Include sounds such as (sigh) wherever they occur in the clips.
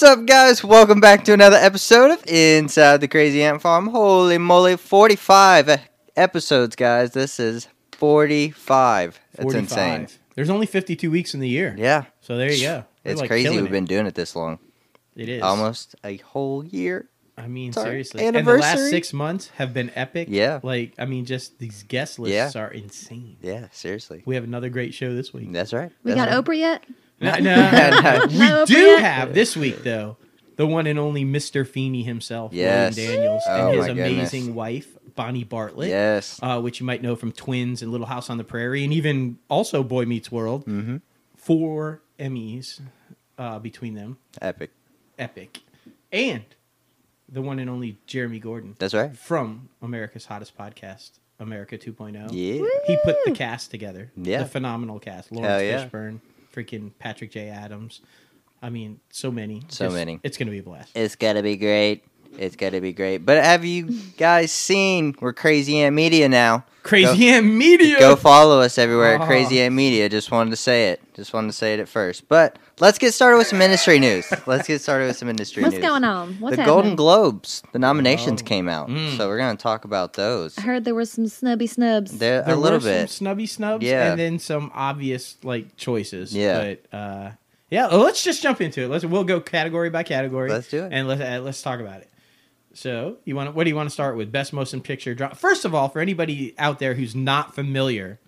What's up, guys? Welcome back to another episode of Inside the Crazy Ant Farm. Holy moly, 45 episodes, guys. This is 45. That's 45. insane. There's only 52 weeks in the year. Yeah. So there you go. We're, It's like, crazy we've it. been doing it this long. It is. Almost a whole year. I mean, It's our seriously. And the last six months have been epic. Yeah. Like, I mean, just these guest lists Yeah. are insane. Yeah, seriously. We have another great show this week. That's right. We That's got right. Oprah yet? (laughs) No, (laughs) No. no. we do have this week, though, the one and only Mr. Feeney himself, Yes. William Daniels, Oh, and his my goodness. amazing wife, Bonnie Bartlett. Yes. uh, which you might know from Twins and Little House on the Prairie, and even also Boy Meets World. Mm-hmm. Four Emmys uh, between them, Epic. epic, and the one and only Jeremy Gordon That's right. from America's Hottest Podcast, America 2.0. Yeah. He put the cast together. Yeah. the phenomenal cast: Laurence Hell yeah. Fishburne, freaking Patrick J. Adams. I mean, so many, So Just- many. It's gonna be a blast. It's gotta be great. It's gotta be great. But have you guys seen we're Crazy Ant Media now? Crazy Ant Media. Go follow us everywhere at Oh. Crazy Ant Media. Just wanted to say it. Just wanted to say it at first. But let's get started with some industry news. (laughs) Let's get started with some industry What's news. What's going on? What's the happening? Golden Globes, the nominations Oh. came out. Mm. So we're gonna talk about those. I heard there were some snubby snubs. There, there a little were bit. some snubby snubs Yeah. and then some obvious like choices Yeah. but uh yeah well, let's just jump into it let's we'll go category by category Let's do it. and let's uh, let's talk about it so you want to what do you want to start with best motion picture drama first of all for anybody out there who's not familiar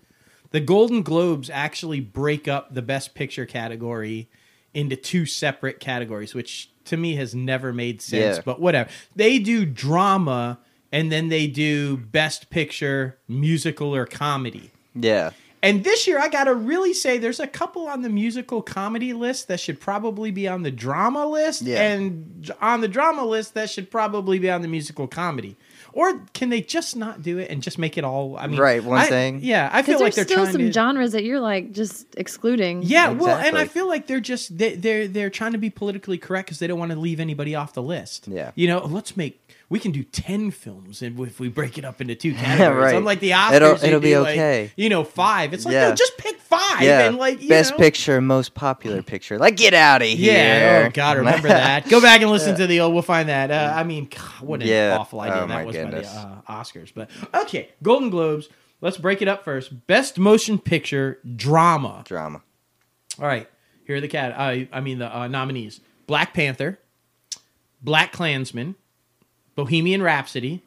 the golden globes actually break up the best picture category into two separate categories which to me has never made sense Yeah. but whatever they do drama and then they do best picture musical or comedy Yeah. And this year, I gotta really say, there's a couple on the musical comedy list that should probably be on the drama list, Yeah. and on the drama list that should probably be on the musical comedy. Or can they just not do it and just make it all? I mean, Right, one I- thing. Yeah, I feel like there's still trying some to. genres that you're like just excluding. yeah, well, and I feel like they're just they, they're they're trying to be politically correct because they don't want to leave anybody off the list. Yeah. you know, let's make we can do ten films and if we break it up into two (laughs) categories, right. unlike the Oscars, It'll- it'll be like, okay. you know, five. It's like Yeah. no, just pick five Yeah. and like you Best know. picture, most popular (clears throat) picture. Like get out of here. Yeah. Oh God, (laughs) remember that. Go back and listen to the old. We'll find that. Uh, I mean, God, what an Yeah. awful idea Oh, that was goodness. by the uh, Oscars. But okay, Golden Globes. Let's break it up first. Best motion picture drama. Drama. All right, here are the cat. I I mean the uh, nominees: Black Panther, Black Klansman, Bohemian Rhapsody.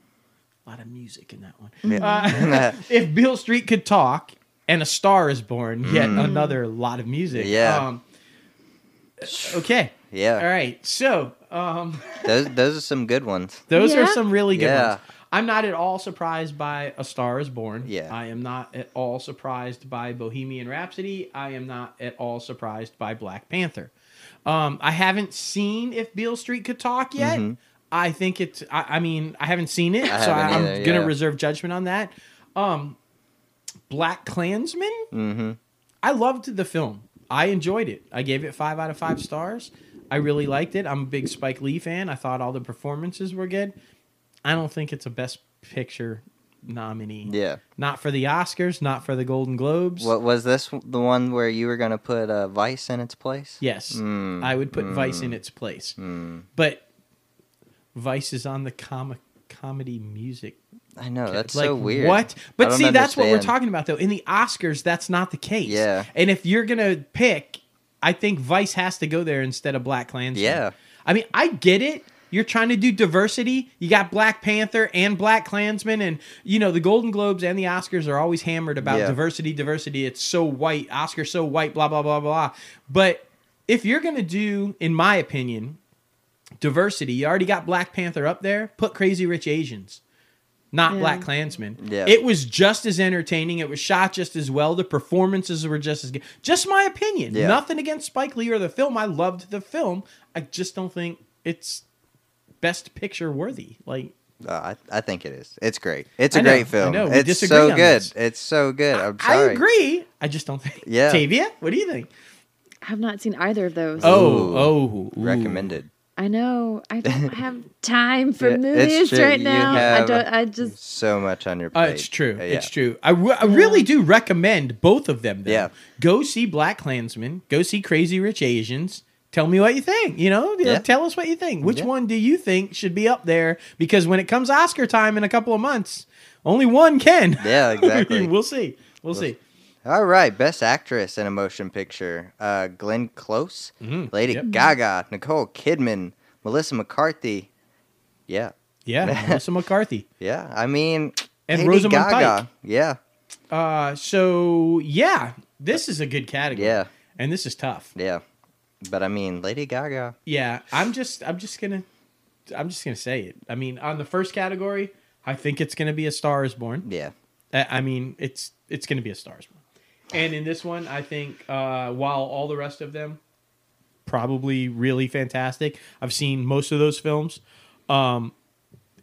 A lot of music in that one. Yeah. Uh, (laughs) (laughs) if Beale Street could talk, and A Star is Born, yet another lot of music. Mm. Yeah. Um, okay. yeah. All right. So um, (laughs) Those those are some good ones. those are some really good Yeah. ones. I'm not at all surprised by A Star is Born. Yeah. I am not at all surprised by Bohemian Rhapsody. I am not at all surprised by Black Panther. Um, I haven't seen If Beale Street Could Talk yet. I think it's, I, I mean, I haven't seen it. I so haven't I'm either, going to yeah. reserve judgment on that. Um, Black Klansman? Mm-hmm. I loved the film. I enjoyed it. I gave it five out of five stars. I really liked it. I'm a big Spike Lee fan. I thought all the performances were good. I don't think it's a Best Picture nominee. Yeah. Not for the Oscars, not for the Golden Globes. What was this the one where you were gonna put uh, Vice in its place? yes, Mm, I would put Vice in its place. Mm. But Vice is on the com- comedy music I know that's like, so weird. What? But see, that's what we're talking about, though. In the Oscars, that's not the case. Yeah. And if you're gonna pick, I think Vice has to go there instead of Black Klansman. Yeah. I mean, I get it. You're trying to do diversity. You got Black Panther and Black Klansman, and you know the Golden Globes and the Oscars are always hammered about Yeah. diversity, diversity. It's so white. Oscar so white. Blah blah blah blah. But if you're gonna do, in my opinion, diversity, you already got Black Panther up there. Put Crazy Rich Asians not Yeah. Black Klansman. Yeah. It was just as entertaining. It was shot just as well. The performances were just as good. Just my opinion. Yeah. Nothing against Spike Lee or the film. I loved the film. I just don't think it's best picture worthy. Like Uh, I, I think it is. It's great. It's a I know, great film. I know, we It's disagree so on good. this. It's so good. I'm I agree. I just don't think. Yeah. Tavia, what do you think? I've not seen either of those. Oh, Ooh. oh, ooh. Recommended. I know. I don't (laughs) have time for Yeah, movies true. right You now. I don't. I just. So much on your plate. Uh, it's true. Uh, It's true. I, I really do recommend both of them. Though. Yeah. Go see Black Klansman. Go see Crazy Rich Asians. tell me what you think. You know, You know, Yeah. tell us what you think. Which Yeah. one do you think should be up there? Because when it comes Oscar time in a couple of months, only one can. Yeah, (laughs) exactly. we'll see. We'll see. All right, best actress in a motion picture: uh, Glenn Close, Mhm. Lady Yep. Gaga, Nicole Kidman, Melissa McCarthy. Yeah, Yeah, (laughs) Melissa McCarthy. yeah. I mean, And Lady Rosamund Gaga. Pike. Yeah, Uh, so yeah, this is a good category. yeah, and this is tough. yeah. But I mean, Lady Gaga. Yeah, I'm just, I'm just gonna, I'm just gonna say it. I mean, on the first category, I think it's gonna be a Star is Born. Yeah, I I mean, it's it's gonna be a Star is Born. And in this one, I think uh, while all the rest of them probably really fantastic, I've seen most of those films. Um,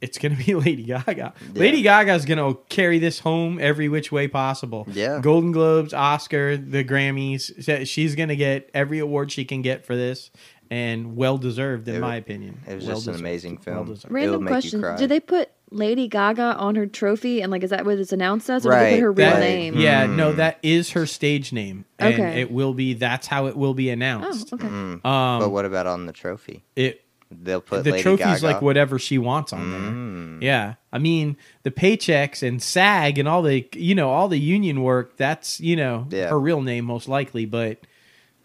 it's gonna (laughs) be Lady Gaga. Lady Gaga's gonna carry this home every which way possible. Yeah. Golden Globes, Oscar, the Grammys. She's gonna get every award she can get for this, and well deserved in It my opinion. it was Well just an amazing film. deserved. It'll Random make you question: cry. Did they put Lady Gaga on her trophy and like is that what it's announced as, or did they Right, put her real That- name? Yeah, Mm. no, that is her stage name, and Okay. it will be. That's how it will be Oh, announced. okay. Mm. Um, but what about on the trophy? it They'll put the Lady trophy's Gaga. like whatever she wants on there. Mm. Yeah, I mean the paychecks and SAG and all the you know all the union work. That's you know Yeah. her real name most likely, but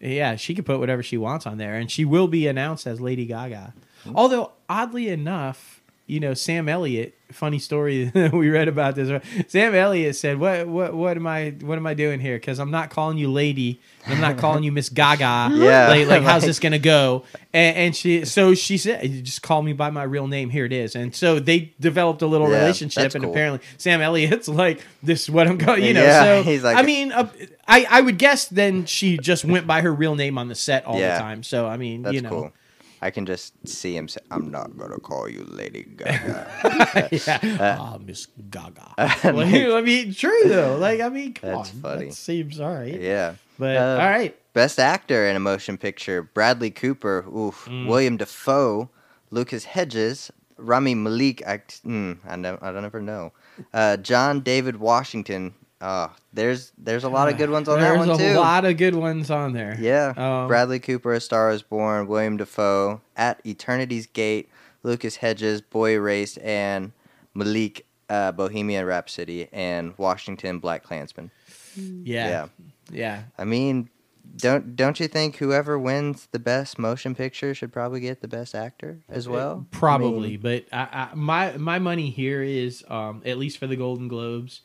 yeah, she can put whatever she wants on there, and she will be announced as Lady Gaga. Although oddly enough, you know Sam Elliott. Funny story (laughs) we read about this. Sam Elliott said, "What what what am I what am I doing here? Because I'm not calling you Lady, I'm not calling you Miss Gaga. (laughs) Yeah. like, (laughs) like how's this gonna go?" And, and she so she said, "You just call me by my real name. Here it is." And so they developed a little Yeah, relationship, and cool. apparently Sam Elliott's like, "This is what I'm going." You know, Yeah, so he's like- I mean, uh, I I would guess then she just went by her real name on the set all Yeah. the time. So I mean, you know, cool. I can just see him say, "I'm not gonna call you Lady Gaga." (laughs) yeah, ah, Miss Gaga. (laughs) like, I mean, true though. Like, I mean, come That's on, funny. that seems all right. yeah. But Uh, all right, Best actor in a motion picture: Bradley Cooper, oof, Mm. Willem Dafoe, Lucas Hedges, Rami Malek. I, mm, I, never, I don't ever know. Uh, John David Washington. Uh, there's there's a lot of good ones on that There's one a lot of good ones on there. Yeah. Um, Bradley Cooper, A Star is Born, Willem Dafoe, At Eternity's Gate, Lucas Hedges, Boy Erased, and Malek, uh, Bohemian Rhapsody, and Washington, Black Klansman. Yeah, yeah. Yeah. I mean, don't don't you think whoever wins the best motion picture should probably get the best actor as well? I Probably, mean, but I, I, my my money here is um, at least for the Golden Globes,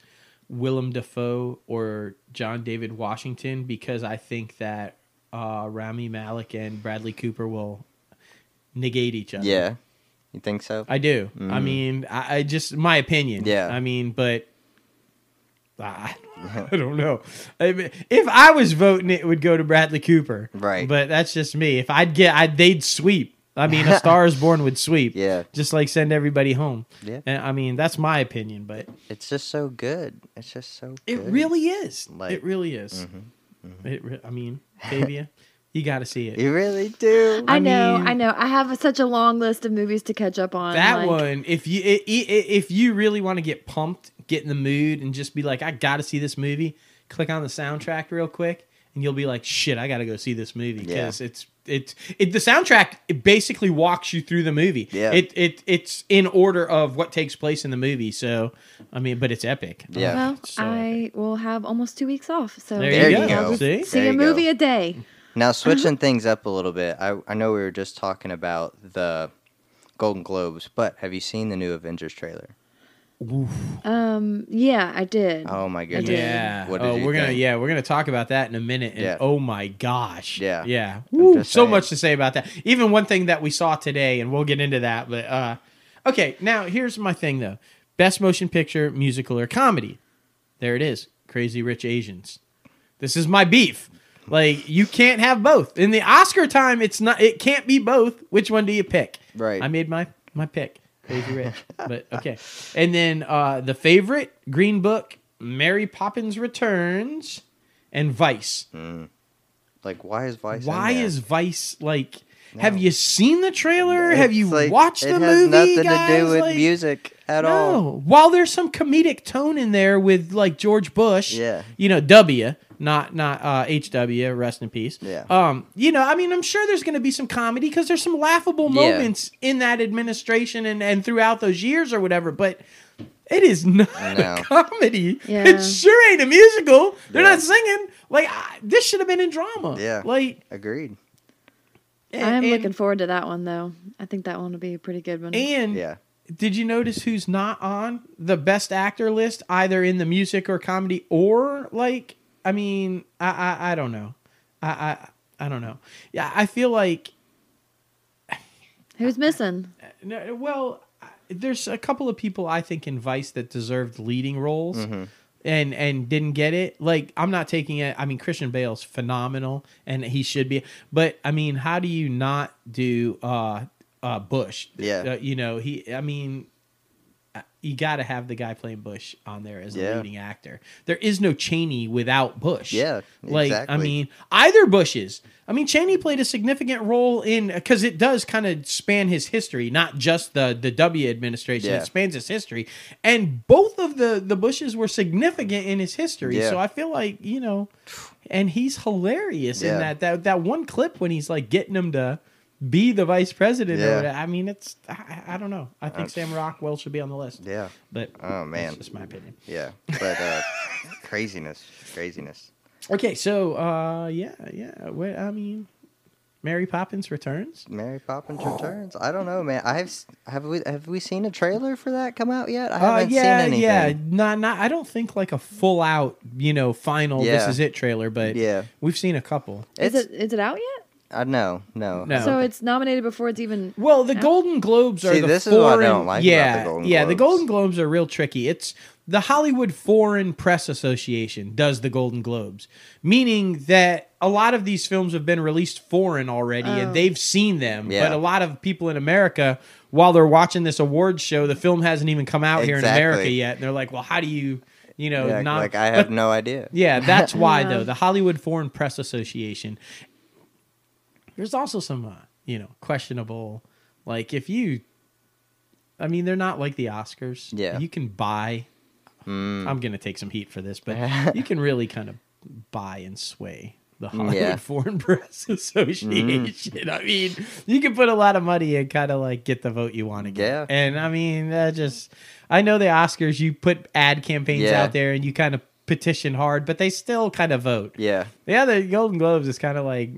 Willem Dafoe or John David Washington because I think that uh, Rami Malek and Bradley Cooper will negate each other. yeah. You think so? I do. I Mm. mean, I, I just my opinion. Yeah. I mean, but I, (laughs) I don't know. I mean, if I was voting, it would go to Bradley Cooper. Right. But that's just me. If I'd get, I'd, they'd sweep. I mean, A (laughs) Star Is Born would sweep. Yeah. Just like send everybody home. Yeah. And I mean, that's my opinion, but It's just so good. It's just so it good. really is. Like- it really is. Mhm, It. Re- I mean, Fabia, you got to see it. You really do. I, I know, mean- I know. I have such a long list of movies to catch up on. That like- one, if you i- i- if you really want to get pumped, get in the mood, and just be like, I got to see this movie. Click on the soundtrack real quick, and you'll be like, shit, I got to go see this movie Yeah. because it's it's it, the soundtrack. It basically walks you through the movie. Yeah. It it it's in order of what takes place in the movie. So I mean, but it's epic. Yeah. Well, So I will have almost two weeks off, so There you maybe go. I'll just See? see There a you go. movie a day. Now switching things up a little bit. I I know we were just talking about the Golden Globes, but have you seen the new Avengers trailer? Um, yeah, I did. Oh my did. goodness! Yeah. What did oh, you we're gonna think? yeah, we're gonna talk about that in a minute. And Yeah. oh my gosh. Yeah. Yeah. Woo, so saying. much to say about that. Even one thing that we saw today, and we'll get into that. But uh okay, now here's my thing though. Best motion picture, musical or comedy. There it is. Crazy Rich Asians. This is my beef. Like you can't have both. In the Oscar time, it's not it can't be both. Which one do you pick? Right. I made my my pick. Crazy Rich. but okay. And then uh the favorite, Green Book, Mary Poppins Returns, and Vice. Like, why is Vice? Why is Vice like Have you seen the trailer? Have It's you like- watched it the has movie? nothing guys? to do with Like, music at no. all. While there's some comedic tone in there with like George Bush, Yeah. you know, W, not not uh, HW, rest in peace. Yeah. Um, you know, I mean, I'm sure there's going to be some comedy because there's some laughable Yeah. moments in that administration and and throughout those years or whatever, but. It is not a (laughs) comedy. Yeah. It sure ain't a musical. They're Yeah. not singing. Like I, this should have been in drama. Yeah. Like Agreed. I am and- looking forward to that one though. I think that one will be a pretty good one. And Yeah. did you notice who's not on the best actor list, either in the music or comedy, or like? I mean, I I, I don't know. I, I I don't know. Yeah, I feel like (sighs) Who's missing? no, well, there's a couple of people I think in Vice that deserved leading roles. Mm-hmm. And and didn't get it. Like I'm not taking it. I mean, Christian Bale's phenomenal, and he should be. But I mean, how do you not do uh, uh, Bush? Yeah. Uh, you know he. I mean, uh, you got to have the guy playing Bush on there as a Yeah. leading actor. There is no Cheney without Bush. Yeah, like I mean, either Bushes. I mean, Cheney played a significant role in because it does kind of span his history, not just the the W administration. Yeah. It spans his history, and both of the the Bushes were significant in his history. Yeah. So I feel like you know, and he's hilarious in that that that one clip when he's like getting him to be the vice president. Or Yeah. whatever. I mean, it's I, I don't know. I think Uh, Sam Rockwell should be on the list. Yeah. But Oh, man. that's just my opinion. Yeah. But uh, (laughs) craziness. Craziness. Okay, so uh, yeah, yeah. What I mean, Mary Poppins returns. Mary Poppins returns. I don't know, man. I've have we have we seen a trailer for that come out yet? I Uh, haven't yeah, seen anything. yeah. Not, not. I don't think like a full out, you know, final. This is it trailer, but Yeah. we've seen a couple. Is it is it out yet? Uh, no, no. No. So it's nominated before it's even. Well, the Yeah. Golden Globes are See, the this is what I don't like about yeah, the Golden Globes. yeah. The Golden Globes are real tricky. It's the Hollywood Foreign Press Association does the Golden Globes, meaning that a lot of these films have been released foreign already Oh. and they've seen them. Yeah. But a lot of people in America, while they're watching this awards show, the film hasn't even come out here in America yet, and they're like, "Well, how do you, you know, Yeah, not like I but- have no idea. yeah, that's (laughs) why Yeah. though. The Hollywood Foreign Press Association. There's also some, uh, you know, questionable. Like if you, I mean, they're not like the Oscars. Yeah. you can buy. Mm. I'm gonna take some heat for this, but (laughs) you can really kind of buy and sway the Hollywood Yeah. (laughs) Foreign Press (laughs) Association. I mean, you can put a lot of money and kind of like get the vote you want to get. Yeah. And I mean, that just I know the Oscars, you put ad campaigns Yeah. out there and you kind of petition hard, but they still kind of vote. Yeah. Yeah, the Golden Globes is kind of like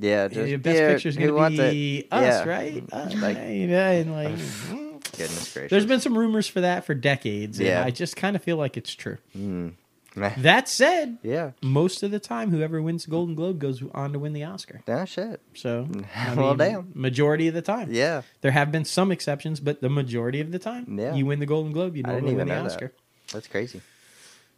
Yeah. the Just, best yeah, picture's gonna be us, Yeah. right? Uh, Like- you know, and like, mm. Goodness (sighs) gracious. there's been some rumors for that for decades, and Yeah. I just kind of feel like it's true. Mm. (laughs) That said, Yeah. most of the time, whoever wins the Golden Globe goes on to win the Oscar. No shit. So, I (laughs) Well, mean, damn. majority of the time. Yeah. There have been some exceptions, but the majority of the time, Yeah. you win the Golden Globe, you normally win the know that. Oscar. That's crazy.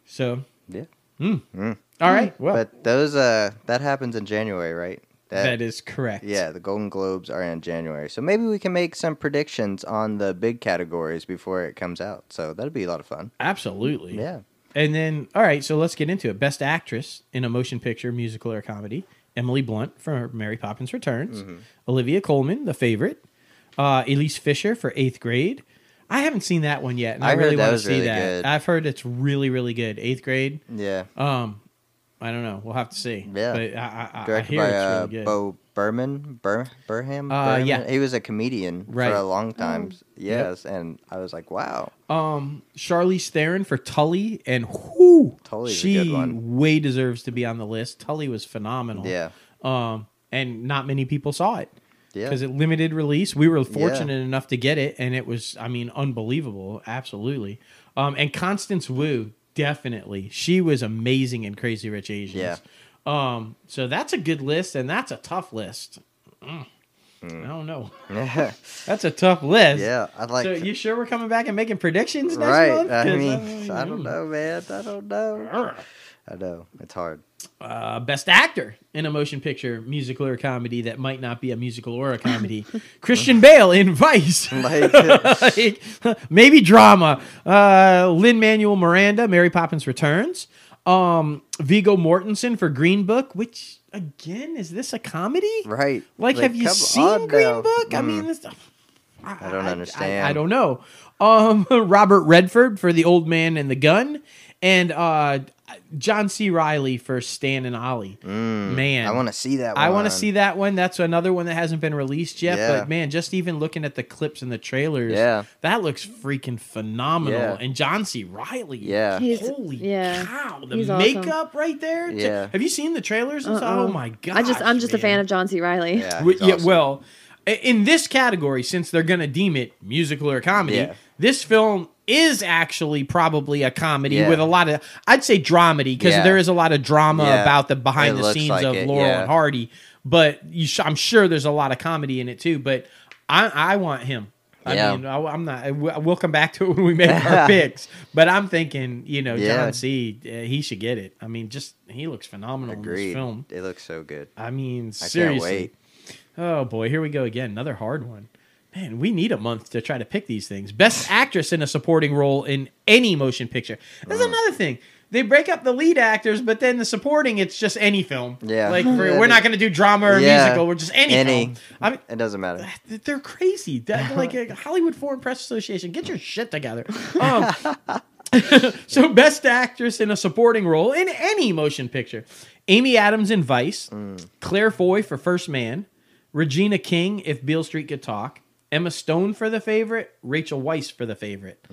So, Yeah. mm. Mm. all right. Well, but those uh that happens in January, right? That is correct. Yeah, the Golden Globes are in January. So maybe we can make some predictions on the big categories before it comes out. So that'd be a lot of fun. Absolutely. Yeah. And then, all right, so let's get into it. Best actress in a motion picture, musical, or comedy: Emily Blunt for Mary Poppins Returns, Mm-hmm. Olivia Colman, The Favorite, uh, Elsie Fisher for Eighth Grade. I haven't seen that one yet, and I, I really want to see really that. good. I've heard it's really, really good. Eighth Grade. Yeah. Um, I don't know. We'll have to see. Yeah. but I, I, I Directed hear by uh, really. Bo Berman, Bur- Burham. Uh, yeah. he was a comedian Right. for a long time. Oh. Yes, and I was like, wow. Um, Charlize Theron for Tully, and whoo, Tully's a she good one. way deserves to be on the list. Tully was phenomenal. Yeah, Um, and not many people saw it. yeah, because it limited release. We were fortunate enough to get it, and it was, I mean, unbelievable, absolutely. Um, and Constance Wu, definitely, she was amazing in Crazy Rich Asians. Yeah. Um, so that's a good list, and that's a tough list. Mm. Hmm. I don't know. (laughs) That's a tough list. yeah. I like. so you sure we're coming back and making predictions next right. month? I mean, uh, I don't know, man. I don't know. I know it's hard. uh, best actor in a motion picture, musical or comedy that might not be a musical or a comedy. (laughs) Christian Bale in Vice. (laughs) Like, (laughs) Like, maybe drama. Uh, Lin-Manuel Miranda, Mary Poppins Returns. Um, Viggo Mortensen for Green Book, which again is this a comedy? Right. Like, have you seen Green now. Book? I Mm. mean, this, I don't understand. I, don't know. Um, Robert Redford for The Old Man and the Gun, and uh, John C. Reilly for Stan and Ollie. Man, Mm. I want to see that. One. I want to see that one. That's another one that hasn't been released yet. Yeah. But man, just even looking at the clips and the trailers, Yeah. that looks freaking phenomenal. Yeah. And John C. Reilly, Yeah. He's- holy yeah, cow, the he's awesome. makeup right there. Yeah. have you seen the trailers? Uh-uh. Oh my god, I just I'm just a fan of John C. Reilly. Yeah. Wi- he's yeah, awesome. well, in this category, since they're going to deem it musical or comedy, Yeah. this film is actually probably a comedy Yeah. with a lot of, I'd say dramedy, because Yeah. there is a lot of drama Yeah. about the behind It the scenes like of it, Laurel and Hardy. But you sh- I'm sure there's a lot of comedy in it too. But I, I want him. I mean, I, am not. We'll come back to it (laughs) when we make our (laughs) picks. But I'm thinking, you know. John C. Uh, he should get it. I mean, just he looks phenomenal in this film. It looks so good. I mean, I seriously. can't wait. Oh boy, here we go again. Another hard one. Man, we need a month to try to pick these things. Best actress in a supporting role in any motion picture. That's Uh. another thing. They break up the lead actors, but then the supporting, it's just any film. Yeah. Like (laughs) for, Yeah, we're not going to do drama or Yeah. musical. We're just any, Any. film. I mean, It doesn't matter. they're crazy. That, (laughs) like Hollywood Foreign Press Association, get your shit together. (laughs) Um, so, best actress in a supporting role in any motion picture: Amy Adams in Vice, Mm. Claire Foy for First Man, Regina King if Beale Street could talk, Emma Stone for the favorite, Rachel Weisz for the favorite.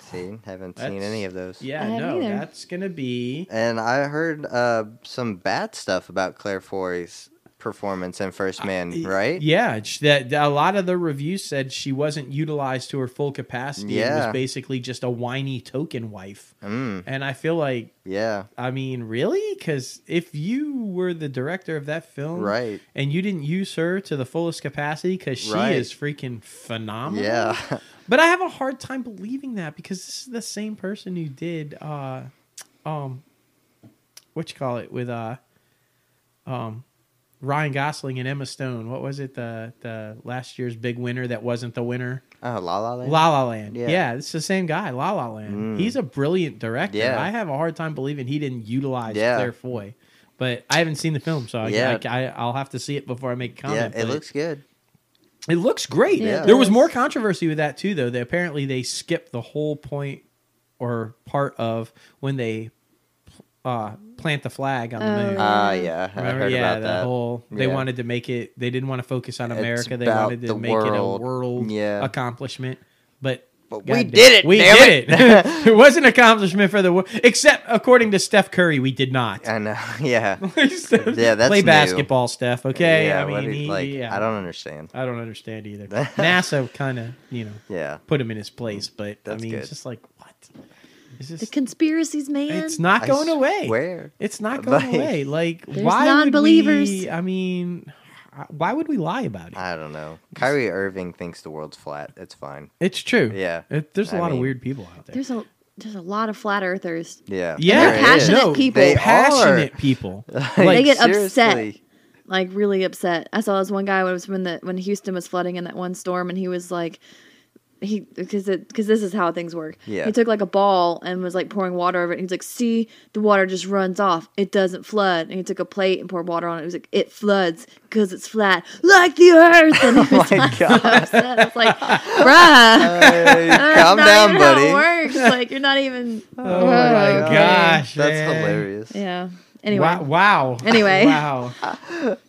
See, haven't That's- seen any of those. Yeah, I no, either. that's gonna be. And I heard uh, some bad stuff about Claire Foy's performance in First Man, right? Yeah, that a lot of the reviews said she wasn't utilized to her full capacity. It Yeah. was basically just a whiny token wife. Mm, And I feel like yeah, I mean, really? Because if you were the director of that film, right. and you didn't use her to the fullest capacity, because she Right. is freaking phenomenal. Yeah. (laughs) But I have a hard time believing that because this is the same person who did, uh, um, what you call it with uh, um, Ryan Gosling and Emma Stone. What was it? The the last year's big winner that wasn't the winner. Oh, La La Land. La La Land. Yeah. Yeah. it's the same guy, La La Land. Mm. He's a brilliant director. Yeah. I have a hard time believing he didn't utilize Yeah. Claire Foy. But I haven't seen the film, so I, Yeah. I, will have to see it before I make a yeah, it looks good. it looks great. Yeah, there was more controversy with that too, though. They apparently they skipped the whole point or part of when they uh, plant the flag on the Oh, moon. Ah, Yeah. yeah, I Remember? heard yeah, about the that. whole. They Yeah. wanted to make it. They didn't want to focus on It's America. They about wanted to the make world. it a world Yeah. accomplishment. But But we damn- did it. We damn did it. it (laughs) (laughs) was an accomplishment for the world, except according to Steph Curry, we did not. I know. (laughs) Yeah. Steph- Yeah, that's play new. basketball, Steph. Okay, Yeah, I what mean, do you- he, like, yeah. I don't understand. I don't understand either. NASA kind of, you know, Yeah. put him in his place, but That's I mean, good. it's just like what? It's The conspiracies, man. it's not I going away. Where? It's not (laughs) going Like- away. Like There's why non-believers. Would we, I mean, why would we lie about it? I don't know. Kyrie Irving thinks the world's flat. It's fine. It's true. Yeah. It, there's a I lot of weird people out there. There's a there's a lot of flat earthers. Yeah. yeah, they're passionate no, people. They passionate are. people. (laughs) Like, They get upset. Like really upset. I saw this one guy when it was when the when Houston was flooding in that one storm, and he was like, he because it because this is how things work. Yeah. He took like a ball and was like pouring water over it. He's like, see, the water just runs off. It doesn't flood. And he took a plate and poured water on it. He was like, it floods because it's flat, like the earth. And he (laughs) oh was Oh my (laughs) so God. upset. I was like, (laughs) bruh. Hey, calm not down, even how buddy. it works. Like you're not even. Oh my Okay. gosh, That's man. hilarious. Yeah. (laughs) Anyway. Wow. wow. Anyway. Wow.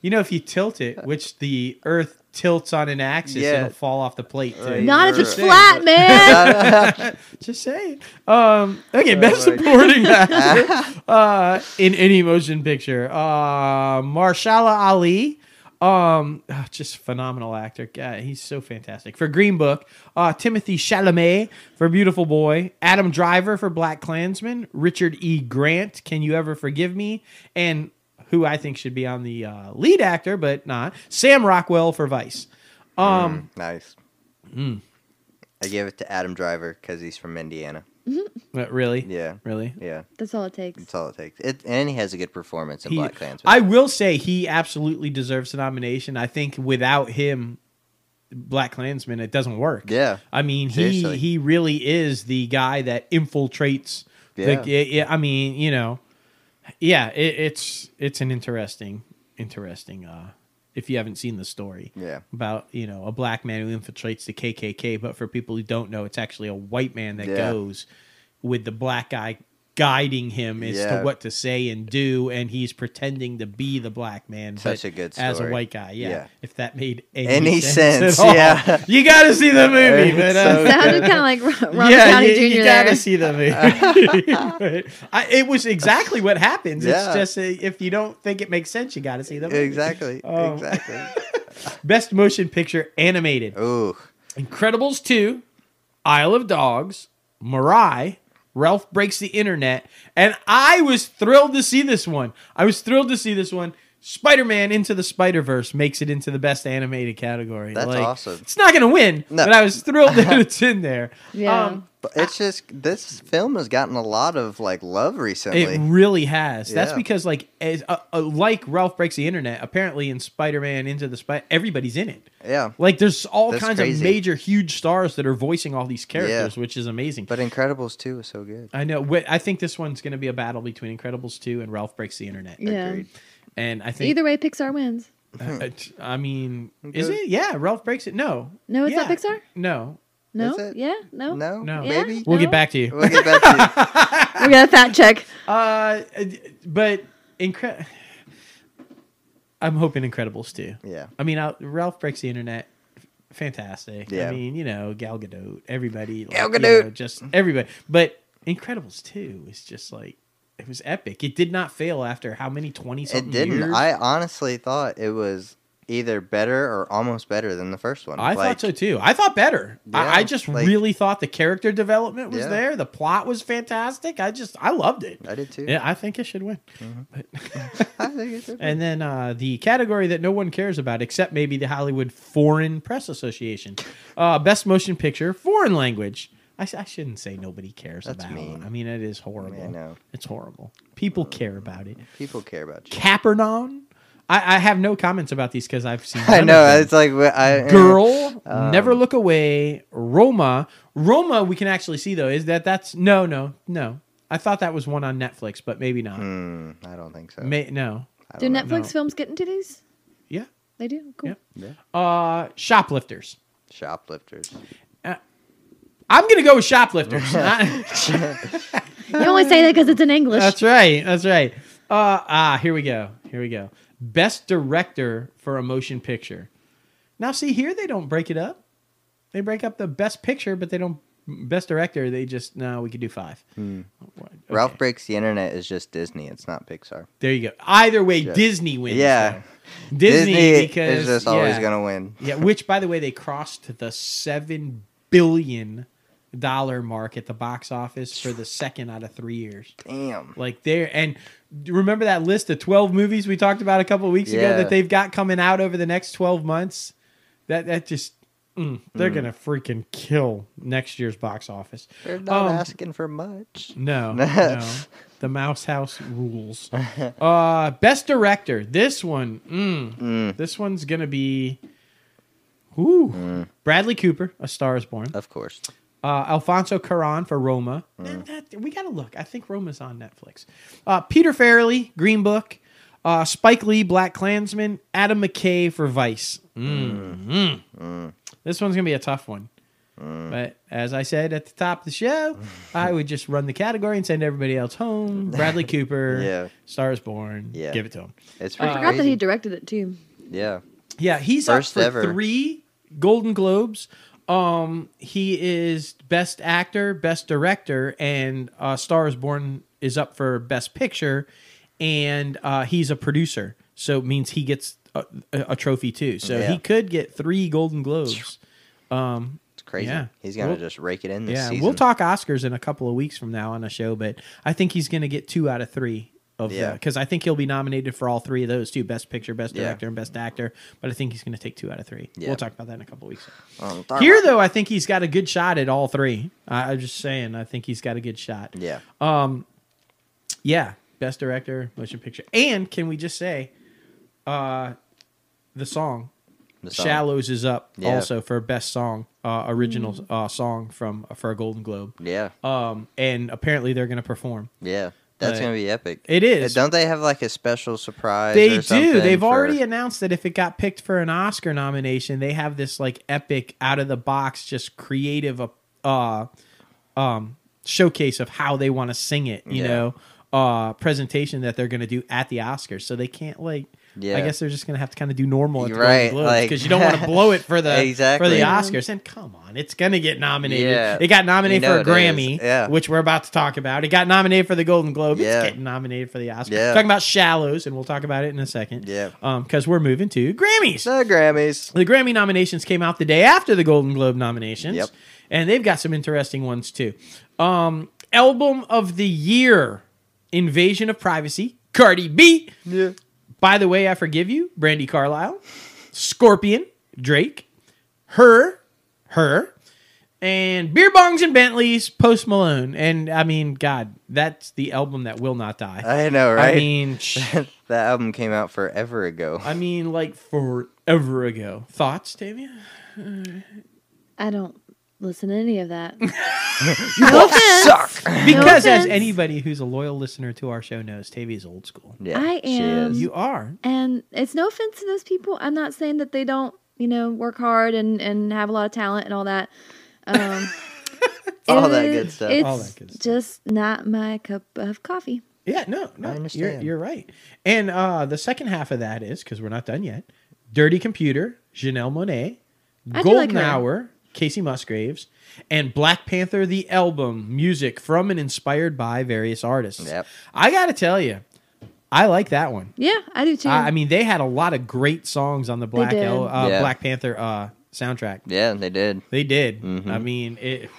You know, if you tilt it, which the Earth tilts on an axis, Yeah. it'll fall off the plate too. Not if You're- it's flat, man. (laughs) Just saying. Um, okay, best Oh my supporting (laughs) actor uh, in any motion picture. Uh, Mahershala Ali. Um, ah, just phenomenal actor. God, he's so fantastic. For Green Book, uh, Timothée Chalamet for Beautiful Boy, Adam Driver for Black Klansman, Richard E. Grant, Can You Ever Forgive Me, and who I think should be on the uh, lead actor, but not Sam Rockwell for Vice. Um, nice. Mm. I gave it to Adam Driver because he's from Indiana. Uh, really, Yeah. really. Yeah. That's all it takes. That's all it takes. It, and he has a good performance in He- Black Klansman. I will say he absolutely deserves a nomination. I think without him, Black Klansman, it doesn't work. yeah. I mean, he Seriously. he really is the guy that infiltrates Yeah. Like, yeah, yeah, I mean, you know, yeah, it, it's it's an interesting, interesting. uh If you haven't seen the story, Yeah. about you know a black man who infiltrates the KKK, but for people who don't know, it's actually a white man that Yeah. goes with the black guy guiding him as Yeah. to what to say and do, and he's pretending to be the black man, Such a good as a white guy. Yeah, Yeah. if that made any, Any sense, sense, at all. yeah. you got to see the movie. It's But, uh, so Sounded kind of like Ro- Robert yeah, Downey you, Jr. you gotta see the movie. (laughs) I, it was exactly what happens. Yeah. It's just uh, if you don't think it makes sense, you got to see the movie. Exactly. (laughs) Oh. Exactly. (laughs) Best motion picture animated. Ooh. Incredibles 2, Isle of Dogs, Mirai, Ralph Breaks the Internet, and I was thrilled to see this one. I was thrilled to see this one. Spider Man Into the Spider Verse makes it into the best animated category. That's Like, awesome. It's not going to win, No. but I was thrilled that (laughs) it's in there. Yeah. Um, But it's just this film has gotten a lot of like love recently. It really has. That's because, like, as uh, uh, like Ralph breaks the internet. Apparently, in Spider Man Into the Spider, everybody's in it. yeah. Like, there's all That's kinds of major, huge stars that are voicing all these characters, which is amazing. But Incredibles 2 is so good. I know. I think this one's going to be a battle between Incredibles two and Ralph breaks the internet. Yeah. Agreed. And I think Either way, Pixar wins. (laughs) I, t- I mean, is it? Yeah, Ralph breaks it. No, No, it's not Pixar. no. No. Yeah. No. No? No. Yeah? Maybe? We'll No? get back to you. We'll get back to you. (laughs) We got a fact check. Uh, but incre- I'm hoping Incredibles too. Yeah. I mean, I'll, Ralph breaks the internet. f- Fantastic. I mean, you know, Gal Gadot, everybody, like, Gal you Gadot. know, just everybody. But Incredibles two is just like it was epic. It did not fail after how many twenty something It didn't. years. I honestly thought it was either better or almost better than the first one. I Like, thought so too. I thought better. I, I just like- really thought the character development was Yeah. there. The plot was fantastic. I just I loved it. I did too. Yeah, I think it should win. (laughs) But (laughs) I think it should. And then uh, the category that no one cares about, except maybe the Hollywood Foreign Press Association, uh, best motion picture, foreign language. I, s- I shouldn't say nobody cares That's about. mean. I mean, it is horrible. I know. It's horrible. People care about it. People care about you. Capernaum. I, I have no comments about these because I've seen. (laughs) I know. It's like I, eh, Girl, Um, Never Look Away, Roma. Roma, we can actually see though. Is that that's no, no, no. I thought that was one on Netflix, but maybe not. Hmm, I don't think so. May, no. Do. Netflix know. films get into these? Yeah. They do. Cool. Yeah. Yeah. Uh, shoplifters. Shoplifters. I'm gonna go with shoplifters. (laughs) You only say that because it's in English. that's right. That's right. Uh, ah, here we go. Here we go. Best director for a motion picture. Now, see here, they don't break it up. They break up the best picture, but they don't. Best director, they just no. We could do five. Hmm. What? Ralph Breaks the Internet is just Disney. It's not Pixar. There you go. Either way, Yeah. Disney wins. Yeah. though. Disney, because is just always yeah. gonna win. Yeah, which by the way, they crossed the seven billion dollar mark at the box office for the second out of three years. Damn. Like there, and remember that list of twelve movies we talked about a couple of weeks ago that they've got coming out over the next twelve months. That that just mm, they're gonna freaking kill next year's box office. They're not Um, asking for much. No, (laughs) no. The Mouse House rules. Uh, best director. This one. Mm, Mm, This one's gonna be. Ooh. Bradley Cooper, A Star Is Born. of course. Uh, Alfonso Cuarón for Roma. Mm. That- that- we gotta look. I think Roma's on Netflix. Uh, Peter Farrelly, Green Book. Uh, Spike Lee, Black Klansman. Adam McKay for Vice. Mm. Mm. This one's gonna be a tough one. But as I said at the top of the show, (laughs) I would just run the category and send everybody else home. Bradley (laughs) Cooper, Yeah. Star is Born. Yeah. Give it to him. It's I pretty I forgot that he directed it too. yeah. Yeah, he's First up for ever. three Golden Globes. Um, he is Best Actor, Best Director, and uh, Star is Born is up for Best Picture, and uh, he's a producer, so it means he gets a, a, trophy too. So Yeah. he could get three Golden Globes. Um, It's crazy. Yeah. He's gonna We'll- just rake it in this yeah, season. we'll talk Oscars in a couple of weeks from now on a show, but I think he's going to get two out of three of Yeah. because I think he'll be nominated for all three of those too: Best Picture, Best Yeah. Director, and Best Actor. But I think he's going to take two out of three. Yeah. We'll talk about that in a couple weeks. Um, Here, though, I think he's got a good shot at all three. I, I'm just saying, I think he's got a good shot. Yeah. Um, yeah, Best Director, Motion Picture, and can we just say, uh, the song The song. Shallows is up Yeah. also for best song, uh, original uh, song from for a Golden Globe. Yeah, Um, and apparently they're going to perform. yeah. That's gonna be epic. It is. Don't they have like a special surprise? They or something do. They've for- already announced that if it got picked for an Oscar nomination, they have this like epic out of the box, just creative uh um showcase of how they want to sing it, you Yeah. know, uh presentation that they're gonna do at the Oscars. So they can't like Yeah. I guess they're just gonna have to kind of do normal at the Right, Golden Globes like- because you don't want to (laughs) blow it for the for the Oscars. And come on, it's gonna get nominated. Yeah. It got nominated You know for a. Grammy, Yeah. which we're about to talk about. It got nominated for the Golden Globe. Yeah. It's getting nominated for the Oscar. Yeah. Talking about Shallows, and we'll talk about it in a second. Yeah. Um, because we're moving to Grammys. The Grammys. The Grammy nominations came out the day after the Golden Globe nominations. Yep. And they've got some interesting ones too. Um, album of the year, Invasion of Privacy, Cardi B. Yeah. By the way, I forgive you, Brandi Carlile, Scorpion, Drake, her, her, and Beer Bongs and Bentleys, Post Malone. And I mean, God, that's the album that will not die. I know, right? I mean, (laughs) sh- that album came out forever ago. I mean, like forever ago. Thoughts, Tavia? I don't listen to any of that. (laughs) (laughs) You no suck. Because as offense. anybody who's a loyal listener to our show knows, Tavia's old school. Yeah, I she am. is. You are. And it's no offense to those people. I'm not saying that they don't, you know, work hard and, and have a lot of talent and all that. Um, (laughs) All it that is- good stuff. It's All that good stuff. just not my cup of coffee. Yeah, no, no. I You're, understand. you're right. And uh, the second half of that is, because we're not done yet, Dirty Computer, Janelle Monáe, I do like Golden her. Hour, Kacey Musgraves, and Black Panther, the album, music from and inspired by various artists. Yep. I got to tell you, I like that one. Yeah, I do too. I, I mean, they had a lot of great songs on the Black. El- uh, Yeah. Black Panther uh, soundtrack. Yeah, they did. They did. Mhm. I mean, it.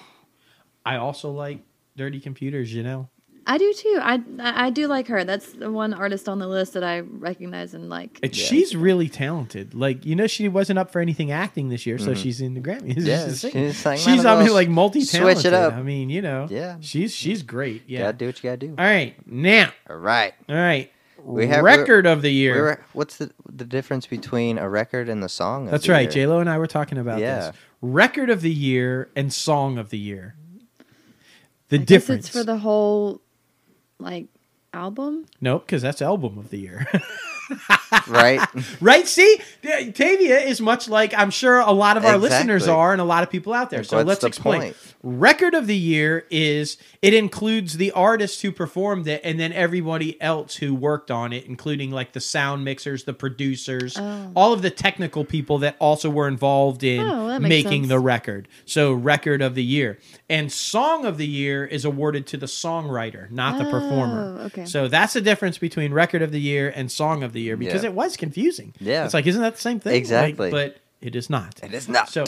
I also like Dirty Computers, you Janelle. I do too. I I do like her. That's the one artist on the list that I recognize and like. And Yeah. she's really talented. Like you know, she wasn't up for anything acting this year, so she's in the Grammys. Mm-hmm. Yeah, she's, singing. she's like, she's I mean, like multi talented. switch it up. I mean, you know, Yeah. she's she's great. Yeah. Gotta do what you gotta do. All right, now, All right. all right, We have- record of the year. What's the the difference between a record and the song? Of That's the right. year? J Lo and I were talking about Yeah. this. Record of the year and song of the year. The I guess difference. it's for the whole, like, album. nope, because that's album of the year. (laughs) right? Right? See, Tavia is much like I'm sure a lot of our listeners are, and a lot of people out there. Like, so what's let's the explain. point? Record of the year is it includes the artist who performed it, and then everybody else who worked on it, including like the sound mixers, the producers, Oh. all of the technical people that also were involved in Oh, making sense. the record. So, record of the year and song of the year is awarded to the songwriter, not the performer. Oh, okay. So that's the difference between record of the year and song of the year because Yeah. it was confusing. Yeah. It's like, isn't that the same thing? Like, Exactly. but it is not. It is not. So,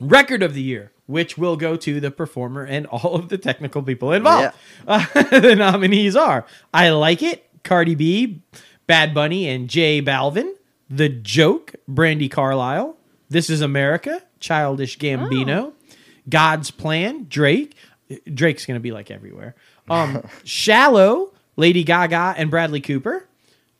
record of the year, which will go to the performer and all of the technical people involved. Uh, (laughs) the nominees are I Like It, Cardi B, Bad Bunny, and J Balvin. The Joke, Brandi Carlile. This is America, Childish Gambino. God's Plan, Drake. Drake's going to be like everywhere. Um, (laughs) Shallow, Lady Gaga and Bradley Cooper.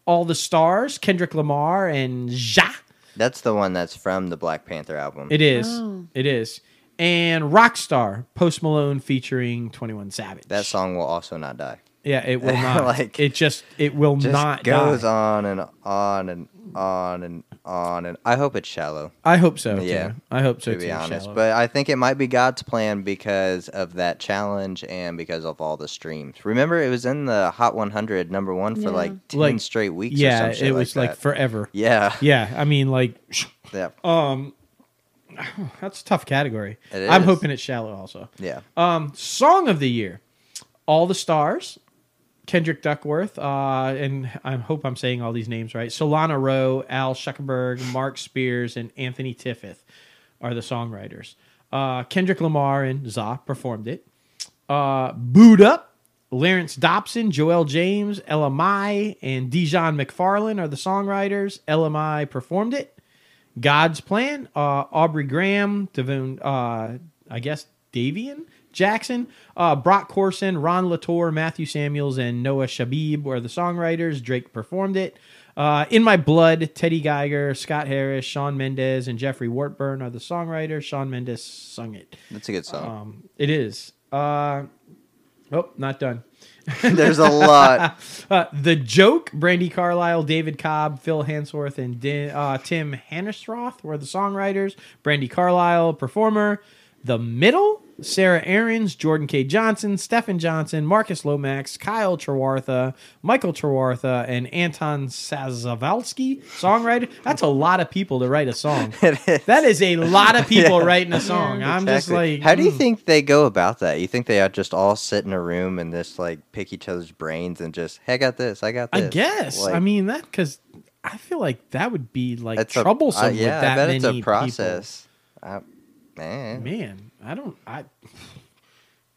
All the Stars, Kendrick Lamar and Ja. That's the one that's from the Black Panther album. It is. Oh. It is. And Rockstar, Post Malone featuring 21 Savage. that song will also not die. Yeah, it will (laughs) not. Like, it just it will Just not goes die. on and on and on and on and I hope it's shallow. I hope so. Yeah, too. I hope so to be too. honest. Shallow. But I think it might be God's plan because of that challenge and because of all the streams. Remember, it was in the Hot 100 number one for Yeah. like 10 Like, straight weeks yeah, some shit it was like, that. forever. yeah. Yeah, I mean like (laughs) Yeah. um that's a tough category. It I'm hoping it's shallow also. Yeah. Um, song of the year, All the Stars, Kendrick Duckworth, uh, and I hope I'm saying all these names right. Solana Rowe, Al Schuckenberg, Mark Spears, and Anthony Tiffith are the songwriters. Uh, Kendrick Lamar and Za performed it. Uh, Boo'd Up, Lawrence Dopson, Joel James, Ella Mai, and Dijon McFarlane are the songwriters. Ella Mai performed it. God's Plan, uh, Aubrey Graham, Devon, uh, I guess Davian, Jackson. Uh, Brock Korsan, Ron Latour, Matthew Samuels, and Noah Shebib were the songwriters. Drake performed it. Uh, In My Blood, Teddy Geiger, Scott Harris, Shawn Mendes, and Jeffrey Wartburn are the songwriters. Shawn Mendes sung it. That's a good song. Um, it is. Uh, oh, not done. (laughs) There's a lot. (laughs) Uh, the Joke, Brandi Carlile, David Cobb, Phil Hanseroth, and Di- uh, Tim Hanseroth were the songwriters. Brandi Carlile, performer. The Middle, Sarah Aarons, Jordan K. Johnson, Stephen Johnson, Marcus Lomax, Kyle Trewartha, Michael Trewartha, and Anton Sazavalsky, songwriter. That's a lot of people to write a song. (laughs) That is a lot of people writing a song. (laughs) I'm just Exactly. like, how do you mm. think they go about that? You think they are just all sit in a room and just like pick each other's brains and just, hey, I got this, I got that. I this. guess. Like, I mean that because I feel like that would be like it's a- troublesome uh, with yeah, that I bet many it's a people. process. I- man. Man, I don't. I. (laughs)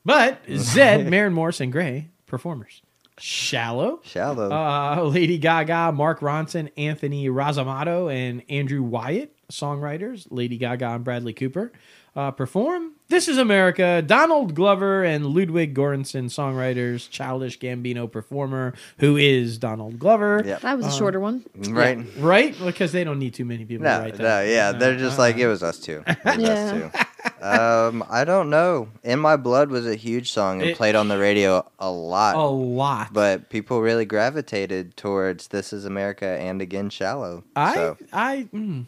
But Zedd, (laughs) Maren and Grey performers. Shallow. Shallow. Uh, Lady Gaga, Mark Ronson, Anthony Rossomando, and Andrew Wyatt, songwriters. Lady Gaga and Bradley Cooper uh, perform. This is America. Donald Glover and Ludwig Göransson, songwriters. Childish Gambino, performer, who is Donald Glover. Yep. That was a shorter one. right? Yeah, right? Because they don't need too many people to No, write no, yeah, No, they're just uh-uh. like it was us two. It was Yeah. us two. Um, I don't know. In My Blood was a huge song and It- played on the radio a lot. a lot. But people really gravitated towards "This Is America" and again "Shallow." I, so I, mm,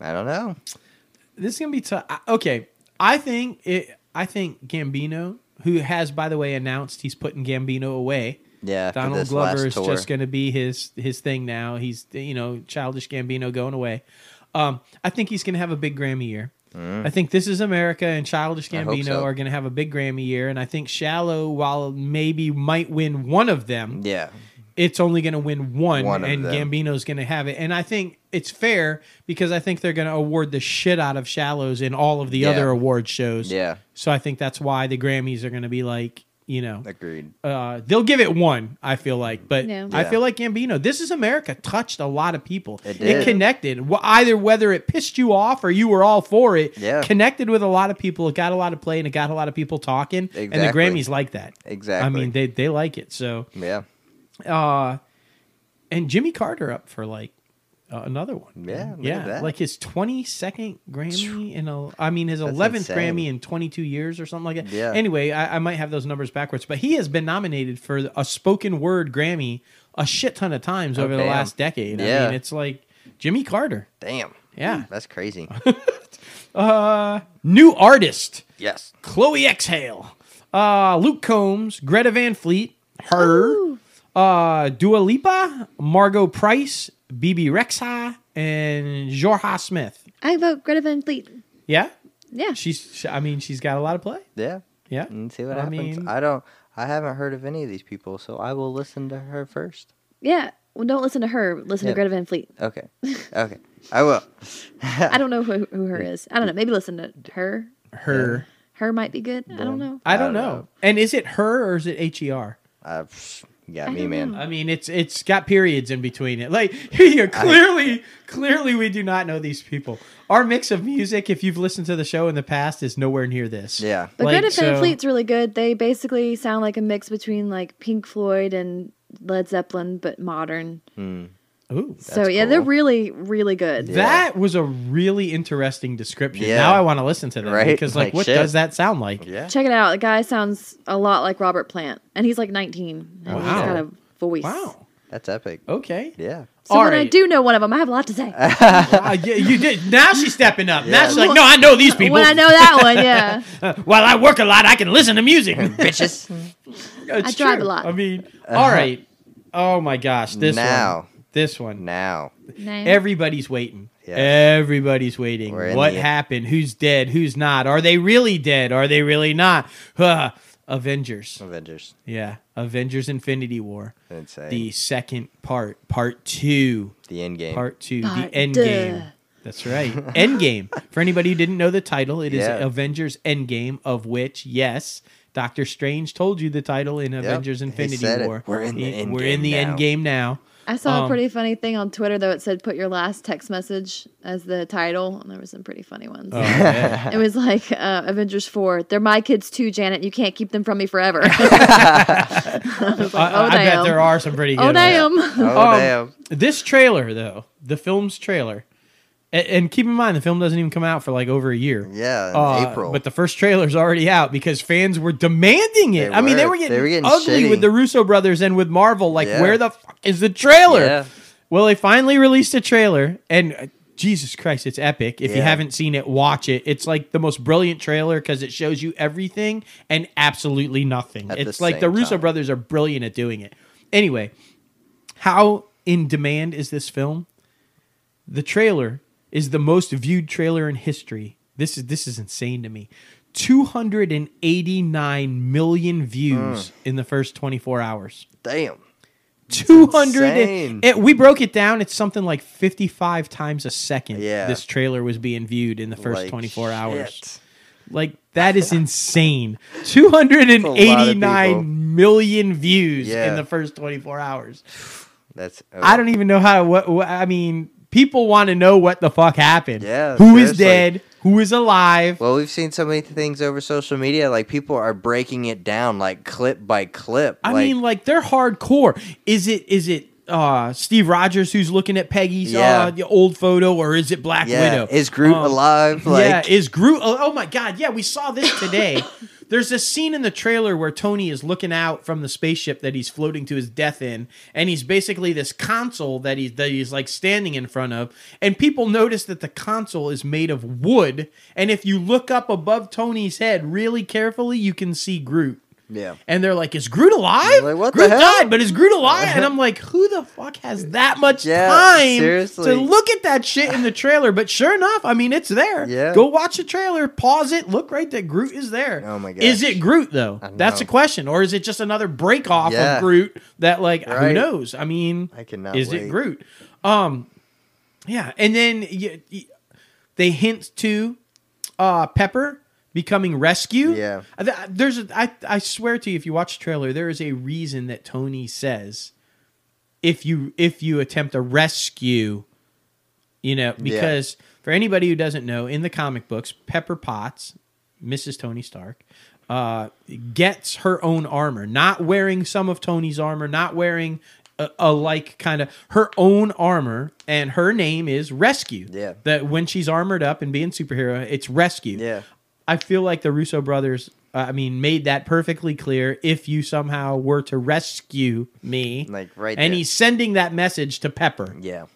I don't know. this is gonna be tough. Okay, I think it. I think Gambino, who has by the way announced he's putting Gambino away. Yeah, Donald Glover is just going to be his his thing now. He's you know childish Gambino going away. Um, I think he's going to have a big Grammy year. I think This Is America and Childish Mm. Gambino so. are going to have a big Grammy year, and I think Shallow, while maybe might win one of them, Yeah, it's only going to win one, One and them. Gambino's going to have it. And I think it's fair because I think they're going to award the shit out of Shallows in all of the Yeah. other award shows. yeah, So I think that's why the Grammys are going to be like, you know, agreed. uh, they'll give it one. I feel like, but Yeah. I feel like Gambino. This is America touched a lot of people. It It, connected. Either whether it pissed you off or you were all for it. Yeah. Connected with a lot of people. It got a lot of play and it got a lot of people talking. And the Grammys like that. Exactly. I mean, they they like it. So Yeah, uh and Jimmy Carter up for like uh, another one. Yeah, look at yeah, that. like his twenty second Grammy in a, I mean his eleventh. Grammy in twenty two years or something like that. Yeah. Anyway, I, I might have those numbers backwards, but he has been nominated for a spoken word Grammy a shit ton of times over the last decade. I Yeah. mean, it's like Jimmy Carter. damn. Yeah. that's crazy. (laughs) Uh, new artist. yes, Chloe x Halle, uh, Luke Combs, Greta Van Fleet, her, Ooh. Uh, Dua Lipa, Margo Price, Bebe Rexha, and Jorja Smith. I vote Greta Van Fleet. Yeah, Yeah. she's. she- I mean, she's got a lot of play. yeah. Yeah, And see what I happens. mean- I don't. I haven't heard of any of these people, so I will listen to her first. Yeah. Well, don't listen to her. Listen Yeah. to Greta Van Fleet. Okay, okay, I will. (laughs) I don't know who, who her is. I don't know. Maybe listen to her. her. Her might be good. I don't know. I don't know. know. And is it her or is it H E R? Uh, psh, you got me, man. I mean, it's it's got periods in between it. Like (laughs) yeah, clearly, clearly, we do not know these people. Our mix of music, if you've listened to the show in the past, is nowhere near this. Yeah, But Like, Greta Van so- Fleet's really good. They basically sound like a mix between like Pink Floyd and Led Zeppelin, but modern. Hmm. Ooh, so yeah, they're really, really good. Yeah. that was a really interesting description. Yeah. Now I want to listen to that Right? because, like, Like, what shit. does that sound like? yeah. Check it out. The guy sounds a lot like Robert Plant, and he's like 19. And He's Wow. got a voice. Wow. That's epic. Okay. Yeah. So All when I do know one of them, I have a lot to say. (laughs) Uh, yeah, you did. Now she's stepping up. Now she's like, no, I know these people. when I know that one, yeah. (laughs) While I work a lot, I can listen to music. (laughs) Bitches. It's I drive true. a lot. I mean, all right. Oh my gosh, this Now. one. This one. now. Name. Everybody's waiting. Yeah. Everybody's waiting. What the- happened? Who's dead? Who's not? Are they really dead? Are they really not? Huh. Avengers. Avengers. Yeah. Avengers Infinity War. Insane. The second part. Part two. The end game. Part two. Part the end two. game. That's right. Endgame. (laughs) For anybody who didn't know the title, it is Yeah. Avengers Endgame, of which, yes, Doctor Strange told you the title in Avengers Infinity said it. War. We're in the end We're game in the now. end game now. I saw Um, a pretty funny thing on Twitter though. It said put your last text message as the title, and there were some pretty funny ones. Oh, yeah. (laughs) It was like uh, Avengers Four. They're my kids too, Janet. You can't keep them from me forever. (laughs) (laughs) I was like, I, oh I bet damn. there are some pretty good. Oh ones. damn. Oh Um, damn! This trailer, though, the film's trailer, and, and keep in mind the film doesn't even come out for like over a year. Yeah, in Uh, April. But the first trailer's already out because fans were demanding it. They I mean, they were. getting, They were getting ugly shitty. with the Russo brothers and with Marvel. Like, Yeah. where the fuck is the trailer? Yeah. Well, they finally released a trailer, and uh, Jesus Christ, it's epic. If you haven't seen it, watch it. It's like the most brilliant trailer because it shows you everything and absolutely nothing. At the it's like the Russo time. brothers are brilliant at doing it. Anyway, how in demand is this film? The trailer is the most viewed trailer in history. This is this is insane to me. 289 million views mm. in the first 24 hours. Damn. 200 insane. it, we broke it down it's something like 55 times a second Yeah. this trailer was being viewed in the first Like, 24 hours like that is insane (laughs) A 289 people. million views Yeah. in the first 24 hours That's. Oh. i don't even know how what, what i mean people want to know what the fuck happened Yeah, who is seriously. dead who is alive Well, we've seen so many things over social media. Like people are breaking it down, like clip by clip. I like, mean, like they're hardcore. Is it is it uh Steve Rogers who's looking at Peggy's Yeah. uh old photo, or is it Black yeah, Widow? is Groot Um, alive? Like, yeah, is Groot? Oh, oh my God! Yeah, we saw this today. (laughs) There's a scene in the trailer where Tony is looking out from the spaceship that he's floating to his death in, and he's basically this console that he's that he's like standing in front of, and people notice that the console is made of wood, and if you look up above Tony's head really carefully, you can see Groot. Yeah. And they're like, "Is Groot alive? Like, what the hell? died, but is Groot alive?" And I'm (laughs) like, "Who the fuck has that much Yeah, time seriously. to look at that shit in the (laughs) trailer?" But sure enough, I mean, it's there. Yeah. Go watch the trailer, pause it, look right that Groot is there. Oh my god. Is it Groot though? That's the question, or is it just another break off Yeah. of Groot that like who knows? I mean, I cannot is wait. it Groot? Um, yeah, and then y y they hint to uh Pepper becoming rescue. Yeah. Uh, th- There's a, I I swear to you, if you watch the trailer, there is a reason that Tony says if you if you attempt a rescue, you know, because for anybody who doesn't know, in the comic books, Pepper Potts, Mrs. Tony Stark, uh, gets her own armor, not wearing some of Tony's armor, not wearing a, a like kind of her own armor, and her name is Rescue. Yeah. That when she's armored up and being superhero, it's Rescue. Yeah. I feel like the Russo brothers, uh, I mean, made that perfectly clear. If you somehow were to rescue me, Like, right and there. he's sending that message to Pepper. Yeah.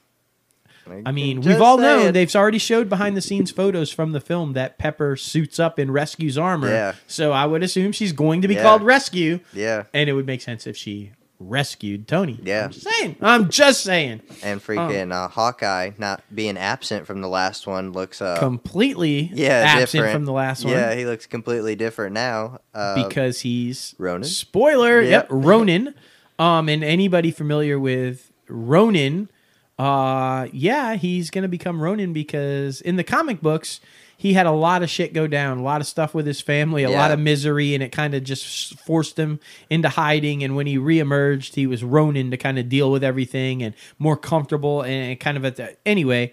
Like, I mean, we've all known they've already showed behind the scenes photos from the film that Pepper suits up in Rescue's armor. Yeah. So I would assume she's going to be Yeah. called Rescue, Yeah. and it would make sense if she rescued Tony. Yeah. I'm just saying. I'm just saying. And freaking uh, Hawkeye not being absent from the last one looks uh Completely yeah absent different from the last one. Yeah, he looks completely different now. Uh, because he's Ronin? Spoiler, yep, Yep. Ronin. Um, and anybody familiar with Ronin, uh, yeah, he's gonna become Ronin because in the comic books he had a lot of shit go down, a lot of stuff with his family, a lot of misery, and it kind of just forced him into hiding. And when he reemerged, he was Ronin to kind of deal with everything and more comfortable and kind of at the anyway.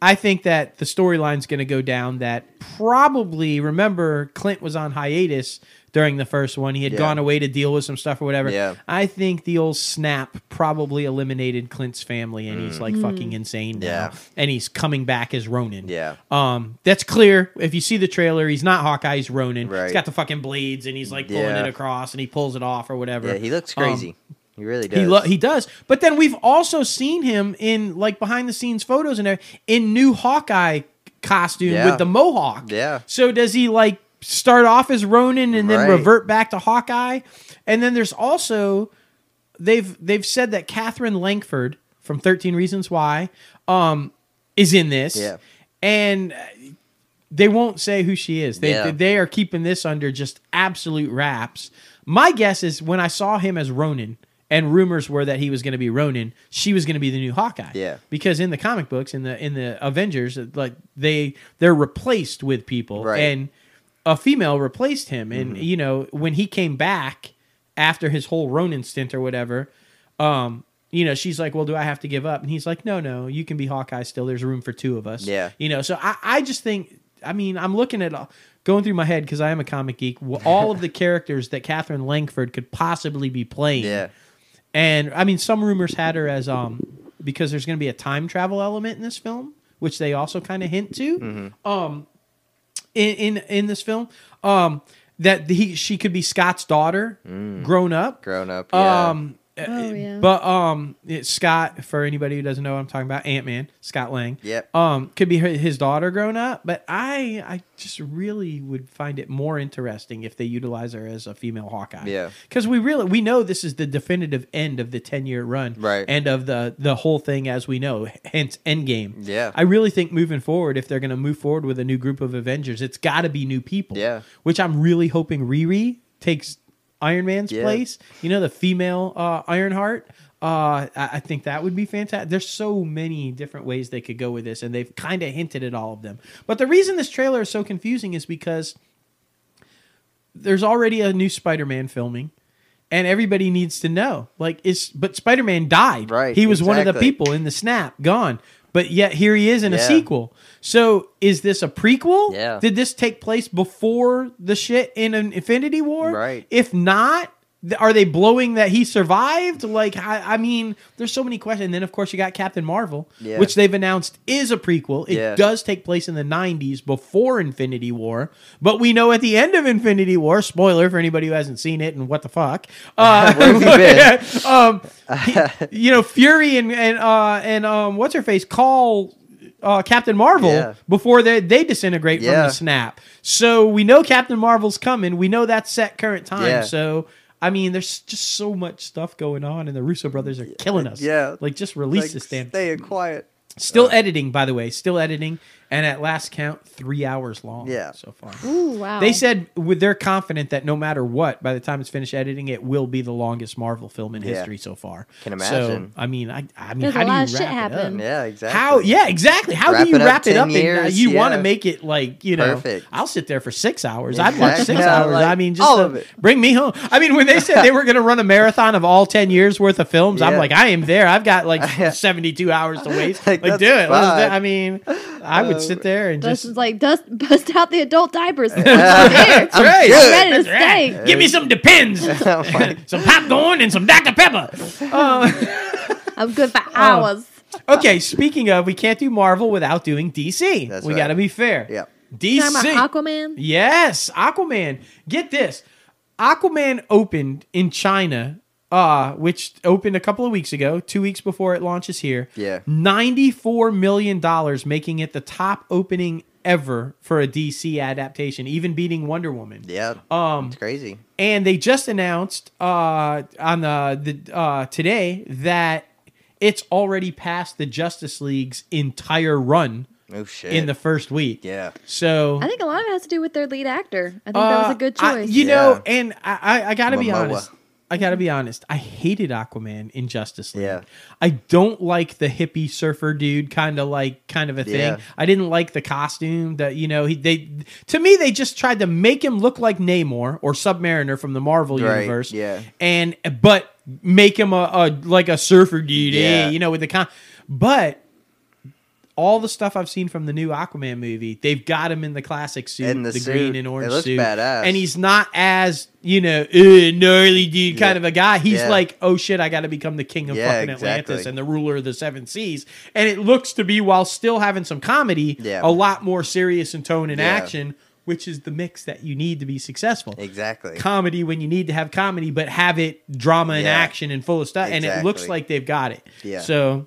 I think that the storyline's going to go down that probably remember Clint was on hiatus during the first one. He had Yeah. gone away to deal with some stuff or whatever. Yeah. I think the old snap probably eliminated Clint's family and he's like fucking insane now. Mm. Yeah. And he's coming back as Ronin. Yeah. Um, that's clear. If you see the trailer, he's not Hawkeye, he's Ronin. He's got the fucking blades and he's like pulling Yeah. it across and he pulls it off or whatever. yeah, he looks Um, crazy. he really does. he lo- he does. But then we've also seen him in like behind the scenes photos and everything, in new Hawkeye costume Yeah. with the mohawk. Yeah. So does he like start off as Ronin and then Right. revert back to Hawkeye? And then there's also they've they've said that Katherine Langford from Thirteen Reasons Why um is in this. Yeah. And they won't say who she is. They Yeah. they are keeping this under just absolute wraps. My guess is when I saw him as Ronin, and rumors were that he was going to be Ronin, she was going to be the new Hawkeye. Yeah. Because in the comic books, in the in the Avengers, like they they're replaced with people, Right. and a female replaced him. And Mm-hmm. you know when he came back after his whole Ronin stint or whatever, um, you know, she's like, "Well, do I have to give up?" And he's like, "No, no, you can be Hawkeye still. There's room for two of us." Yeah. you know. So I, I just think, I mean, I'm looking at going through my head because I am a comic geek. (laughs) All of the characters that Katherine Langford could possibly be playing. Yeah. And I mean, some rumors had her as um because there's going to be a time travel element in this film, which they also kind of hint to. Mm-hmm. Um, in in in this film, um, that he she could be Scott's daughter, grown up. Grown up. Mm. Yeah. Um, Oh, yeah. But um, it's Scott for anybody who doesn't know what I'm talking about, Ant Man, Scott Lang. Yep. Um, could be her, his daughter grown up, but I I just really would find it more interesting if they utilize her as a female Hawkeye. Yeah. Because we really we know this is the definitive end of the ten year run, Right. And of the the whole thing as we know, hence Endgame. Yeah. I really think moving forward, if they're going to move forward with a new group of Avengers, it's got to be new people. Yeah. Which I'm really hoping Riri takes Iron Man's Yeah. place. You know, the female uh, Ironheart. Uh, I, think that would be fantastic. There's so many different ways they could go with this, and they've kind of hinted at all of them. But the reason this trailer is so confusing is because there's already a new Spider-Man filming, and everybody needs to know. Like, is but Spider-Man died. Right, He was one of the people in the snap, gone. But yet here he is in a sequel. So is this a prequel? Yeah. Did this take place before the shit in an Infinity War? Right. If not, are they blowing that he survived? Like, I, I mean, there's so many questions. And then, of course, you got Captain Marvel, Yeah. which they've announced is a prequel. It Yeah. does take place in the 90s before Infinity War. But we know at the end of Infinity War, spoiler for anybody who hasn't seen it and what the fuck. Uh, (laughs) Where have you been? (laughs) um, he- you know, Fury and and uh, and um, what's her face call uh, Captain Marvel Yeah. before they they disintegrate from the snap. So we know Captain Marvel's coming. We know that's set current time. So. I mean, there's just so much stuff going on, and the Russo brothers are killing us. Yeah. like just release Like, this damn. Stay quiet. Still uh, editing, by the way, still editing, and at last count, three hours long. Yeah. so far. Ooh, wow. They said with they're confident that no matter what, by the time it's finished editing, it will be the longest Marvel film in Yeah. history so far. Can imagine. So I mean, I, I mean, There's how a do lot you of shit wrap it happen. up? Yeah, exactly. How? Yeah, exactly. How Wrap do you it up wrap it 10 up? And, uh, years, you want to yeah. make it like you know? Perfect. I'll sit there for six hours. I'd watch Exactly. six (laughs) Yeah, hours. like, I mean, just all to of it. bring me home. I mean, when they said they were going to run a marathon of all ten years worth of films, I'm Yeah. like, I am there. I've got like (laughs) 72 hours to waste. Like, Like, that's do it. Let's do- fine. I mean, I would sit there and just Dustin's like, Dust, (laughs) bust out the adult diapers. (laughs) I'm That's here. right. good. ready to That's right. stay. Give me some Depends, (laughs) some popcorn, and some Dr Pepper. Uh, I'm good Oh. for hours. okay, speaking of, we can't do Marvel without doing DC. That's we right. got to be fair. Yeah. DC. Talking about Aquaman. Yes, Aquaman. Get this. Aquaman opened in China, uh, which opened a couple of weeks ago, two weeks before it launches here. Yeah. $94 million, making it the top opening ever for a DC adaptation, even beating Wonder Woman. Yeah. Um, it's crazy. and they just announced uh, on the, the uh, today that it's already passed the Justice League's entire run Oh shit. in the first week. yeah. So I think a lot of it has to do with their lead actor. I think that was uh, a good I- choice. you Yeah. know, and I, I, I gotta be honest. I gotta be honest. I hated Aquaman in Justice League. Yeah. I don't like the hippie surfer dude kind of like kind of a thing. Yeah. I didn't like the costume that you know he they to me they just tried to make him look like Namor or Submariner from the Marvel Right, universe. yeah. and but make him a, a like a surfer dude. Yeah. eh, you know with the con. But all the stuff I've seen from the new Aquaman movie, they've got him in the classic suit, In the, the green suit. and It orange looks suit, badass. and he's not as you know uh, gnarly dude kind Yeah. of a guy. He's Yeah. like, oh shit, I got to become the king of Yeah, fucking Atlantis exactly. and the ruler of the seven seas. And it looks to be while still having some comedy, a lot more serious in tone and action, which is the mix that you need to be successful Exactly. comedy when you need to have comedy, but have it drama and Yeah. action and full of stuff. And it looks like they've got it. Yeah. So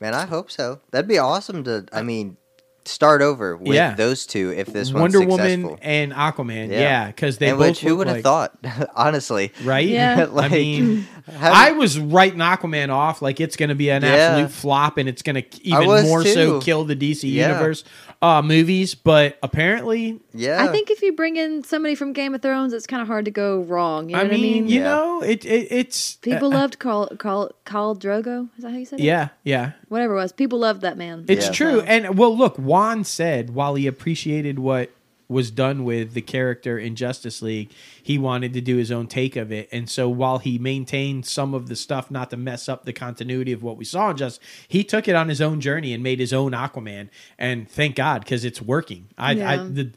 Man, I hope so. That'd be awesome to. I mean, start over with Yeah. those two if this was. Wonder one's Woman and Aquaman, Yeah. yeah, because they and both which who would have like- thought? (laughs) Honestly, right? Yeah. (laughs) Like, I mean, (laughs) how I was writing Aquaman off like it's going to be an Yeah. absolute flop and it's going to even was more so kill the DC Yeah. universe uh, movies. But apparently, yeah. I think if you bring in somebody from Game of Thrones, it's kind of hard to go wrong. You know I what mean, I mean? you Yeah. know, it, it it's People uh, loved Carl, Carl, Khal Drogo. Is that how you said it? Yeah, yeah. Whatever it was. People loved that man. It's Yeah. true. So- And well, look, Wan said while he appreciated what was done with the character in Justice League, he wanted to do his own take of it. And so while he maintained some of the stuff not to mess up the continuity of what we saw in Justice, he took it on his own journey and made his own Aquaman. And thank God because it's working. I, I Yeah. the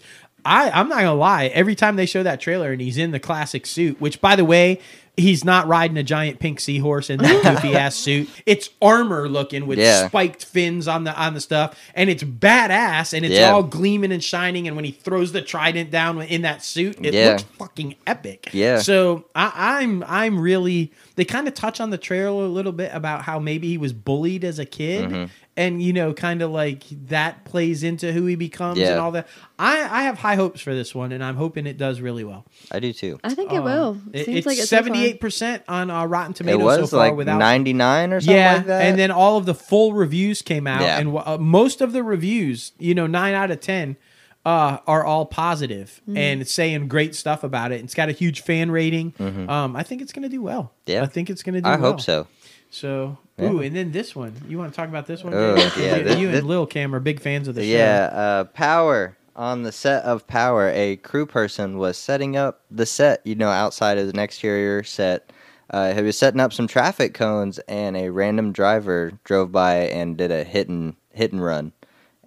I, I'm not gonna lie. Every time they show that trailer and he's in the classic suit, which by the way, he's not riding a giant pink seahorse in that (laughs) goofy ass suit. It's armor looking with Yeah. spiked fins on the on the stuff, and it's badass and it's Yeah. all gleaming and shining. And when he throws the trident down in that suit, it Yeah. looks fucking epic. Yeah. So I, I'm I'm really they kind of touch on the trailer a little bit about how maybe he was bullied as a kid. Mm-hmm. And you know, kind of like that plays into who he becomes Yeah. and all that. I, I have high hopes for this one, and I'm hoping it does really well. I do too. I think it will. Um, It- Seems it's like it's so seventy eight percent on uh, Rotten It Tomatoes was so far like without 99 or something yeah, like that. and then all of the full reviews came out, Yeah. and uh, most of the reviews, you know, nine out of ten, uh, are all positive and saying great stuff about it. It's got a huge fan rating. Um, I think it's going to do well. Mm-hmm. Yeah. I think it's going to do. Well. I well. hope so. So, Yeah. ooh, and then this one. You want to talk about this one? Oh, yeah, You, thi- you thi- and Lil Cam are big fans of the show. Yeah, uh, Power. On the set of Power, a crew person was setting up the set, you know, outside of an exterior set. Uh, he was setting up some traffic cones, and a random driver drove by and did a hit and hit and run,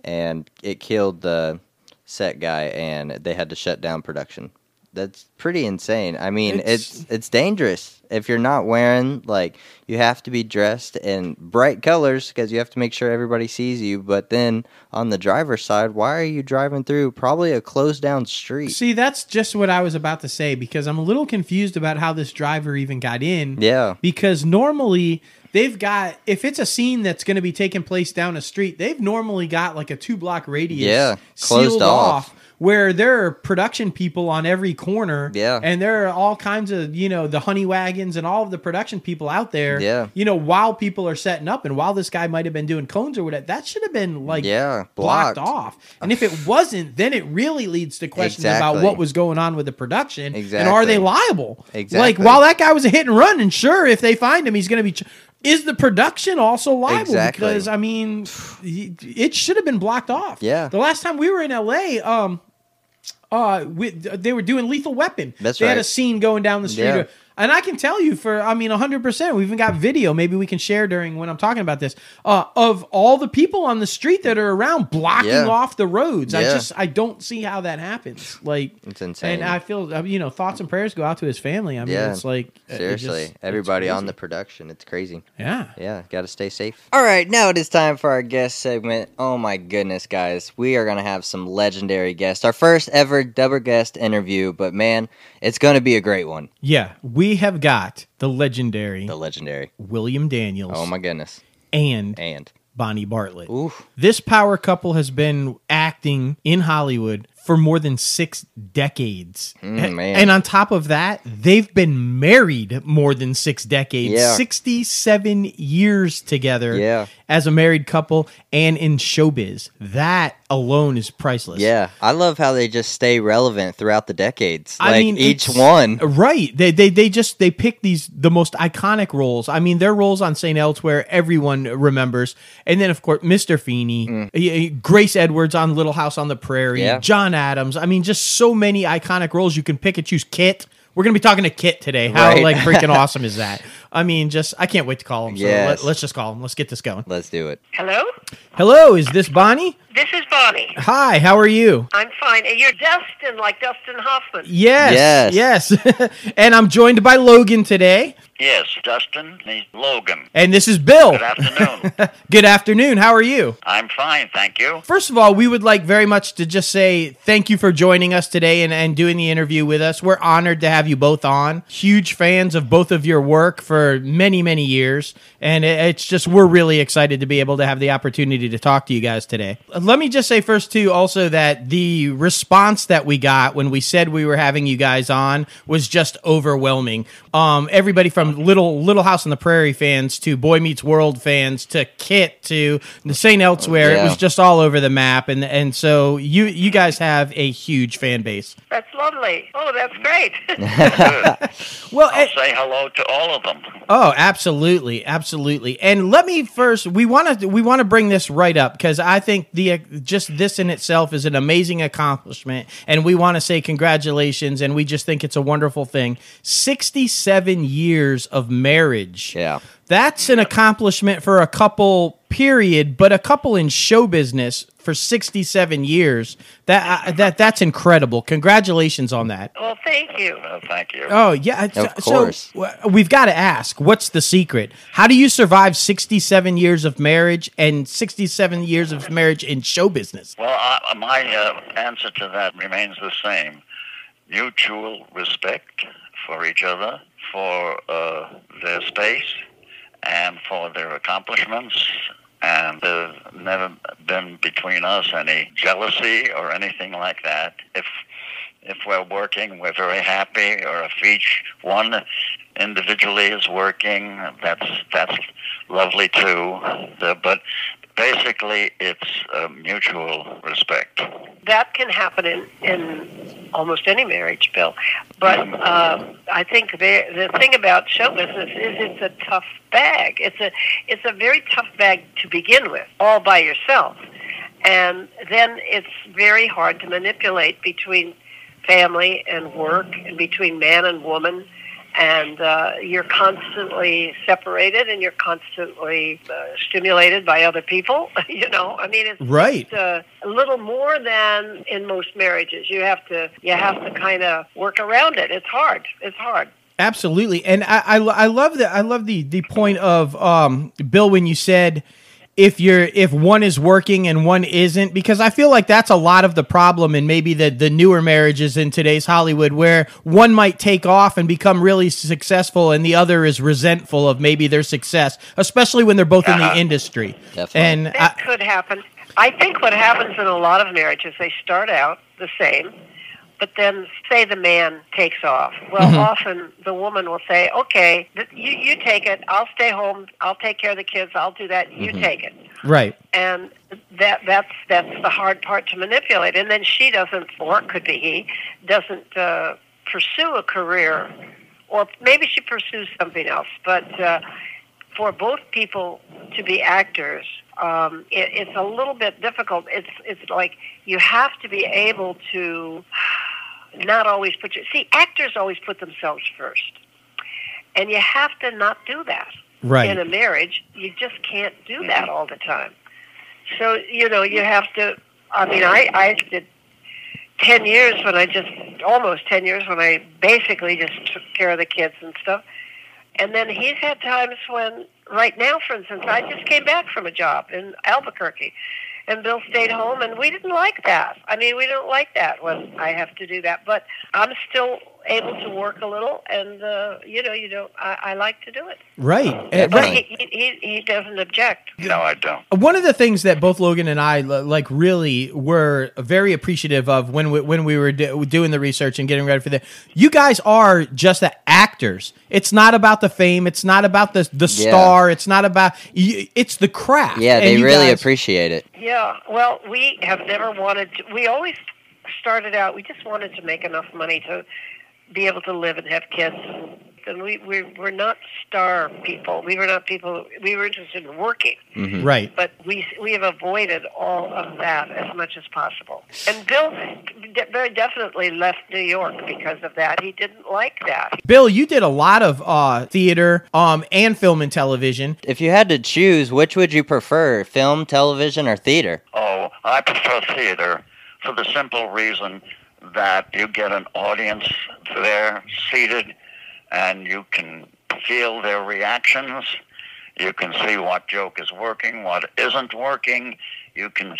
and it killed the set guy, and they had to shut down production. That's pretty insane. I mean, It's- it's it's dangerous if you're not wearing like you have to be dressed in bright colors because you have to make sure everybody sees you. But then on the driver's side, why are you driving through probably a closed down street? See, that's just what I was about to say because I'm a little confused about how this driver even got in. Yeah, because normally they've got if it's a scene that's going to be taking place down a street they've normally got like a two block radius Yeah, closed sealed off. off where there are production people on every corner Yeah. and there are all kinds of you know the honey wagons and all of the production people out there Yeah. you know while people are setting up and while this guy might have been doing cones or whatever that should have been like yeah, blocked blocked. off and if it (laughs) wasn't then it really leads to questions about what was going on with the production Exactly. and are they liable Exactly. like while that guy was a hit and run and sure if they find him he's going to be ch- is the production also liable Exactly. because i mean it should have been blocked off Yeah. the last time we were in la um uh we, they were doing lethal weapon That's they had a scene going down the street Yeah. And I can tell you for, I mean, 100%, we even got video, maybe we can share during when I'm talking about this, uh, of all the people on the street that are around blocking Yeah. off the roads. I just, I don't see how that happens. Like, It's insane. and I feel, uh, you know, thoughts and prayers go out to his family. I mean, Yeah. it's like, it Seriously, just- everybody on the production, it's crazy. Yeah. Yeah, got to stay safe. All right, now it is time for our guest segment. Oh my goodness, guys. We are going to have some legendary guests. Our first ever double guest interview, but man, it's going to be a great one. Yeah. We have got the legendary The legendary. William Daniels Oh my goodness. and And Bonnie Bartlett. This power couple has been acting in Hollywood for more than six decades. Mm. And on top of that, they've been married more than six decades. Yeah. 67 years together Yeah. as a married couple and in showbiz. That alone is priceless. Yeah, I love how they just stay relevant throughout the decades. I Like mean, each one. Right. They, they they just they pick these the most iconic roles. I mean, their roles on St. Elsewhere everyone remembers, and then of course Mr. Feeney, y- Grace Edwards on Little House on the Prairie, Mm. Yeah. John Adams. I mean, just so many iconic roles you can pick and choose. Kit. We're gonna be talking to Kit today. How Right. like freaking (laughs) awesome is that? I mean, just I can't wait to call him. So Yes. let, us just call him. Let's get this going. Let's do it. Hello? Hello, is this Bonnie? This is Bonnie. Hi, how are you? I'm fine. And you're Dustin, like Dustin Hoffman. Yes, yes, (laughs) and I'm joined by Logan today, Yes, Dustin. He's Logan. and this is Bill. Good afternoon. (laughs) Good afternoon. How are you? I'm fine, thank you. First of all, we would like very much to just say thank you for joining us today and, and doing the interview with us. We're honored to have you both on. Huge fans of both of your work for many, many years. And it- it's just, we're really excited to be able to have the opportunity to talk to you guys today. Let me just say first, too, also that the response that we got when we said we were having you guys on was just overwhelming. Um, everybody from Little Little House on the Prairie fans to Boy Meets World fans to Kit to the St. Elsewhere. It was just all over the map, and and so you you guys have a huge fan base. That's lovely. Oh, that's great. (laughs) Well, I'll say hello to all of them. Oh, absolutely, absolutely. And let me first we want to we want to bring this right up because I think the just this in itself is an amazing accomplishment and we want to say congratulations and we just think it's a wonderful thing. 67 years of marriage. Yeah. That's an accomplishment for a couple period, but a couple in show business for 67 years. That uh, that that's incredible. Congratulations on that. well, thank you. Uh, thank you. Oh yeah, so, Of course. so we've got to ask, what's the secret? How do you survive 67 years of marriage and 67 years of marriage in show business? Well, I, my uh, answer to that remains the same: mutual respect for each other, for uh, their space, and for their accomplishments. And there's never been between us any jealousy or anything like that. If if we're working, we're very happy, or if each one individually is working, that's that's lovely too. But basically, it's uh, mutual respect. That can happen in, in almost any marriage, Bill. But um, I think the the thing about show business is it's a tough bag. It's a it's a very tough bag to begin with, all by yourself, and then it's very hard to manipulate between family and work, and between man and woman. And uh, you're constantly separated, and you're constantly uh, stimulated by other people. (laughs) you know, I mean, it's Right. uh, a little more than in most marriages. You have to you have to kind of work around it. It's hard. It's hard. Absolutely, and I, I, I love that. I love the the point of um, Bill when you said if you're if one is working and one isn't, because I feel like that's a lot of the problem in maybe the the newer marriages in today's Hollywood, where one might take off and become really successful, and the other is resentful of maybe their success, especially when they're both in the uh-huh. industry. Definitely. And That I, could happen. I think what happens in a lot of marriages, they start out the same, but then say the man takes off. Well, often the woman will say, "Okay, th- you you take it. I'll stay home. I'll take care of the kids. I'll do that. You take it." right. and that that's that's the hard part to manipulate. And then she doesn't, or it could be he, doesn't uh, pursue a career, or maybe she pursues something else. But uh, for both people to be actors, um, it, it's a little bit difficult. It's it's like you have to be able to not always put your see actors always put themselves first, and you have to not do that Right. in a marriage, you just can't do that all the time. So you know, you have to. I mean, I I did ten years when I just almost ten years when I basically just took care of the kids and stuff. And then he's had times when, right now, for instance, I just came back from a job in Albuquerque, and Bill stayed home, and we didn't like that. I mean, we don't like that when I have to do that. But I'm still able to work a little, and uh, you know, you know, I, I like to do it. Right. Uh, But right. he, he, he he doesn't object. No, I don't. One of the things that both Logan and I like really were very appreciative of when we, when we were do, doing the research and getting ready for that. You guys are just the actors. It's not about the fame. It's not about the the Yeah. star. It's not about. It's the craft. Yeah, they really guys- appreciate it. Yeah, well, we have never wanted to. We always started out. We just wanted to make enough money to be able to live and have kids. And we we were not star people. We were not people. We were interested in working. Right. But we we have avoided all of that as much as possible. And Bill de- very definitely left New York because of that. He didn't like that. Bill, you did a lot of uh, theater um, and film and television. If you had to choose, which would you prefer, film, television, or theater? Oh, I prefer theater for the simple reason that you get an audience there seated and you can feel their reactions. You can see what joke is working, what isn't working. You can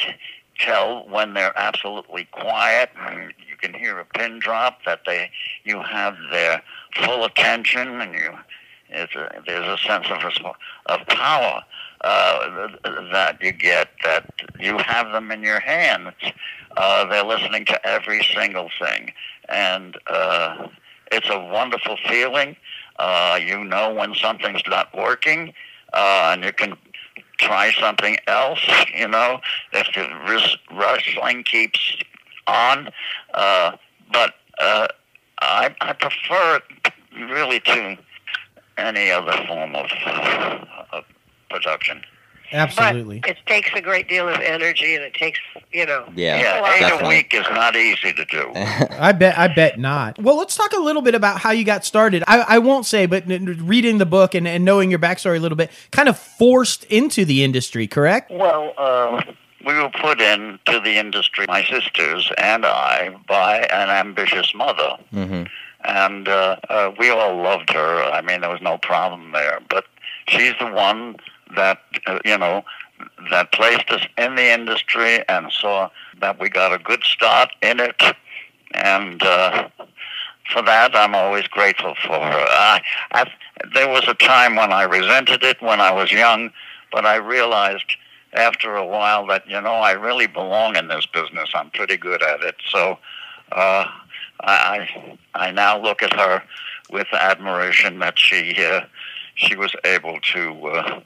tell when they're absolutely quiet and you can hear a pin drop that they you have their full attention and you a, there's a sense of of power uh, that you get that you have them in your hands. Uh, they're listening to every single thing, and uh, it's a wonderful feeling. Uh, you know when something's not working, uh, and you can try something else. You know, if the wrestling keeps on, uh, but uh, I, I prefer really to any other form of, of production. Absolutely. But it takes a great deal of energy, and it takes, you know. Yeah, Yeah, Well, eight definitely. a week is not easy to do. (laughs) I bet. I bet not. Well, let's talk a little bit about how you got started. I, I won't say, but n- n- reading the book and, and knowing your backstory a little bit, kind of forced into the industry, correct? Well, uh, we were put into the industry, my sisters and I, by an ambitious mother. hmm And uh, uh, we all loved her. I mean, there was no problem there. But she's the one that, uh, you know, that placed us in the industry and saw that we got a good start in it. And uh, for that, I'm always grateful for her. I, I, there was a time when I resented it when I was young, but I realized after a while that you know I really belong in this business. I'm pretty good at it. So uh, I I now look at her with admiration that she uh, she was able to uh,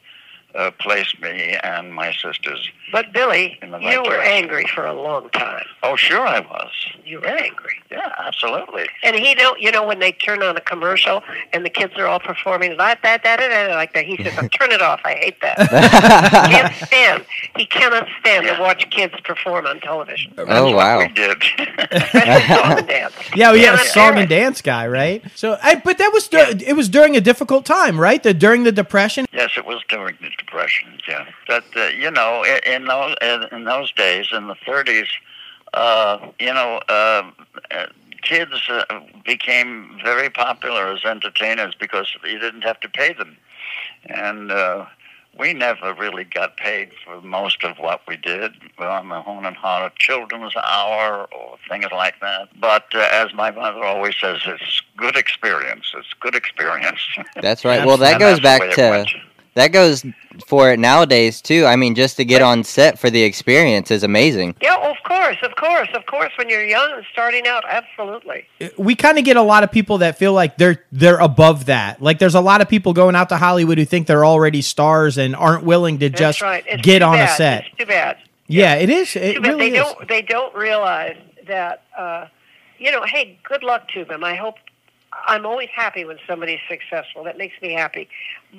uh, place me and my sisters. But Billy, In the right you were direction. angry for a long time. Oh, sure I was. You were angry. Yeah, absolutely. And he don't, you know, when they turn on a commercial and the kids are all performing like that, that, that, that, like that, he says, "Turn it off. I hate that." (laughs) he can't stand. He cannot stand to watch kids perform on television, Oh wow. We did. (laughs) (laughs) especially song and dance. Yeah, well, yeah, Cannot song and dance guy, right? So, I, but that was dur- it was during a difficult time, right? The during the depression. Yes, it was during the depression. Yeah, that uh, you know, in those in those days, in the 30s, uh, you know, uh, uh, kids uh, became very popular as entertainers because you didn't have to pay them, and uh, we never really got paid for most of what we did on the Horn and Hardart Children's Hour or things like that. But uh, as my mother always says, it's good experience. It's good experience. (laughs) That's right. Well, that goes back to went. That goes for it nowadays too. I mean, just to get on set for the experience is amazing. Yeah, of course, of course, of course. When you're young and starting out, absolutely. we kind of get a lot of people that feel like they're they're above that. Like there's a lot of people going out to Hollywood who think they're already stars and aren't willing to That's just right. It's get too on a set. It's too bad. Yeah, it is. It Too bad really they is. don't. They don't realize that. Uh, you know, hey, good luck to them. I hope. I'm always happy when somebody's successful. That makes me happy.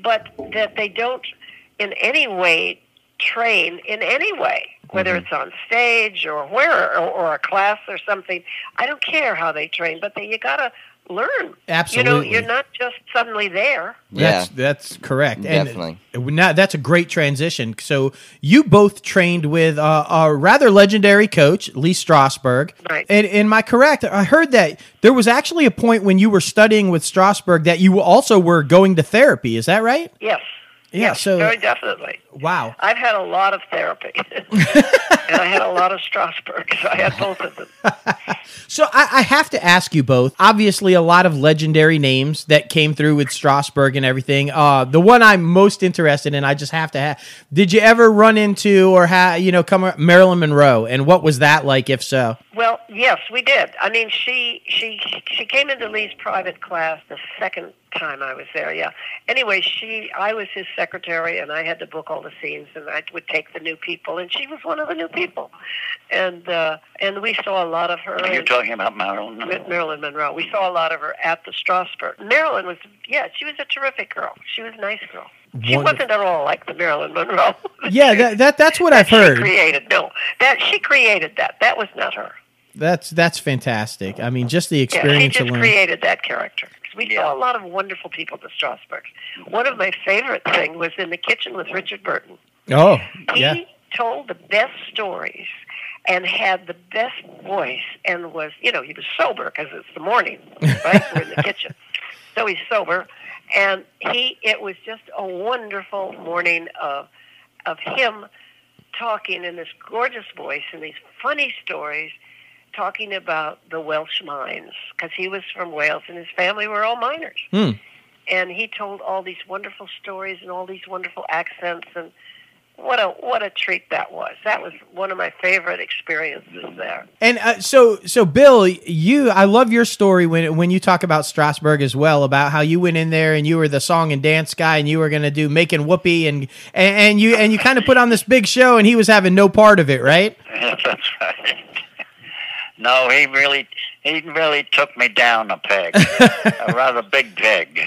But that they don't, in any way, train in any way, whether Mm-hmm. it's on stage or where or, or a class or something. I don't care how they train, but they, you gotta learn. Absolutely. You know, you're not just suddenly there. Yeah, That's that's correct. Definitely. And now that's a great transition. So you both trained with uh, a rather legendary coach, Lee Strasberg. Right. And am I correct? I heard that there was actually a point when you were studying with Strasberg that you also were going to therapy. Is that right? Yes. Yeah, Yes, so- very definitely. Wow. I've had a lot of therapy, (laughs) and I had a lot of Strasberg. So I had both of them. (laughs) So I, I have to ask you both. Obviously, a lot of legendary names that came through with Strasberg and everything. Uh, the one I'm most interested in, I just have to have. Did you ever run into or have you know come Marilyn Monroe? And what was that like, if so? Well, yes, we did. I mean, she she she came into Lee's private class the second time I was there. Yeah. Anyway, she I was his secretary, and I had to book all the scenes, and I would take the new people, and she was one of the new people, and uh, and we saw a lot of her. Are you and- talking about Marilyn? with Marilyn Monroe. We saw a lot of her at the Strasberg. Marilyn was, yeah, she was a terrific girl. She was a nice girl. She Wonderful. wasn't at all like the Marilyn Monroe. (laughs) Yeah, that, that that's what I've she heard. created. No, that she created that. That was not her. That's that's fantastic. I mean, just the experience Yeah, she experience just alone. created that character. 'Cause We Yeah. saw a lot of wonderful people at the Strasberg. One of my favorite thing was in the kitchen with Richard Burton. Oh, He yeah. told the best stories and had the best voice and was, you know, he was sober because it's the morning, right? We're in the (laughs) kitchen. So he's sober. And he, it was just a wonderful morning of, of him talking in this gorgeous voice and these funny stories talking about the Welsh mines because he was from Wales and his family were all miners. Hmm. And he told all these wonderful stories and all these wonderful accents and what a what a treat that was. That was one of my favorite experiences there. And uh, so, so Bill, you, I love your story when when you talk about Strasberg as well, about how you went in there and you were the song and dance guy, and you were going to do making whoopee, and, and and you and you kind of put on this big show, and he was having no part of it, right? (laughs) That's right. No, he really he really took me down a peg, a (laughs) rather big peg,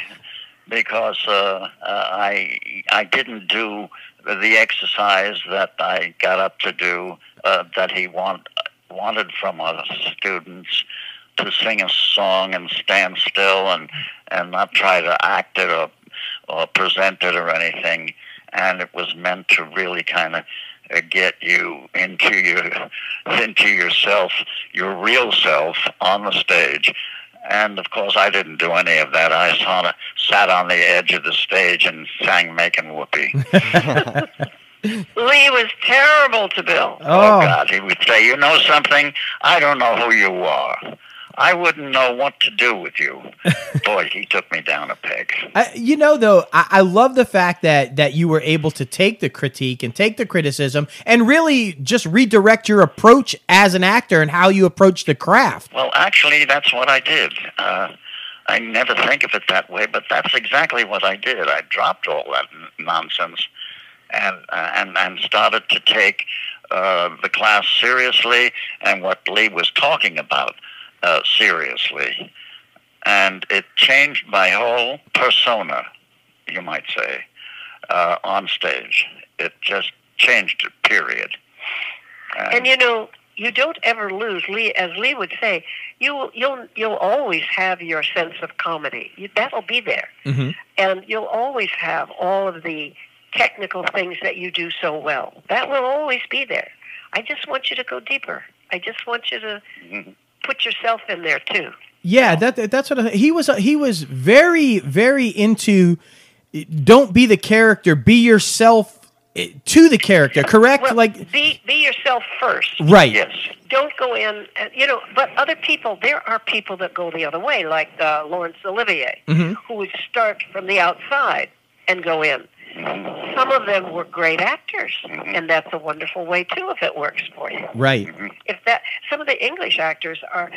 because uh, uh, I I didn't do the exercise that I got up to do uh, that he want wanted from us students to sing a song and stand still and and not try to act it or or present it or anything. And it was meant to really kind of get you into your into yourself, your real self on the stage. And of course, I didn't do any of that. I sort of sat on the edge of the stage and sang "Making Whoopee." (laughs) Lee was terrible to Bill. Oh. Oh, God, he would say, "You know something? I don't know who you are. I wouldn't know what to do with you." (laughs) Boy, he took me down a peg. I, you know, though, I, I love the fact that that you were able to take the critique and take the criticism and really just redirect your approach as an actor and how you approach the craft. Well, actually, that's what I did. Uh, I never think of it that way, but that's exactly what I did. I dropped all that n- nonsense and uh, and and started to take uh, the class seriously and what Lee was talking about uh, seriously, and it changed my whole persona, you might say, uh, on stage. It just changed it. Period. And you know, you don't ever lose Lee, as Lee would say. You you'll you'll always have your sense of comedy. You, that'll be there, Mm-hmm. and you'll always have all of the technical things that you do so well. That will always be there. I just want you to go deeper. I just want you to Mhm. Put yourself in there too. Yeah, that that's what I, he was. He was very, very into. Don't be the character. Be yourself eh, to the character. Correct? Well, like be be yourself first. right. Yes. Don't go in, you know. But other people, there are people that go the other way, like uh, Laurence Olivier, Mhm. who would start from the outside and go in. Some of them were great actors, Mhm. and that's a wonderful way too if it works for you. Right. If that, some of the English actors are,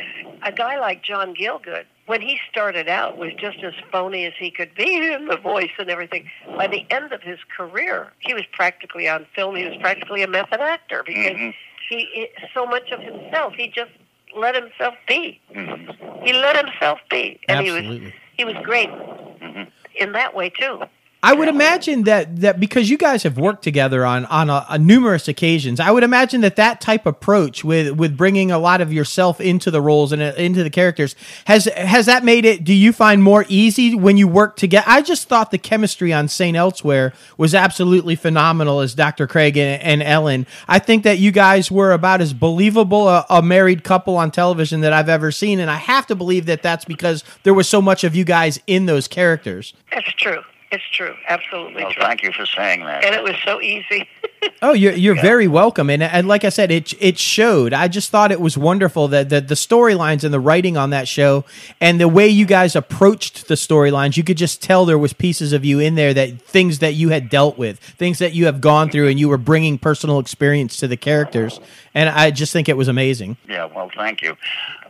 a guy like John Gielgud, when he started out, was just as phony as he could be (laughs) in the voice and everything. By the end of his career, he was practically on film. He was practically a method actor because Mhm. he, he so much of himself. He just let himself be. Mhm. He let himself be, and he was he was great Mhm. in that way too. I would imagine that that because you guys have worked together on on a, a numerous occasions, I would imagine that that type approach with with bringing a lot of yourself into the roles and uh, into the characters has has that made it. Do you find more easy when you work together? I just thought the chemistry on Saint Elsewhere was absolutely phenomenal as Dr. Craig and, and Ellen. I think that you guys were about as believable a, a married couple on television that I've ever seen, and I have to believe that that's because there was so much of you guys in those characters. That's true. It's true. Absolutely Well, true. thank you for saying that. And it was so easy. (laughs) Oh, you're you're very welcome, and and like I said, it it showed. I just thought it was wonderful that the the storylines and the writing on that show, and the way you guys approached the storylines, you could just tell there was pieces of you in there that things that you had dealt with, things that you have gone through, and you were bringing personal experience to the characters, and I just think it was amazing. Yeah, well, thank you.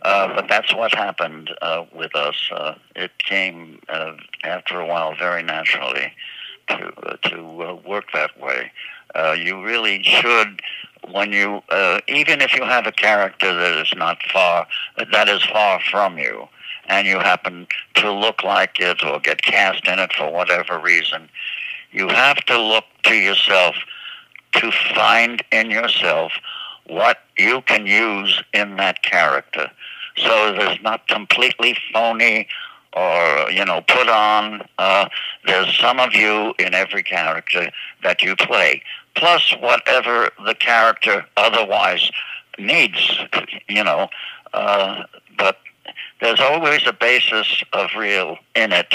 Uh, but that's what happened uh, with us. Uh, it came uh, after a while very naturally to uh, to work that way. You really should, when you, even if you have a character that is not far, that is far from you, and you happen to look like it or get cast in it for whatever reason, you have to look to yourself to find in yourself what you can use in that character. So there's not completely phony or, you know, put on. Uh, there's some of you in every character that you play, plus whatever the character otherwise needs, you know. Uh, but there's always a basis of real in it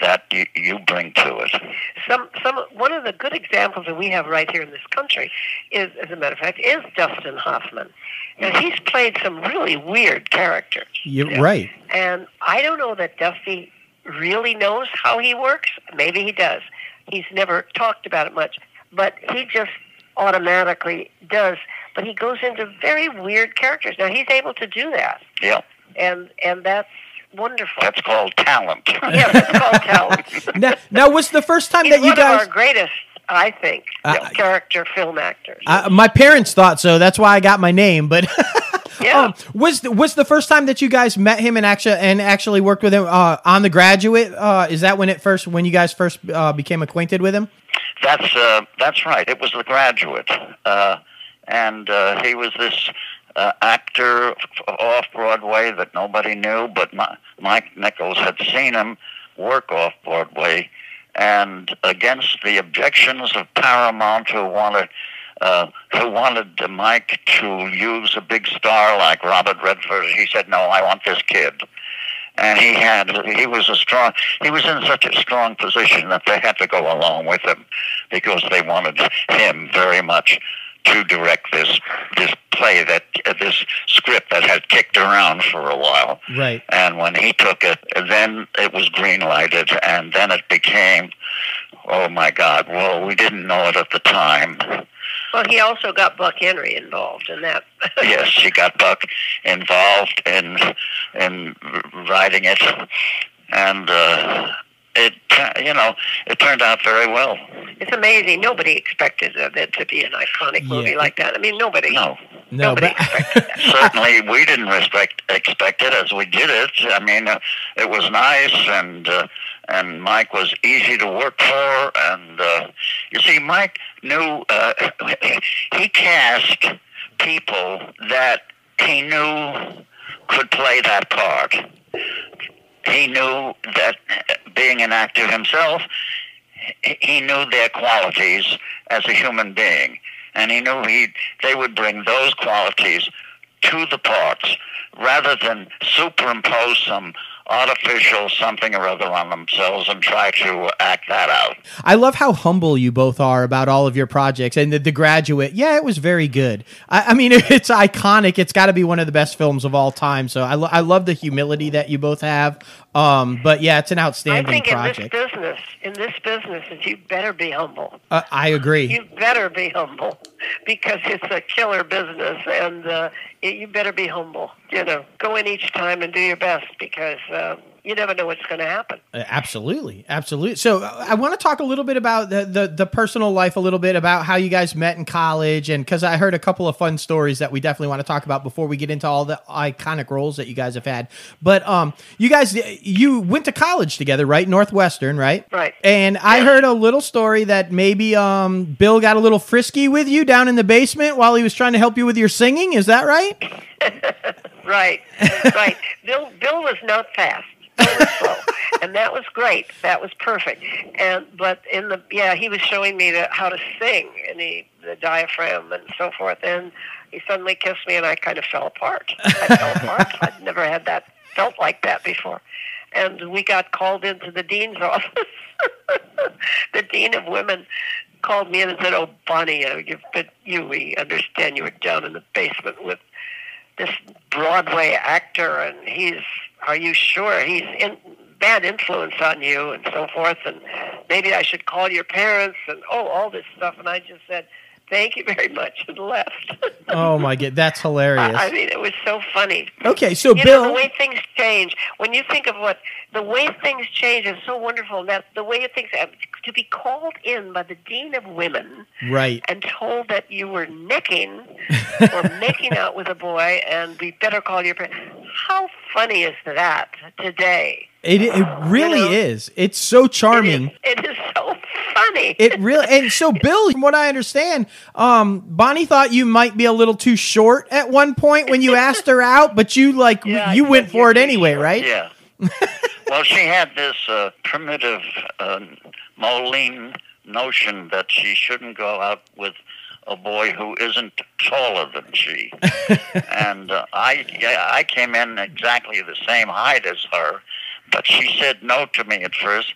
that you, you bring to it. some some one of the good examples that we have right here in this country is, as a matter of fact, is Dustin Hoffman. Now he's played some really weird characters, You're right. and I don't know that Dusty really knows how he works. Maybe he does. He's never talked about it much, but he just automatically does. But he goes into very weird characters. Now he's able to do that, Yeah, and and that's wonderful. that's called talent. (laughs) yeah, that's called talent. (laughs) Now, now was the first time He's that you one of guys? our greatest, I think, Uh, character film actors. Uh, my parents thought so. That's why I got my name. But (laughs) Yeah. Um, was the, was the first time that you guys met him and actually and actually worked with him uh, on The Graduate? Uh, is that when it first when you guys first uh, became acquainted with him? That's uh, that's right. It was The Graduate, uh, and uh, he was this uh, actor off Broadway that nobody knew, but Mi- Mike Nichols had seen him work off Broadway, and against the objections of Paramount, who wanted. Uh, who wanted Mike to use a big star like Robert Redford? He said, "No, I want this kid." and he had he was a strong he was in such a strong position that they had to go along with him because they wanted him very much to direct this this play that uh, this script that had kicked around for a while Right. and when he took it then it was green lighted and then it became oh my god well we didn't know it at the time Well, he also got Buck Henry involved in that. (laughs) yes, he got Buck involved in in writing it, and uh, it you know it turned out very well. it's amazing. Nobody expected it to be an iconic movie Yeah. like that. I mean, nobody. No, No, Nobody but (laughs) certainly we didn't respect expect it as we did it. I mean, uh, it was nice and. Uh, and Mike was easy to work for, and uh, you see, Mike knew uh, (laughs) he cast people that he knew could play that part. He knew that uh, being an actor himself, he- knew their qualities as a human being, and he knew he they would bring those qualities to the parts rather than superimpose some artificial something or other on themselves and try to act that out. I love how humble you both are about all of your projects. And the, the Graduate, yeah, it was very good. I, I mean, (laughs) it's iconic. It's got to be one of the best films of all time. So I, lo- I love the humility that you both have. Um, but yeah, it's an outstanding I think in this project. business, in this business, you better be humble. Uh, I agree. You better be humble because it's a killer business, and uh, it, you better be humble. You know, go in each time and do your best because uh, you never know what's going to happen. Uh, Absolutely, absolutely. So uh, I want to talk a little bit about the, the the personal life, a little bit about how you guys met in college, and because I heard a couple of fun stories that we definitely want to talk about before we get into all the iconic roles that you guys have had. But um, you guys, you went to college together, right? Northwestern, right? Right. And I heard a little story that maybe um Bill got a little frisky with you down in the basement while he was trying to help you with your singing. Is that right? (laughs) Right, right. Bill, Bill was not fast. And that was great. That was perfect. And but in the yeah, he was showing me the, how to sing and the the diaphragm and so forth. And he suddenly kissed me, and I kind of fell apart. I fell (laughs) apart. I'd never had that felt like that before. And we got called into the dean's (laughs) office. the dean of women called me in and said, "Oh, Bonnie, you've been you. We understand you were down in the basement with." this Broadway actor, and he's, are you sure he's in bad influence on you, and so forth, and maybe I should call your parents, and oh, all this stuff. And I just said, thank you very much, and left. Oh my god, that's (laughs) hilarious. I mean, it was so funny. Okay, so You Bill, know, the way things change, when you think of what, the way things change is so wonderful. That the way things, uh, to be called in by the Dean of Women, right? and told that you were nicking (laughs) or making out with a boy and we better call your parents. How funny is that today? It it really You know, is. It's so charming. is, it is so funny. It really and so Bill, from what I understand, um, Bonnie thought you might be a little too short at one point when you asked her out, but you like Yeah, you said went for it anyway, short. right? Yeah. (laughs) well, she had this uh, primitive uh, Moline notion that she shouldn't go out with a boy who isn't taller than she. (laughs) and uh, I, yeah, I came in exactly the same height as her, but she said no to me at first.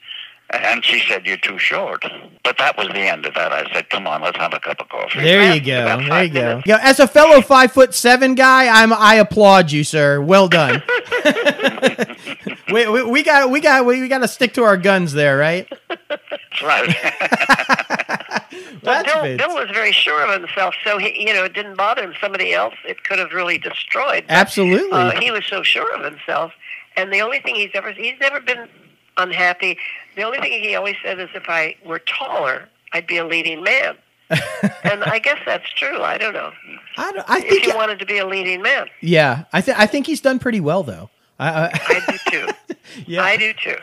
And she said, "You're too short." But that was the end of that. I said, "Come on, let's have a cup of coffee." There you go. There you five go. minutes. As a fellow five foot seven guy, I'm I applaud you, sir. Well done. (laughs) (laughs) we, we, we got we got we, we got to stick to our guns there, right? That's right. (laughs) Well, Bill. Bill was very sure of himself, so he, you know, it didn't bother him. Somebody else, it could have really destroyed. Absolutely. Uh, he was so sure of himself, and the only thing he's ever he's never been unhappy. The only thing he always said is, if I were taller, I'd be a leading man. (laughs) and I guess that's true. I don't know. I, don't- I If think you wanted to be a leading man, yeah, I think I think he's done pretty well though. I, I, I do too. (laughs) yeah. I do too.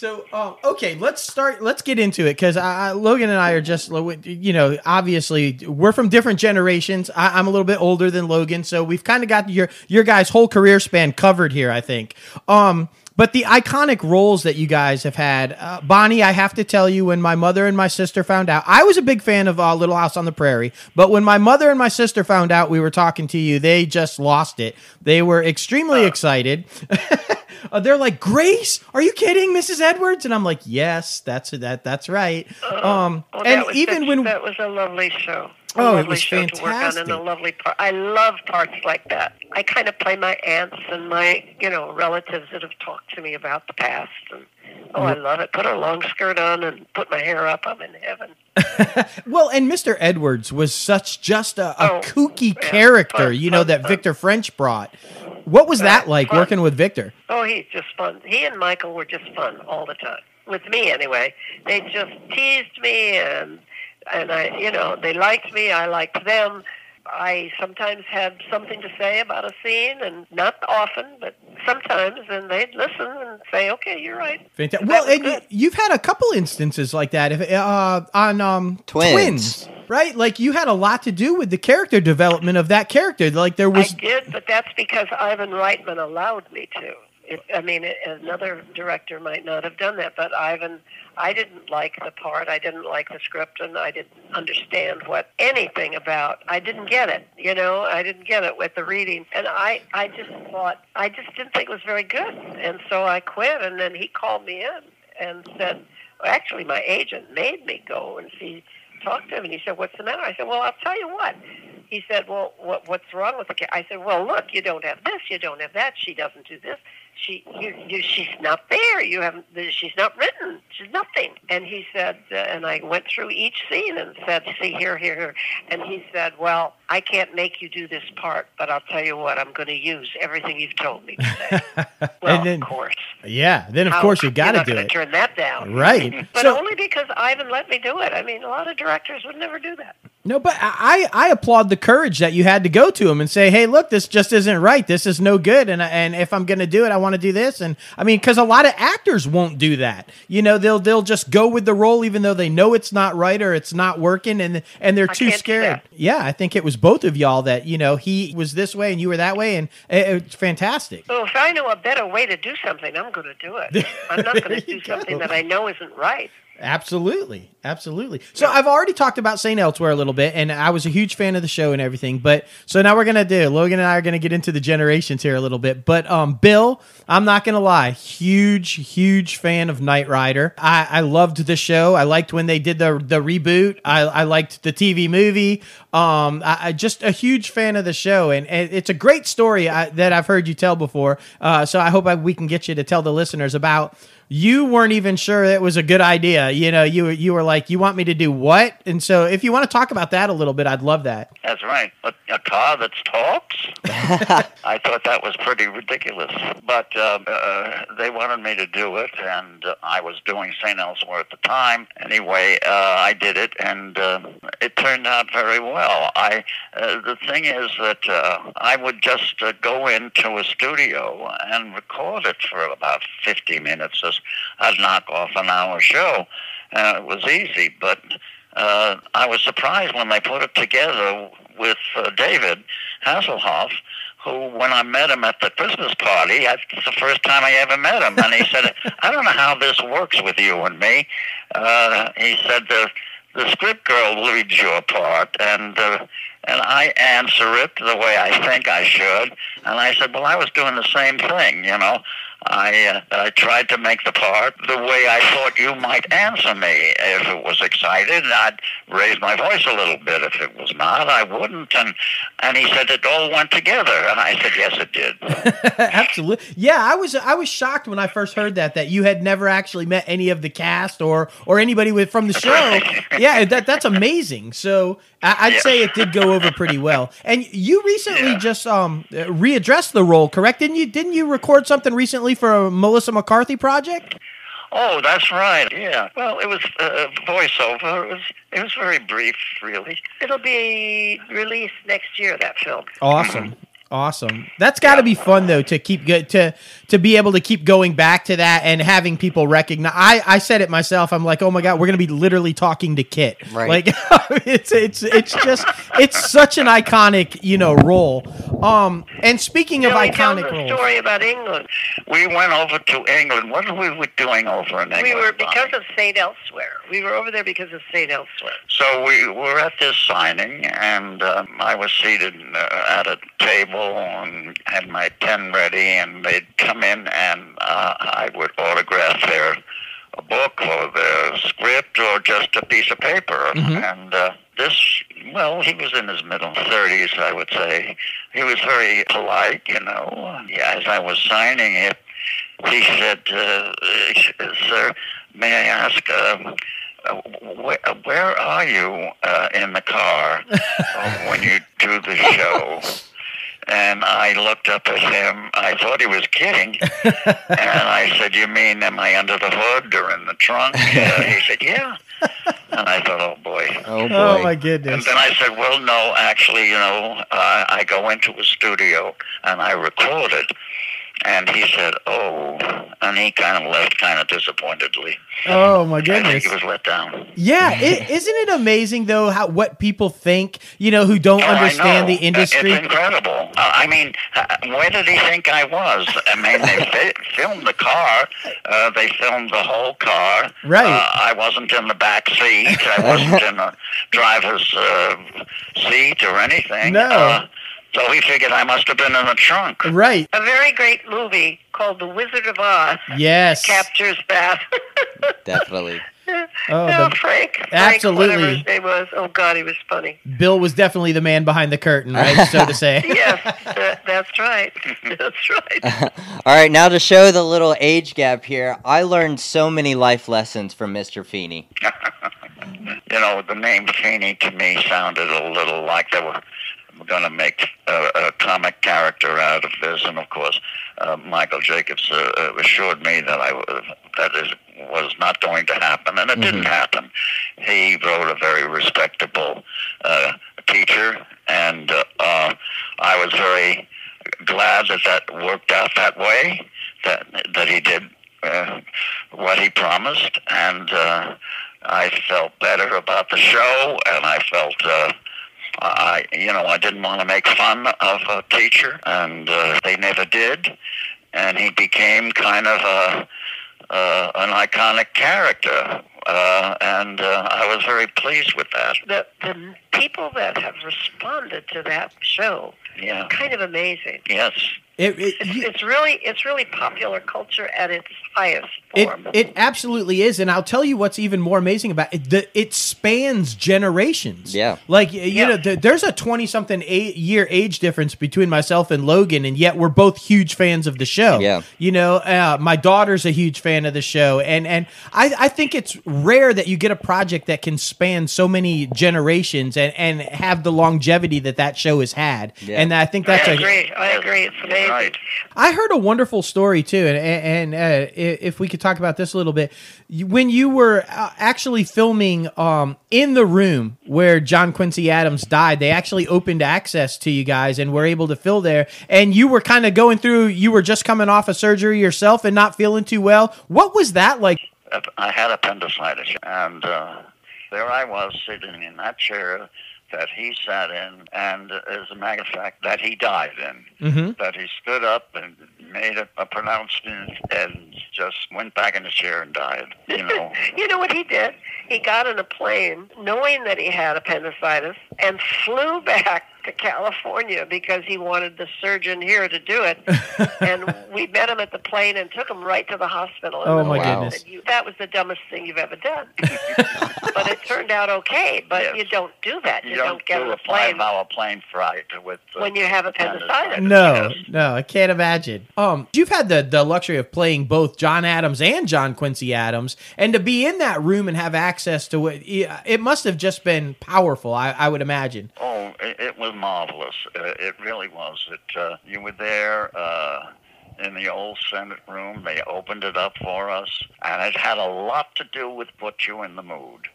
So, um, okay, let's start. Let's get into it because Logan and I are just, you know, obviously we're from different generations. I, I'm a little bit older than Logan, so we've kind of got your your guys' whole career span covered here. I think. Um, but the iconic roles that you guys have had, uh, Bonnie, I have to tell you, when my mother and my sister found out, I was a big fan of uh, Little House on the Prairie. But when my mother and my sister found out we were talking to you, they just lost it. They were extremely excited. (laughs) Uh, they're like, Grace, are you kidding, Mrs. Edwards? And I'm like, yes, that's that, that's right. Um, Oh, and even such- when that was a lovely show. A Oh, it was show to work on and fantastic. a lovely part. I love parts like that. I kind of play my aunts and my, you know, relatives that have talked to me about the past. And oh, I love it. Put a long skirt on and put my hair up. I'm in heaven. (laughs) well, and Mr. Edwards was such just a, a Oh, kooky yeah, character, fun, you know, fun, that fun. Victor French brought. What was that like working with Victor? Oh, he's just fun. He and Michael were just fun all the time. With me, anyway. They just teased me, and and I, you know, they liked me. I liked them. I sometimes had something to say about a scene, and not often, but sometimes, and they'd listen and say, "Okay, you're right." Fantastic. Well, and you, you've had a couple instances like that if, uh, on um, Twins. right? Like you had a lot to do with the character development of that character. Like there was I did, but that's because Ivan Reitman allowed me to. It, I mean, it, another director might not have done that, but Ivan, I didn't like the part. I didn't like the script, and I didn't understand what anything about. I didn't get it. You know, I didn't get it with the reading, and I, I just thought, I just didn't think it was very good, and so I quit. And then he called me in and said, well, actually, my agent made me go and see, talk to him, and he said, "What's the matter?" I said, "Well, I'll tell you what." He said, "Well, what, what's wrong with the cat?" I said, "Well, look, you don't have this, you don't have that. She doesn't do this. She, you, you, she's not there. You haven't. She's not written. She's nothing." And he said, uh, and I went through each scene and said, "See here, here, here." And he said, "Well, I can't make you do this part, but I'll tell you what. I'm going to use everything you've told me to say." (laughs) well, And then- of course. yeah. Then of How- course you got to do it, Turn that down. right? (laughs) But so only because Ivan let me do it. I mean, a lot of directors would never do that. No, but I I applaud the courage that you had to go to him and say, "Hey, look, this just isn't right. This is no good." And and if I'm going to do it, I want to do this. And I mean, because a lot of actors won't do that. You know, they'll they'll just go with the role even though they know it's not right or it's not working, and and they're I too scared. Yeah, I think it was both of y'all that you know he was this way and you were that way, and it, it's fantastic. So if I know a better way to do something, I'm going to do it. (laughs) I'm not going to do something go. that I know isn't right. Absolutely, absolutely. So I've already talked about Saint Elsewhere a little bit, and I was a huge fan of the show and everything. But so now we're gonna do Logan and I are gonna get into the generations here a little bit. But um, Bill, I'm not gonna lie, huge, huge fan of Knight Rider. I, I loved the show. I liked when they did the the reboot. I, I liked the TV movie. Um, I, I just a huge fan of the show, and, and it's a great story I, that I've heard you tell before. Uh, so I hope I, we can get you to tell the listeners about you weren't even sure it was a good idea. You know, you you were like, you want me to do what? And so, if you want to talk about that a little bit, I'd love that. That's right. A, a car that talks? (laughs) I thought that was pretty ridiculous. But uh, uh, they wanted me to do it, and uh, I was doing St. Elsewhere at the time. Anyway, uh, I did it, and uh, it turned out very well. I uh, The thing is that uh, I would just uh, go into a studio and record it for about 50 minutes. as I'd knock off an hour show. and it was easy, but uh, I was surprised when they put it together with uh, David Hasselhoff, who, when I met him at the Christmas party, that's the first time I ever met him, and he said, (laughs) "I don't know how this works with you and me." Uh, he said, "The the script girl reads your part, and." Uh, and I answer it the way I think I should. And I said, well, I was doing the same thing, you know. I uh, I tried to make the part the way I thought you might answer me. If it was excited, I'd raise my voice a little bit. If it was not, I wouldn't. And and he said it all went together. And I said, yes, it did. (laughs) Absolutely, yeah. I was I was shocked when I first heard that that you had never actually met any of the cast or or anybody with from the show. (laughs) Yeah, that that's amazing. So I, I'd Yeah. say it did go over pretty (laughs) well. And you recently Yeah. just um readdressed the role, correct? Didn't you? Didn't you record something recently for a Melissa McCarthy project? Oh, that's right. Yeah. Well, it was uh, voiceover. It was it was very brief, really. It'll be released next year. That film. Awesome. Awesome. That's got to be fun though to keep good to to be able to keep going back to that and having people recognize. I I said it myself. I'm like, oh my god, we're gonna be literally talking to Kit. Right. Like (laughs) it's it's it's just it's such an iconic you know role. Um. And speaking of Billy, tell iconic us a roles, story about England. We went over to England. What were we doing over in England? We were because of Saint Elsewhere. We were over there because of Saint Elsewhere. So we were at this signing, and um, I was seated uh, at a table and had my pen ready, and they'd come in, and uh, I would autograph their book or their script or just a piece of paper. And uh, this, well, he was in his middle 30s, I would say. He was very polite, you know. Yeah, as I was signing it, he said, uh, "Sir, may I ask?" Uh, where, where are you uh, in the car (laughs) when you do the show? And I looked up at him. I thought he was kidding. and I said, You mean, am I under the hood or in the trunk? (laughs) Uh, he said, Yeah. And I thought, Oh boy. Oh boy. oh my And then I said, Well, no, actually, you know, uh, I go into a studio and I recorded. And he said, Oh. And he kind of left kind of disappointedly. Oh my I think goodness. he was let down. Yeah, is isn't it amazing though how what people think you know who don't Oh, understand the industry? It's incredible. Uh, I mean, uh, where did he think I was? I mean, they fi- filmed the car. Uh, they filmed the whole car. Right. Uh, I wasn't in the back seat. I wasn't in the driver's uh, seat or anything. No. So he figured I must have been in the trunk. Right. A very great movie called The Wizard of Oz Yes. captures that. (laughs) Definitely. Oh, no, the, Frank. Frank, Absolutely. Whatever his name was. Oh God, he was funny. Bill was definitely the man behind the curtain, right? so to say. (laughs) Yes, that, that's right. (laughs) That's right. All right, now to show the little age gap here, I learned so many life lessons from Mr. Feeney. You know, the name Feeney to me sounded a little like there were going to make a, a comic character out of this, and of course, uh, Michael Jacobs uh, uh, assured me that I w- that is was not going to happen, and it didn't happen. He wrote a very respectable uh, teacher, and uh, uh, I was very glad that that worked out that way. That that he did uh, what he promised, and uh, I felt better about the show, and I felt. I, you know, I didn't want to make fun of a teacher, and uh, they never did. And he became kind of a, uh, an iconic character, uh, and uh, I was very pleased with that. The the people that have responded to that show, Yeah. kind of amazing. Yes. It, it, It's, you- it's really it's really popular culture at its highest It, form. it absolutely is, and I'll tell you what's even more amazing about it. The, it spans generations. Yeah. like you Yeah. know, th- there's a twenty something a- year age difference between myself and Logan, and yet we're both huge fans of the show. Yeah. you know, uh, my daughter's a huge fan of the show, and and I, I think it's rare that you get a project that can span so many generations and and have the longevity that that show has had. Yeah. And I think that's I a agree. I agree. It's amazing. Right. I heard a wonderful story too, and and, uh, if we could talk about this a little bit, when you were uh, actually filming um, in the room where John Quincy Adams died, they actually opened access to you guys and were able to fill there, and you were kind of going through. You were just coming off a surgery yourself and not feeling too well. What was that like? I had appendicitis, and uh, there I was sitting in that chair that he sat in, and as a matter of fact, that he died in. Mhm. That he stood up and made a, a pronouncement and just went back in the chair and died. You (laughs) know, You know what he did? He got on a plane knowing that he had appendicitis and flew back to California because he wanted the surgeon here to do it. (laughs) and we met him at the plane and took him right to the hospital. And Oh, my nurse goodness. said, "You- that was the dumbest thing you've ever done. (laughs) but it turned out okay. But Yes. you don't do that. You, you don't, don't get do on a a plane five-hour plane flight with uh, when you have appendicitis. No, Yes. no, I can't imagine. Um, you've had the the luxury of playing both John Adams and John Quincy Adams, and to be in that room and have access to it, it must have just been powerful. I, I would imagine. Oh, it, it was marvelous. Uh, it really was. It uh, you were there. Uh, in the old Senate room. They opened it up for us, and it had a lot to do with put you in the mood.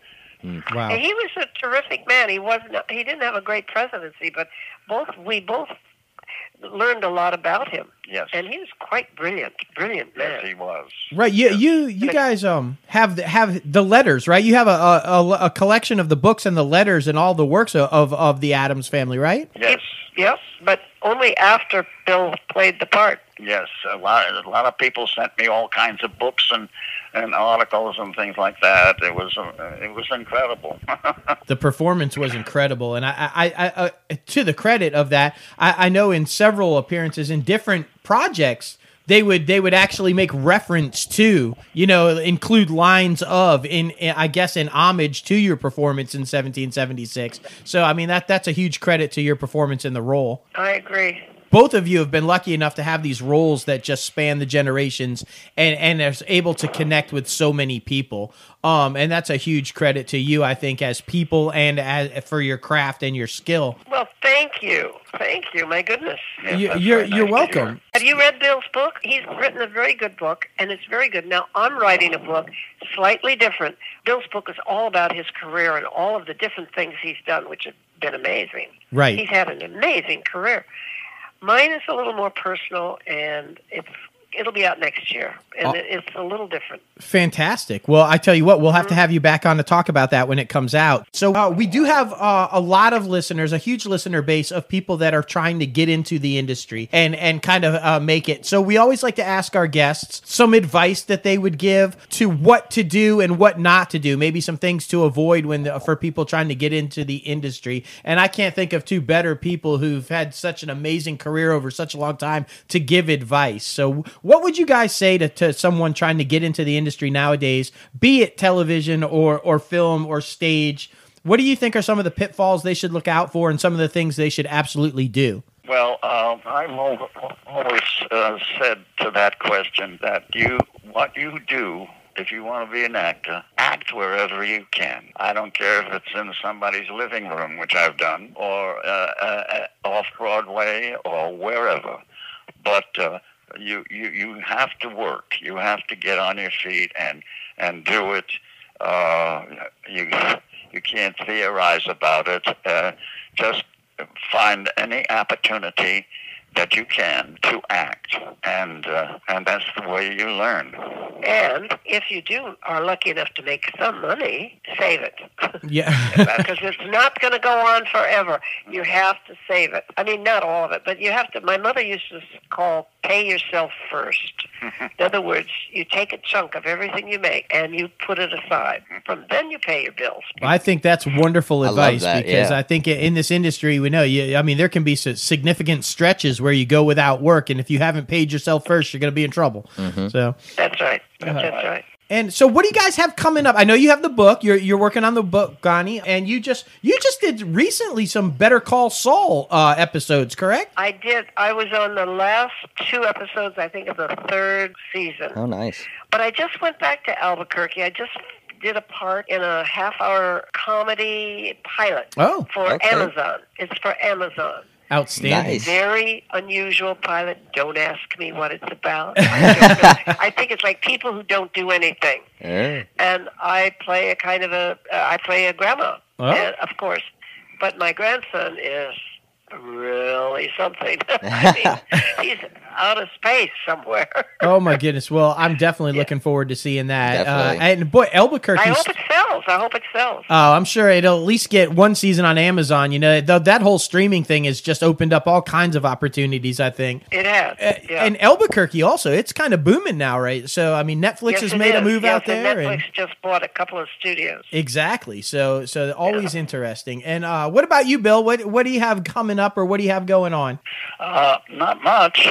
Wow. And he was a terrific man. He wasn't. He didn't have a great presidency, but both we both learned a lot about him. Yes. And he was quite brilliant, brilliant man. Yes, he was. Right, you you you guys um have the, have the letters, right? You have a, a, a, a collection of the books and the letters and all the works of, of, of the Adams family, right? Yes. Yep, but only after Bill played the part. Yes, a lot. A lot of people sent me all kinds of books and, and articles and things like that. It was uh, it was incredible. (laughs) The performance was incredible, and I, I, I, uh, to the credit of that, I, I know in several appearances in different projects. They would they would actually make reference to you know include lines of in, in I guess in homage to your performance in 1776. So I mean that that's a huge credit to your performance in the role. I agree. Both of you have been lucky enough to have these roles that just span the generations and and are able to connect with so many people. Um, and that's a huge credit to you, I think, as people and as for your craft and your skill. Well, thank you, thank you. My goodness. Yes, You, that's you're you're welcome. Have you read Bill's book? He's written a very good book, and it's very good. Now, I'm writing a book slightly different. Bill's book is all about his career and all of the different things he's done, which have been amazing. Right. He's had an amazing career. Mine is a little more personal, and it's it'll be out next year, and Oh. it's a little different. Fantastic. Well, I tell you what, we'll have to have you back on to talk about that when it comes out. So, uh, we do have uh, a lot of listeners, a huge listener base of people that are trying to get into the industry and and kind of uh, make it. So, we always like to ask our guests some advice that they would give to what to do and what not to do. Maybe some things to avoid when the, for people trying to get into the industry. And I can't think of two better people who've had such an amazing career over such a long time to give advice. So, what would you guys say to, to someone trying to get into the industry nowadays, be it television or or film or stage? What do you think are some of the pitfalls they should look out for, and some of the things they should absolutely do? Well, uh, I've always uh, said to that question that you, what you do, if you want to be an actor, act wherever you can. I don't care if it's in somebody's living room, which I've done, or uh, uh, off Broadway or wherever. But uh, you, you, you have to work. You have to get on your feet and, and do it. Uh, you, you can't theorize about it. Uh, just find any opportunity that you can to act, and uh, and that's the way you learn. And if you do are lucky enough to make some money, save it. Yeah. (laughs) because it's not going to go on forever. You have to save it. I mean, not all of it, but you have to. My mother used to call pay yourself first. In other words, you take a chunk of everything you make and you put it aside. From then you pay your bills. I think that's wonderful I love advice that, because yeah. I think in this industry we know you. I mean, there can be significant stretches where you go without work, and if you haven't paid yourself first, you're going to be in trouble. Mm-hmm. So, That's right. Uh-huh. That's right. And so, what do you guys have coming up? I know you have the book. You're you're working on the book, Bonnie, and you just you just did recently some Better Call Saul uh, episodes, correct? I did. I was on the last two episodes, I think, of the third season. Oh, nice. But I just went back to Albuquerque. I just did a part in a half hour comedy pilot Oh, for okay. Amazon. It's for Amazon. Outstanding. Nice. Very unusual pilot. Don't ask me what it's about. (laughs) I, don't know. I think it's like people who don't do anything. Yeah. And I play a kind of a, uh, I play a grandma, Oh. and, of course. But my grandson is really something. (laughs) (laughs) I mean, he's out of space somewhere. (laughs) Oh my goodness! Well, I'm definitely looking forward to seeing that. Uh, and boy, Albuquerque. I hope it sells. I hope it sells. Oh, I'm sure it'll at least get one season on Amazon. You know, th- that whole streaming thing has just opened up all kinds of opportunities. I think. It has. Uh, yeah. And Albuquerque also, it's kind of booming now, right? So I mean, Netflix Yes, has it made a move Yes, out and there, Netflix and just bought a couple of studios. exactly. So so always interesting. And uh, what about you, Bill? What what do you have coming up, or what do you have going on? Uh, not much.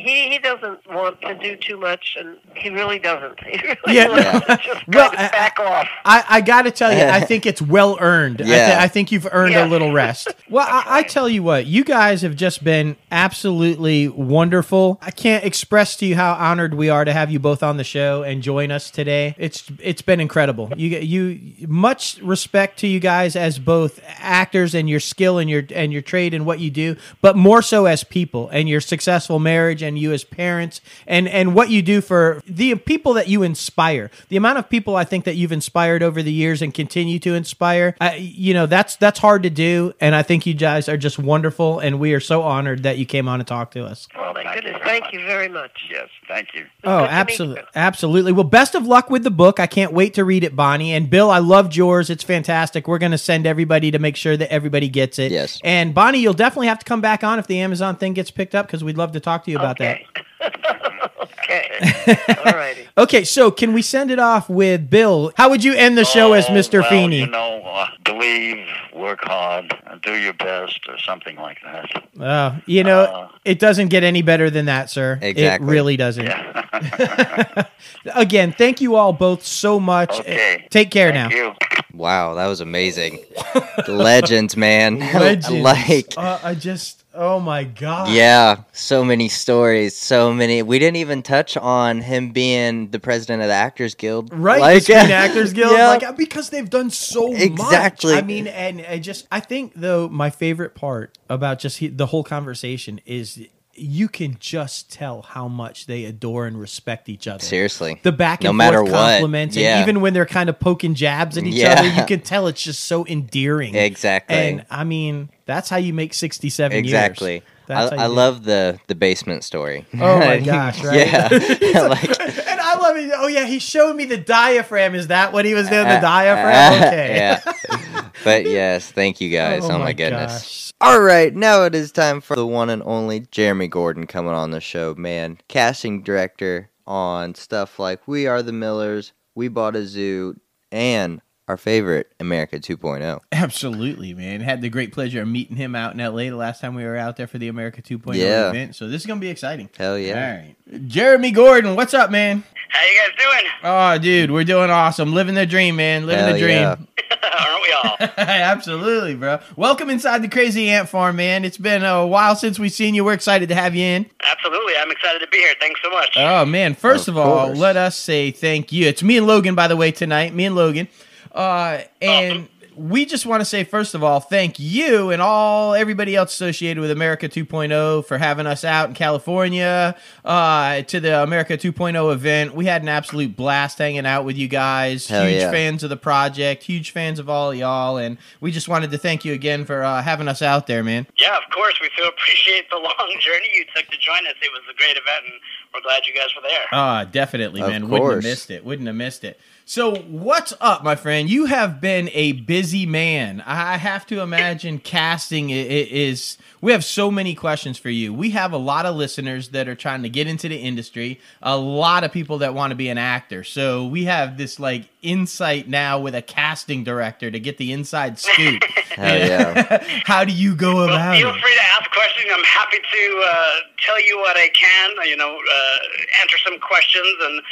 He he doesn't want to do too much, and he really doesn't. (laughs) He really Yeah, wants no. to just Well, kind I- back off. I, I got to tell you, I think it's well earned. I, thi- Yeah. I think you've earned Yeah. a little rest. (laughs) Well, I, I tell you what, you guys have just been absolutely wonderful. I can't express to you how honored we are to have you both on the show and join us today. It's it's been incredible. You you much respect to you guys as both actors and your skill and your and your trade and what you do, but more so as people and your successful marriage and and you as parents and and what you do for the people that you inspire. The amount of people I think that you've inspired over the years and continue to inspire, I, you know, that's that's hard to do. And I think you guys are just wonderful, and we are so honored that you came on to talk to us. Well, My thank goodness, you very thank much. you very much. Yes, thank you. Oh, Good to meet absolutely, absolutely. Well, best of luck with the book. I can't wait to read it, Bonnie and Bill. I loved yours. It's fantastic. We're going to send everybody to make sure that everybody gets it. Yes. And Bonnie, you'll definitely have to come back on if the Amazon thing gets picked up because we'd love to talk to you about okay. (laughs) okay. (laughs) All righty. Okay, so can we send it off with Bill? How would you end the show as Oh, Mr. well, Feeney? You know, uh, believe, work hard, do your best, or something like that. Uh, you know, Uh, it doesn't get any better than that, sir. Exactly. It really doesn't. Yeah. (laughs) Again, thank you all both so much. Okay. Take care Thank now. you. Wow, that was amazing. Legends, man. Legends. like, uh, I just, oh my god. yeah, so many stories, so many. We didn't even touch on him being the president of the Actors Guild. Right, Like, the (laughs) Actors Guild, yeah. like because they've done so Exactly. much. I mean, and I just, I think though, my favorite part about just he, the whole conversation is you can just tell how much they adore and respect each other. Seriously. The back and No forth matter what, compliments, yeah. and even when they're kind of poking jabs at each Yeah. other, you (laughs) can tell it's just so endearing. Exactly. And I mean, that's how you make sixty-seven Exactly. years. That's I, I you do it. love the the basement story. Oh my (laughs) gosh! Right? yeah. (laughs) (laughs) like and I love it. Oh yeah, he showed me the diaphragm. Is that what he was doing? The Uh, diaphragm. uh, Okay. yeah. But yes, thank you guys. Oh, my, goodness. gosh. All right, now it is time for the one and only Jeremy Gordon coming on the show, man. Casting director on stuff like We Are the Millers, We Bought a Zoo, and our favorite, America oh. 2.0. Absolutely, man. Had the great pleasure of meeting him out in LA the last time we were out there for the America 2.0 Yeah. event. So this is gonna be exciting. Hell yeah. All right, Jeremy Gordon, what's up, man? How you guys doing? Oh, dude, we're doing awesome. Living the dream, man. Living Hell the dream. yeah. (laughs) Aren't we all? (laughs) Absolutely, bro. Welcome inside the Crazy Ant Farm, man. It's been a while since we've seen you. We're excited to have you in. Absolutely. I'm excited to be here. Thanks so much. Oh man! First Of of, all, let us say thank you. It's me and Logan, by the way, tonight. Me and Logan, uh, and we just want to say first of all, thank you and all everybody else associated with America 2.0 for having us out in California uh, to the America 2.0 event. We had an absolute blast hanging out with you guys. Hell huge yeah. fans of the project, huge fans of all y'all, and we just wanted to thank you again for uh, having us out there, man. yeah, of course. We so (laughs) appreciate the long journey you took to join us. It was a great event, and we're glad you guys were there. Ah, definitely, Of man. Wouldn't have missed it. Wouldn't have missed it. So, what's up, my friend? You have been a busy man. I have to imagine casting i- i- is. We have so many questions for you. We have a lot of listeners that are trying to get into the industry. A lot of people that want to be an actor. So we have this like insight now with a casting director to get the inside scoop. (laughs) Hell (laughs) yeah. How do you go Well, about feel it? free to ask questions. I'm happy to uh, tell you what I can. You know, uh, answer some questions, and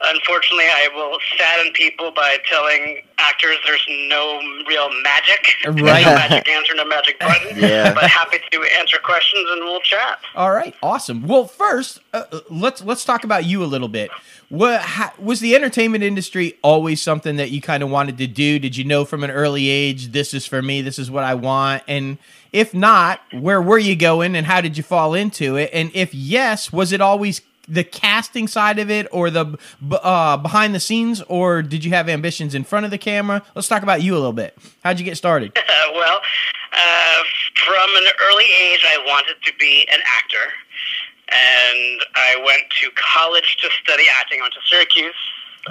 unfortunately, I will sadden people by telling actors there's no real magic. Right. No magic answer, no magic button. (laughs) Yeah. But happy to answer questions, and we'll chat. All right, awesome. Well, first, uh, let's let's talk about you a little bit. What ha, was the entertainment industry always something that you kind of wanted to do? Did you know from an early age this is for me, this is what I want? And if not, where were you going and how did you fall into it? And if yes, was it always the casting side of it or the uh, behind the scenes or did you have ambitions in front of the camera? Let's talk about you a little bit. How'd you get started? Uh, (laughs) well, uh, from an early age, I wanted to be an actor, and I went to college to study acting. I went to Syracuse.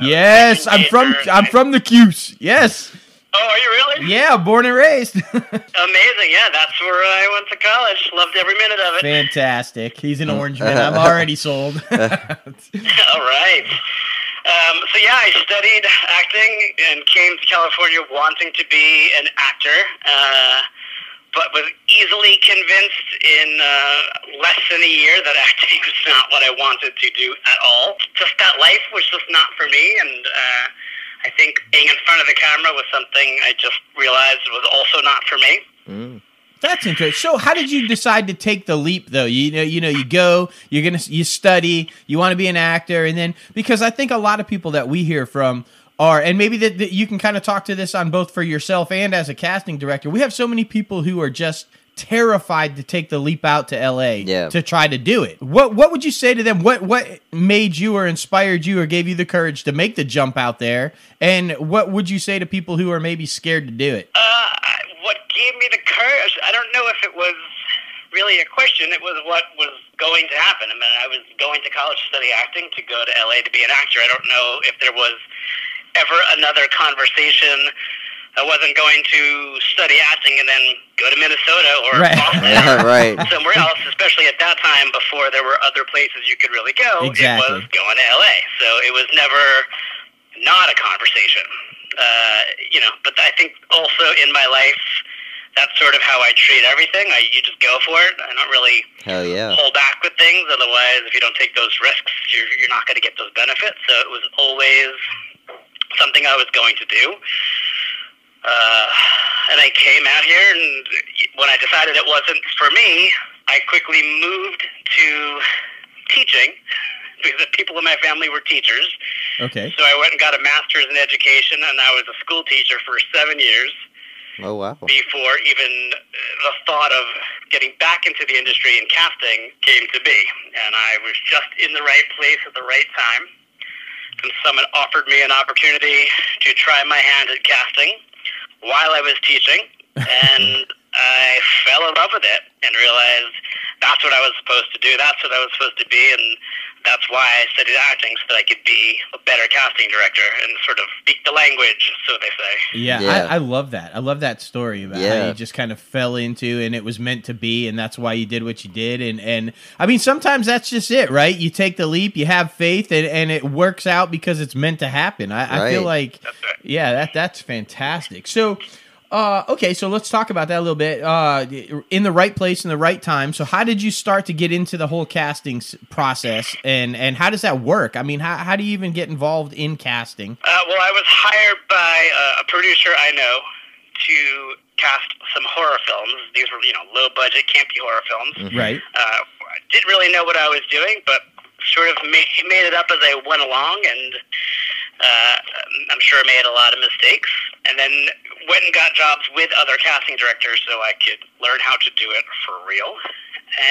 Yes, I'm from I'm from the Cuse. Yes. Oh, are you really? Yeah, born and raised. (laughs) Amazing. Yeah, that's where I went to college. Loved every minute of it. Fantastic. He's an orange man. I'm (laughs) already sold. (laughs) All right. Um, so yeah, I studied acting and came to California wanting to be an actor, uh, but was easily convinced in uh, less than a year that acting was not what I wanted to do at all. Just that life was just not for me, and uh, I think being in front of the camera was something I just realized was also not for me. Mm. That's interesting. So, how did you decide to take the leap, though? You know, you know, you go, you're gonna, you study, you want to be an actor, and then because I think a lot of people that we hear from are, and maybe that, that you can kind of talk to this on both for yourself and as a casting director. We have so many people who are just terrified to take the leap out to LA Yeah. to try to do it. What what would you say to them? What what made you or inspired you or gave you the courage to make the jump out there? And what would you say to people who are maybe scared to do it? Uh, what gave me the courage? I don't know if it was really a question. It was what was going to happen. I mean, I was going to college to study acting to go to LA to be an actor. I don't know if there was ever another conversation. I wasn't going to study acting and then go to Minnesota or Right. Boston (laughs) Yeah, right. somewhere else, especially at that time before there were other places you could really go. It was going to LA. So it was never not a conversation. Uh, you know, but I think also in my life, that's sort of how I treat everything. I you just go for it. I don't really Hell yeah. hold back with things. Otherwise, if you don't take those risks, you're, you're not going to get those benefits. So it was always something I was going to do. Uh, and I came out here, and when I decided it wasn't for me, I quickly moved to teaching because the people in my family were teachers. Okay. So I went and got a master's in education, and I was a school teacher for seven years Oh wow. before even the thought of getting back into the industry and casting came to be. And I was just in the right place at the right time. And someone offered me an opportunity to try my hand at casting while I was teaching. And (laughs) I fell in love with it and realized that's what I was supposed to do. That's what I was supposed to be. And that's why I studied acting so that I could be a better casting director and sort of speak the language, so they say. Yeah, Yeah. I, I love that. I love that story about how you just kind of fell into and it was meant to be, and that's why you did what you did. And and I mean, sometimes that's just it, right? You take the leap, you have faith, and, and it works out because it's meant to happen. I, I feel like, right. yeah, that that's fantastic. So. Uh, okay, so let's talk about that a little bit. Uh, in the right place, in the right time. So, how did you start to get into the whole casting process, and and how does that work? I mean, how how do you even get involved in casting? Uh, well, I was hired by uh, a producer I know to cast some horror films. These were, you know, low budget, campy horror films. Right. Uh, I didn't really know what I was doing, but sort of (laughs) made, made it up as I went along, and uh, I'm sure made a lot of mistakes. And then went and got jobs with other casting directors so I could learn how to do it for real.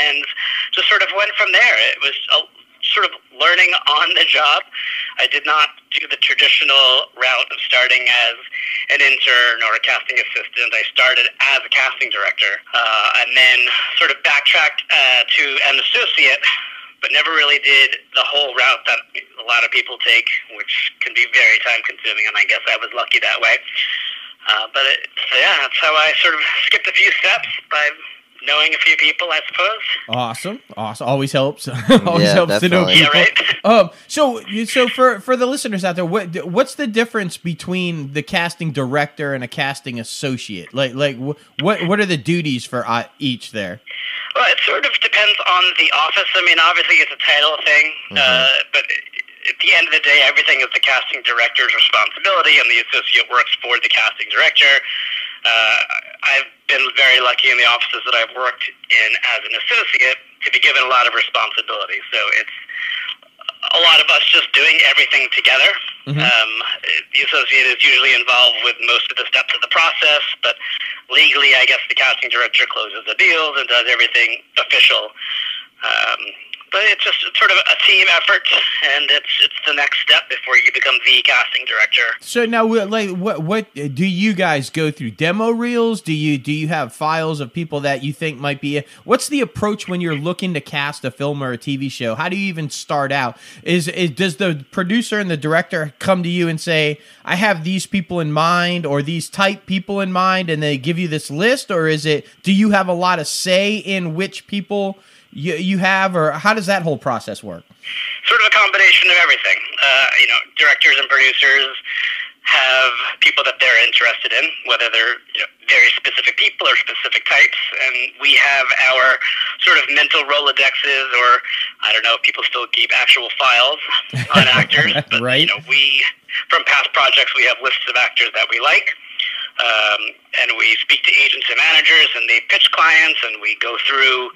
And just sort of went from there. It was a, sort of learning on the job. I did not do the traditional route of starting as an intern or a casting assistant. I started as a casting director uh, and then sort of backtracked uh, to an associate, but never really did the whole route that a lot of people take, which can be very time consuming, and I guess I was lucky that way. Uh, but it, so yeah, that's how I sort of skipped a few steps by knowing a few people, I suppose. Awesome, awesome. Always helps. (laughs) Always Yeah, helps to know definitely. Yeah, people. right. (laughs) Um, so, so for for the listeners out there, what what's the difference between the casting director and a casting associate? Like, like what what are the duties for uh, each there? Well, it sort of depends on the office. I mean, obviously it's a title thing, uh, but at the end of the day, everything is the casting director's responsibility, and the associate works for the casting director. Uh, I've been very lucky in the offices that I've worked in as an associate to be given a lot of responsibility. So it's a lot of us just doing everything together. Um, the associate is usually involved with most of the steps of the process, but legally, I guess the casting director closes the deals and does everything official. Um, but it's just sort of a team effort, and it's it's the next step before you become the casting director. So now, like, what what do you guys go through? Demo reels? Do you do you have files of people that you think might be? What's the approach when you're looking to cast a film or a TV show? How do you even start out? Is, is does the producer and the director come to you and say, "I have these people in mind" or these type people in mind, and they give you this list, or is it? Do you have a lot of say in which people you you have, or how does that whole process work? sort of a combination of everything. Uh, you know, directors and producers have people that they're interested in, whether they're you know, very specific people or specific types, and we have our sort of mental rolodexes, or I don't know if people still keep actual files on (laughs) actors, but Right. you know, we from past projects we have lists of actors that we like. Um, and we speak to agents and managers, and they pitch clients, and we go through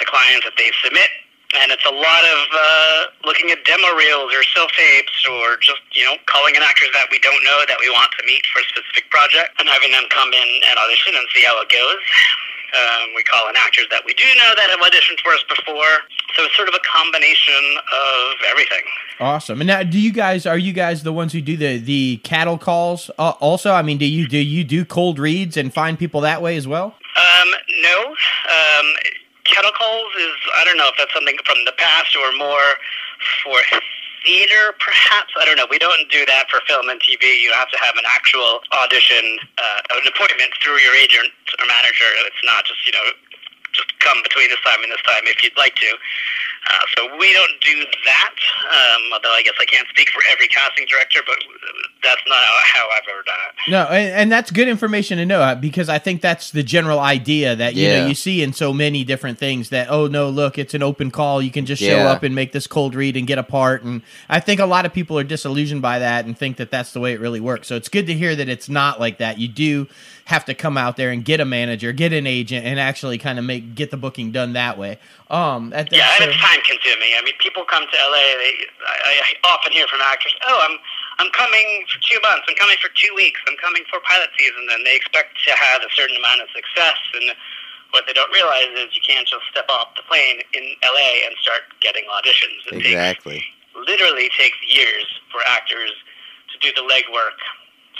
the clients that they submit. And it's a lot of uh, looking at demo reels or self tapes or just, you know, calling in actors that we don't know that we want to meet for a specific project and having them come in and audition and see how it goes. Um, we call in actors that we do know that have auditioned for us before. So it's sort of a combination of everything. Awesome. And now, do you guys are you guys the ones who do the the cattle calls? Uh, also, I mean, do you do you do cold reads and find people that way as well? Um, no. Um, cattle calls is I don't know if that's something from the past or more for theater, perhaps. I don't know. We don't do that for film and TV. You have to have an actual audition, uh, an appointment through your agent or manager. It's not just you know just come between this time and this time if you'd like to. Uh, so we don't do that. Um, although I guess I can't speak for every casting director, but that's not how I've ever done it. No, and, and that's good information to know uh, because I think that's the general idea that you Yeah. know you see in so many different things that oh no look it's an open call you can just show Yeah. up and make this cold read and get a part and I think a lot of people are disillusioned by that and think that that's the way it really works so it's good to hear that it's not like that you do have to come out there and get a manager get an agent and actually kind of make get the booking done that way um at Yeah, so- and it's time consuming. I mean, people come to LA. They, I, I often hear from actors, "Oh, I'm I'm coming for two months. I'm coming for two weeks. I'm coming for pilot season." And they expect to have a certain amount of success. And what they don't realize is you can't just step off the plane in LA and start getting auditions. It takes Exactly. literally takes years for actors to do the legwork,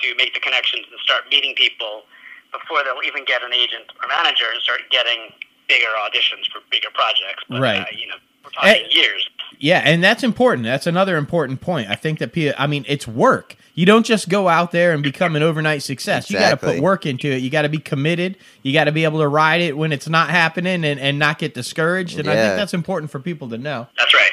to make the connections and start meeting people before they'll even get an agent or manager and start getting bigger auditions for bigger projects. But, Right. Uh, you know, we're talking Eh, years. Yeah, and that's important. That's another important point. I think that pe- I mean it's work. You don't just go out there and become an overnight success. You got to put work into it. You got to be committed. You got to be able to ride it when it's not happening and, and not get discouraged. And I think that's important for people to know. That's right.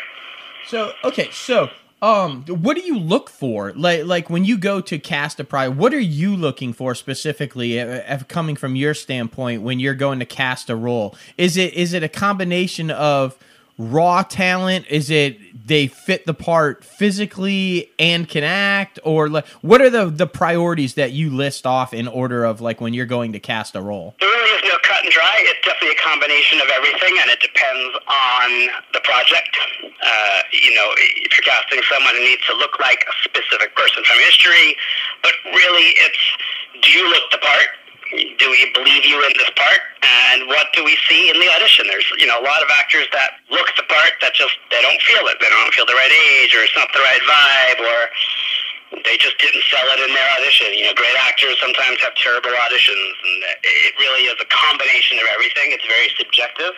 So okay, so um, what do you look for? Like like when you go to cast a project, what are you looking for specifically? uh, uh, coming from your standpoint, when you're going to cast a role, is it is it a combination of raw talent? Is it they fit the part physically and can act, or like what are the the priorities that you list off in order of like when you're going to cast a role? There really is no cut and dry. It's definitely a combination of everything, and it depends on the project. Uh, you know, if you're casting someone who needs to look like a specific person from history, but really it's do you look the part? Do we believe you in this part? And what do we see in the audition? There's, you know, a lot of actors that look the part that just they don't feel it. They don't feel the right age, or it's not the right vibe, or they just didn't sell it in their audition. You know, great actors sometimes have terrible auditions, and it really is a combination of everything. It's very subjective.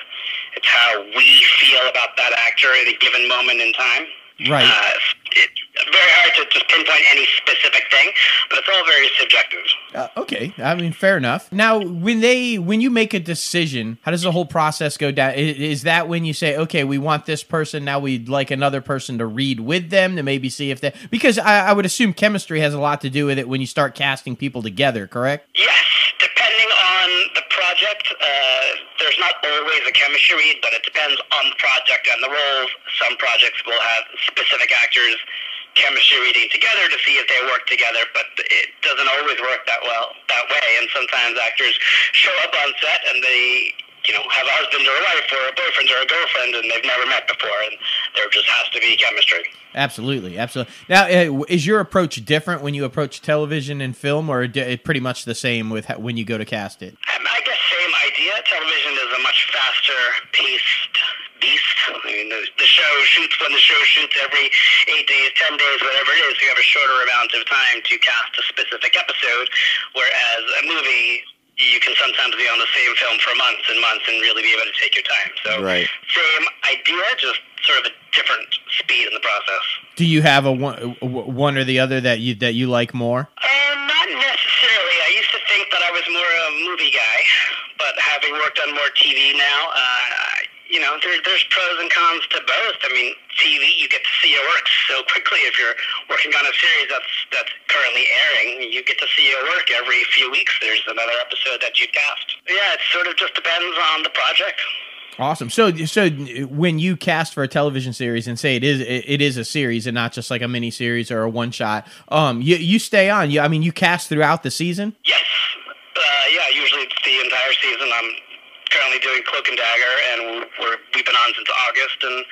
It's how we feel about that actor at a given moment in time. Right. Uh, it's very hard to just pinpoint any specific thing, but it's all very subjective. Uh, okay, I mean, fair enough. Now, when they when you make a decision, how does the whole process go down? Is, is that when you say, okay, we want this person, now we'd like another person to read with them to maybe see if they because I, I would assume chemistry has a lot to do with it when you start casting people together, correct? Yes, depending on the project, uh, there's not always a chemistry read, but it depends on the project and the roles. Some projects will have specific actors chemistry reading together to see if they work together, but it doesn't always work that well that way. And sometimes actors show up on set and they, you know, have a husband or a wife or a boyfriend or a girlfriend, and they've never met before, and there just has to be chemistry. Absolutely, absolutely. Now, uh, is your approach different when you approach television and film, or pretty much the same with when you go to cast it? Um, I guess same idea. Television is a much faster paced beast. I mean, the, the show shoots when the show shoots every eight days, ten days, whatever it is. You have a shorter amount of time to cast a specific episode, whereas a movie. You can sometimes be on the same film for months and months and really be able to take your time. So, Right. same idea, just sort of a different speed in the process. Do you have a one, one or the other that you that you like more? Um, not necessarily. I used to think that I was more a movie guy, but having worked on more TV now, uh, you know, there, there's pros and cons to both. I mean, TV, you get to see your work so quickly. If you're working on a series that's that's currently airing, you get to see your work every few weeks. There's another episode that you cast. Yeah, it sort of just depends on the project. Awesome. So, so when you cast for a television series and say it is it is a series and not just like a mini series or a one shot, um, you you stay on. You, I mean, you cast throughout the season. Yes. Uh, yeah, usually it's the entire season. I'm currently doing Cloak and Dagger, and we're, we've been on since August, and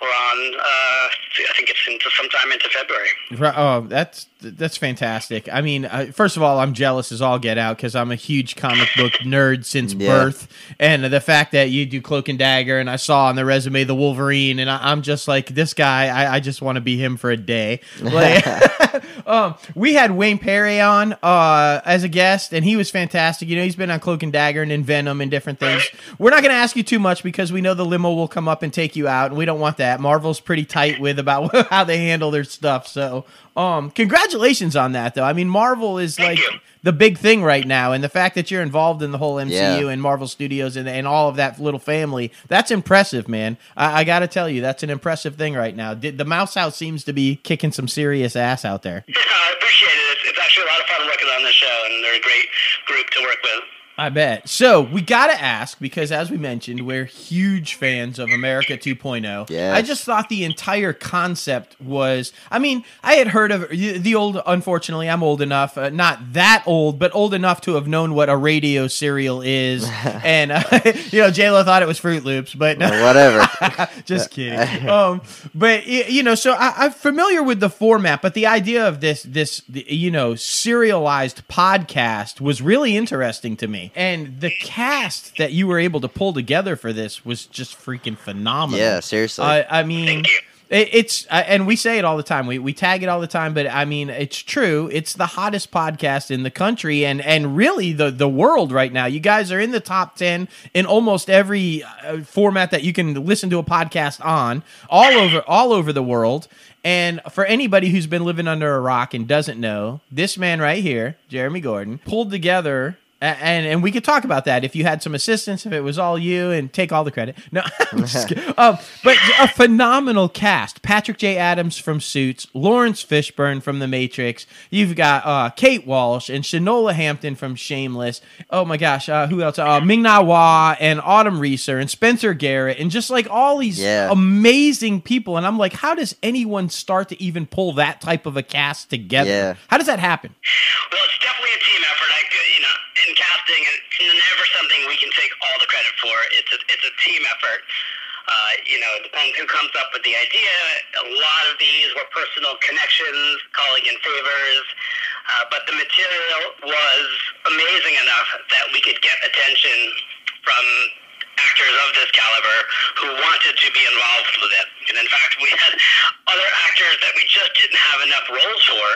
we're on, uh, I think it's into sometime into February. Right, Oh, that's that's fantastic. I mean, uh, first of all, I'm jealous as all get out because I'm a huge comic book nerd since Yeah. birth, and the fact that you do Cloak and Dagger, and I saw on the resume the Wolverine, and I, I'm just like this guy. I, I just want to be him for a day. (laughs) Like, (laughs) um, we had Wayne Péré on uh, as a guest, and he was fantastic. You know, he's been on Cloak and Dagger and in Venom and different things. We're not going to ask you too much because we know the limo will come up and take you out, and we don't want that. Marvel's pretty tight with about (laughs) how they handle their stuff. So, um, congratulations on that, though. I mean, Marvel is Thank like you. the big thing right now, and the fact that you're involved in the whole MCU Yeah. and Marvel Studios and, and all of that little family, that's impressive, man. I, I got to tell you, that's an impressive thing right now. Did, the Mouse House seems to be kicking some serious ass out there. I appreciate it. It's, it's actually a lot of fun working on this show, and they're a great group to work with. I bet. So we got to ask because, as we mentioned, we're huge fans of America 2.0. Yeah. I just thought the entire concept was. I mean, I had heard of the old. Unfortunately, I'm old enough, uh, not that old, but old enough to have known what a radio serial is. (laughs) and uh, (laughs) you know, J Lo thought it was Fruit Loops, but. Or (laughs) whatever. just kidding. um, but you know, so I, I'm familiar with the format, but the idea of this, this, you know, serialized podcast was really interesting to me, and the cast that you were able to pull together for this was just freaking phenomenal. Yeah, seriously. I, I mean. It, it's uh, and we say it all the time. We we tag it all the time, but I mean it's true. It's the hottest podcast in the country and and really the the world right now. You guys are in the top ten in almost every uh, format that you can listen to a podcast on, all over all over the world. And for anybody who's been living under a rock and doesn't know, this man right here, Jeremy Gordon, pulled together and and we could talk about that if you had some assistance, if it was all you, and take all the credit. No, (laughs) I'm just. Um, but a phenomenal cast: Patrick J. Adams from Suits, Laurence Fishburne from The Matrix. You've got uh, Kate Walsh and Shanola Hampton from Shameless. Oh my gosh, uh, who else? Uh, Ming-Na Wen and Autumn Reeser and Spencer Garrett and just like all these Yeah. amazing people. And I'm like, how does anyone start to even pull that type of a cast together? Yeah. How does that happen? Well, it's definitely a team effort. I, could- you know, in casting, it's never something we can take all the credit for. It's a, it's a team effort. Uh, you know, it depends who comes up with the idea. A lot of these were personal connections, calling in favors. Uh, but the material was amazing enough that we could get attention from actors of this caliber who wanted to be involved with it. And in fact, we had other actors that we just didn't have enough roles for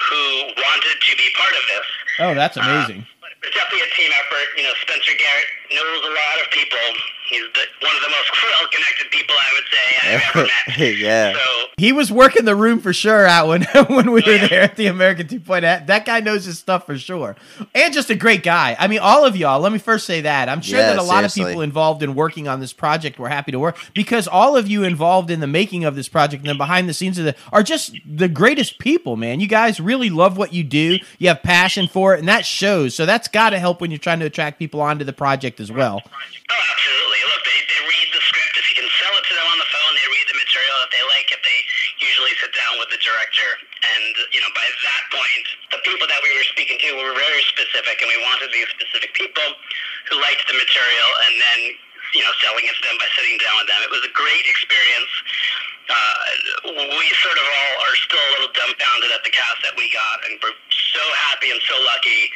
who wanted to be part of this. Oh, that's amazing. But it's definitely a team effort. You know, Spencer Garrett knows a lot of people. He's the, one of the most (laughs) well-connected people I would say I've ever (laughs) met. Yeah. So He was working the room for sure out when (laughs) when we were there at the American 2.0. That, that guy knows his stuff for sure. And just a great guy. I mean, all of y'all, let me first say that. I'm sure Yeah, that a lot of people involved in working on this project were happy to work because all of you involved in the making of this project and then behind the scenes of it are just the greatest people, man. You guys really love what you do. You have passion for it, and that shows. So that's got to help when you're trying to attract people onto the project as well. Oh, absolutely. Look, they, they read the script. If you can sell it to them on the phone, they read the material that they like. If they usually sit down with the director, and you know, by that point, the people that we were speaking to were very specific, and we wanted these specific people who liked the material, and then you know, selling it to them by sitting down with them. It was a great experience. Uh, we sort of all are still a little dumbfounded at the cast that we got, and we're so happy and so lucky.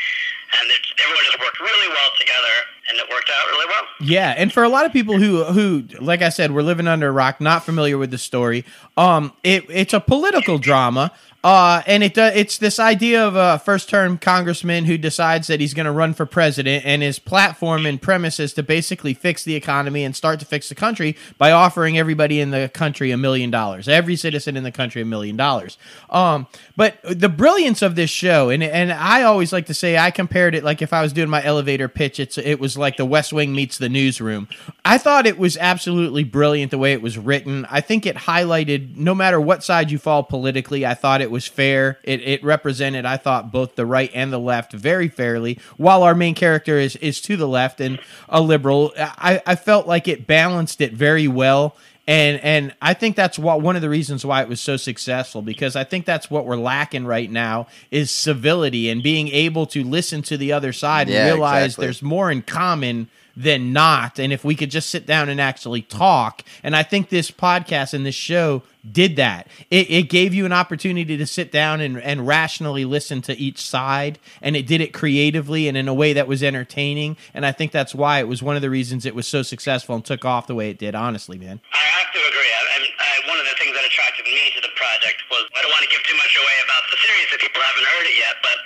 And everyone just worked really well together, and it worked out really well. Yeah, and for a lot of people who who like I said, we're living under a rock, not familiar with the story. Um, it it's a political drama. Uh, and it uh, it's this idea of a first term congressman who decides that he's going to run for president, and his platform and premise is to basically fix the economy and start to fix the country by offering everybody in the country a million dollars, every citizen in the country a million dollars. Um, but the brilliance of this show, and and I always like to say, I compared it like if I was doing my elevator pitch, it's it was like the West Wing meets the newsroom. I thought it was absolutely brilliant the way it was written. I think it highlighted no matter what side you fall politically. I thought it was fair. It it represented, I thought, both the right and the left very fairly. While our main character is is to the left and a liberal, I I felt like it balanced it very well and and I think that's what one of the reasons why it was so successful because I think that's what we're lacking right now is civility and being able to listen to the other side Yeah, and realize exactly. there's more in common than not. And if we could just sit down and actually talk, and I think this podcast and this show did that. It, it gave you an opportunity to sit down and, and rationally listen to each side, and it did it creatively and in a way that was entertaining. And I think that's why it was one of the reasons it was so successful and took off the way it did. Honestly, man. I have to agree. I, one of the things that attracted me to the project was I don't want to give too much away about the series if people haven't heard it yet, but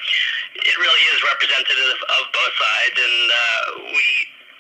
it really is representative of both sides, and uh, we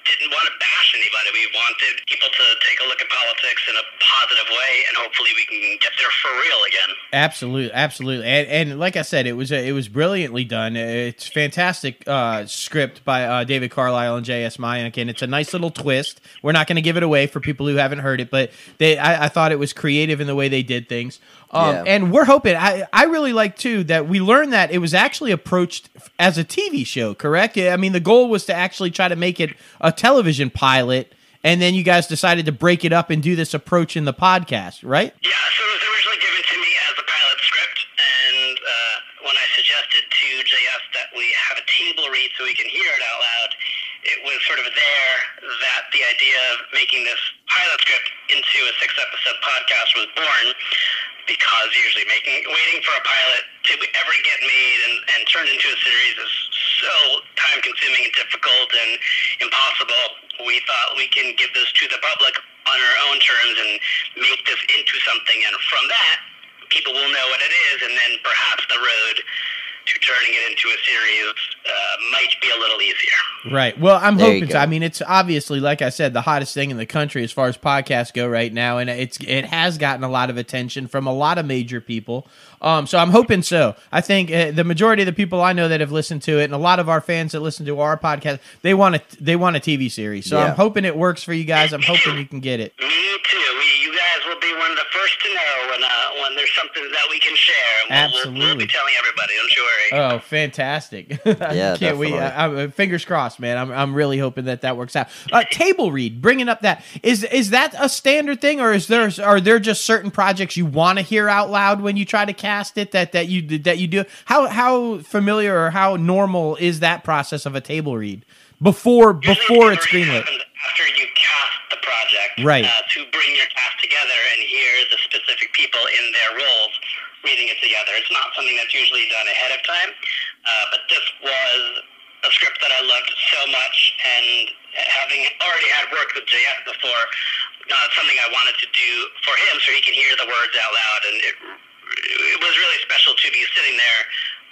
didn't want to bash anybody. We wanted people to take a look at politics in a positive way, and hopefully we can get there for real again. Absolutely, absolutely, and, and like I said, it was it was brilliantly done. It's fantastic uh, script by uh, David Carlisle and J.S. Mayank, and it's a nice little twist. We're not going to give it away for people who haven't heard it, but they I, I thought it was creative in the way they did things. Um, Yeah. And we're hoping. I I really like too that we learned that it was actually approached as a TV show. Correct? I mean, the goal was to actually try to make it a television pilot, and then you guys decided to break it up and do this approach in the podcast, right? Yeah, so it was originally given to me as a pilot script, and uh, when I suggested to JS that we have a table read so we can hear it out loud, it was sort of there that the idea of making this pilot script into a six episode podcast was born. Because usually making waiting for a pilot to ever get made and, and turned into a series is so time consuming and difficult and impossible. We thought we can give this to the public on our own terms and make this into something. And from that, people will know what it is, and then perhaps the road to turning it into a series uh, might be a little easier. Right. Well, I'm There hoping. So. I mean, it's obviously, like I said, the hottest thing in the country as far as podcasts go right now, and it's it has gotten a lot of attention from a lot of major people. Um, so I'm hoping so. I think uh, the majority of the people I know that have listened to it, and a lot of our fans that listen to our podcast, they want a they want a TV series. So Yeah. I'm hoping it works for you guys. I'm hoping you can get it. Me too. We, you guys will be one of the first to know when uh, when there's something that we can share. and We'll, we'll, we'll Absolutely. be telling everybody. Don't you worry. Oh, fantastic! (laughs) Yeah, can't wait. definitely. I, I'm, fingers crossed, man. I'm, I'm really hoping that that works out. Uh, table read, bringing up that is is that a standard thing, or is there are there just certain projects you want to hear out loud when you try to cast it that that you that you do? How how familiar or how normal is that process of a table read before Usually before it's greenlit? After you cast the project, Right. Uh, to bring your cast together and hear the specific people in their roles reading it together. It's not something that's usually done ahead of time, uh, but this was a script that I loved so much, and having already had worked with JS before, uh, something I wanted to do for him so he can hear the words out loud, and it it was really special to be sitting there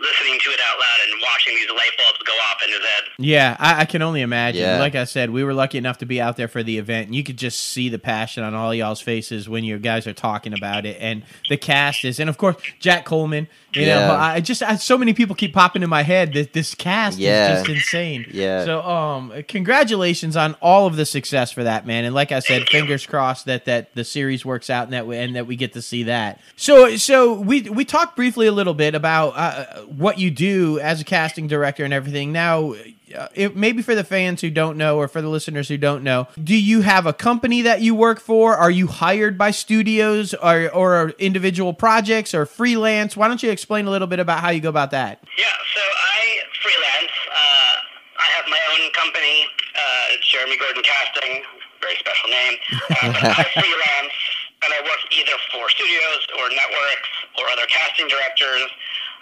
listening to it out loud and watching these light bulbs go off in his head. Yeah, I, I can only imagine. Yeah. Like I said, we were lucky enough to be out there for the event, and you could just see the passion on all y'all's faces when you guys are talking about it. And the cast is, and of course, Jack Coleman. You Yeah. know, I just I, so many people keep popping in my head that this cast Yeah. is just insane. (laughs) Yeah. So, um, congratulations on all of the success for that, man. And like I said, fingers crossed that that the series works out and that we, and that we get to see that. So, so we we talked briefly a little bit about uh, what you do as a casting director and everything. Now, uh, it, maybe for the fans who don't know or for the listeners who don't know, do you have a company that you work for? Are you hired by studios or or individual projects or freelance? Why don't you explain a little bit about how you go about that? Yeah, so I freelance. Uh, I have my own company. Uh, it's Jeremy Gordon Casting, very special name. Uh, I (laughs) freelance, and I work either for studios or networks or other casting directors.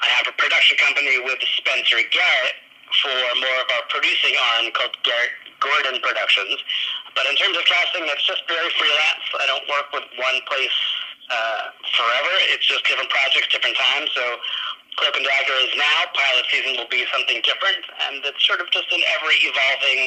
I have a production company with Spencer Garrett for more of our producing arm called Garrett Gordon Productions. But in terms of casting, it's just very freelance. I don't work with one place uh, forever. It's just different projects, different times. So Cloak and Dagger is now. Pilot season will be something different, and it's sort of just an ever evolving,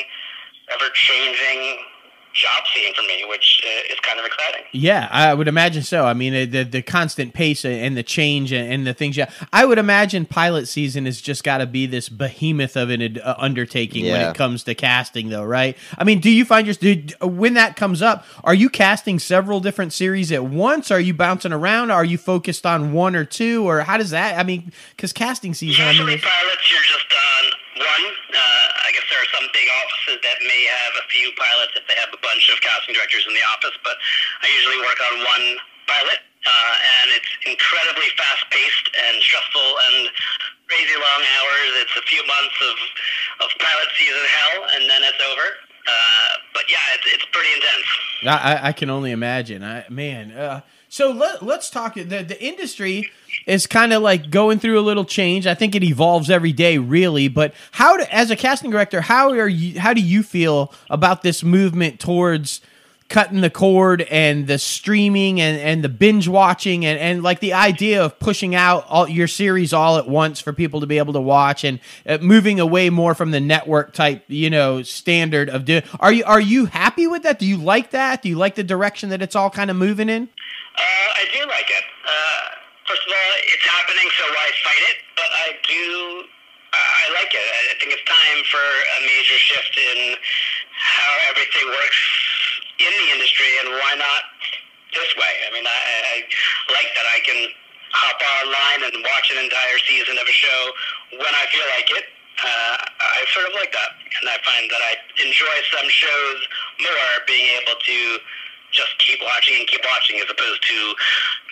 ever changing job scene for me, which uh, is kind of exciting. Yeah, I would imagine so. I mean, uh, the the constant pace and the change and, and the things. Yeah, I would imagine pilot season has just got to be this behemoth of an uh, undertaking when it comes to casting, though, right? I mean, do you find your do, when that comes up? Are you casting several different series at once? Are you bouncing around? Are you focused on one or two, or how does that? I mean, because casting season. I mean, Usually pilots, you're just on one. Uh, I guess there are some big offices that may have a few pilots if they have a bunch of casting directors in the office, but I usually work on one pilot, uh, and it's incredibly fast-paced and stressful and crazy long hours. It's a few months of, of pilot season hell, and then it's over. Uh, but yeah, it's, it's pretty intense. I, I can only imagine. I man. Uh, so let, let's talk. The, the industry is kind of like going through a little change. I think it evolves every day, really. But how, to, as a casting director, how are you? How do you feel about this movement towards cutting the cord and the streaming and, and the binge watching and, and like the idea of pushing out all your series all at once for people to be able to watch and uh, moving away more from the network type you know standard of doing are you are you happy with that do you like that do you like the direction that it's all kind of moving in Uh, I do like it. Uh, first of all, it's happening, so why fight it? But I do. I like it. I think it's time for a major shift in how everything works in the industry, and why not this way? I mean, I, I like that I can hop online and watch an entire season of a show when I feel like it. Uh, I sort of like that, and I find that I enjoy some shows more being able to just keep watching and keep watching as opposed to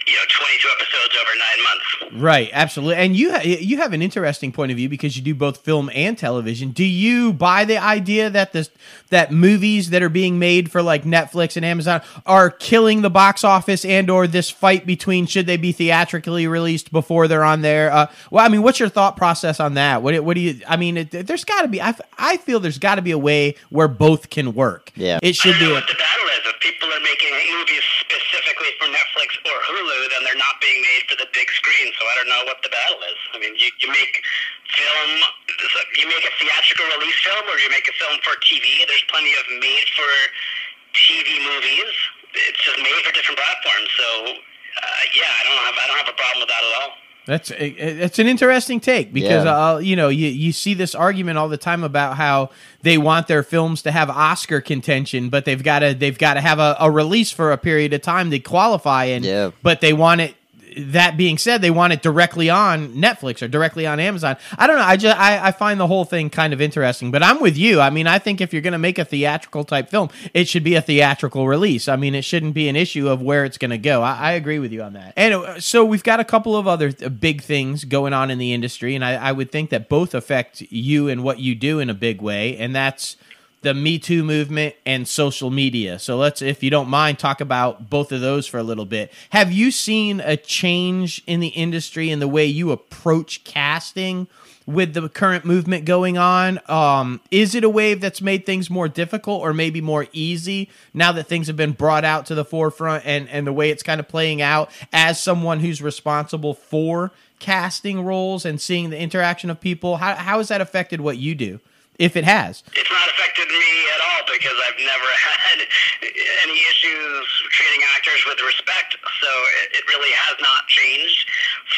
you know 22 episodes over nine months. Right, absolutely. And you ha- you have an interesting point of view because you do both film and television. Do you buy the idea that this that movies that are being made for like Netflix and Amazon are killing the box office and or this fight between should they be theatrically released before they're on there? Uh, well, I mean, what's your thought process on that? What what do you I mean, it, there's got to be I, I feel there's got to be a way where both can work. Yeah. It should I don't be know a, what the battle is. If people are making movies specifically for Netflix or Hulu, then they're not being made for the big screen. So I don't know what the battle is. I mean, you, you make film, you make a theatrical release film, or you make a film for TV. There's plenty of made for TV movies. It's just made for different platforms. So uh, yeah, I don't have I don't have a problem with that at all. That's it's an interesting take because Yeah. uh, you know you you see this argument all the time about how they want their films to have Oscar contention, but they've got to they've got to have a, a release for a period of time to qualify, and Yeah. but they want it. That being said, they want it directly on Netflix or directly on Amazon. I don't know. I just I, I find the whole thing kind of interesting. But I'm with you. I mean, I think if you're going to make a theatrical type film, it should be a theatrical release. I mean, it shouldn't be an issue of where it's going to go. I, I agree with you on that. And uh, so we've got a couple of other th- big things going on in the industry, and I, I would think that both affect you and what you do in a big way, and that's the Me Too movement and social media. So let's, if you don't mind, talk about both of those for a little bit. Have you seen a change in the industry in the way you approach casting with the current movement going on? Um, is it a wave that's made things more difficult or maybe more easy now that things have been brought out to the forefront and, and the way it's kind of playing out as someone who's responsible for casting roles and seeing the interaction of people? How, how has that affected what you do? If it has. It's not affected me at all because I've never (laughs) had any issues treating actors with respect. So it, it really has not changed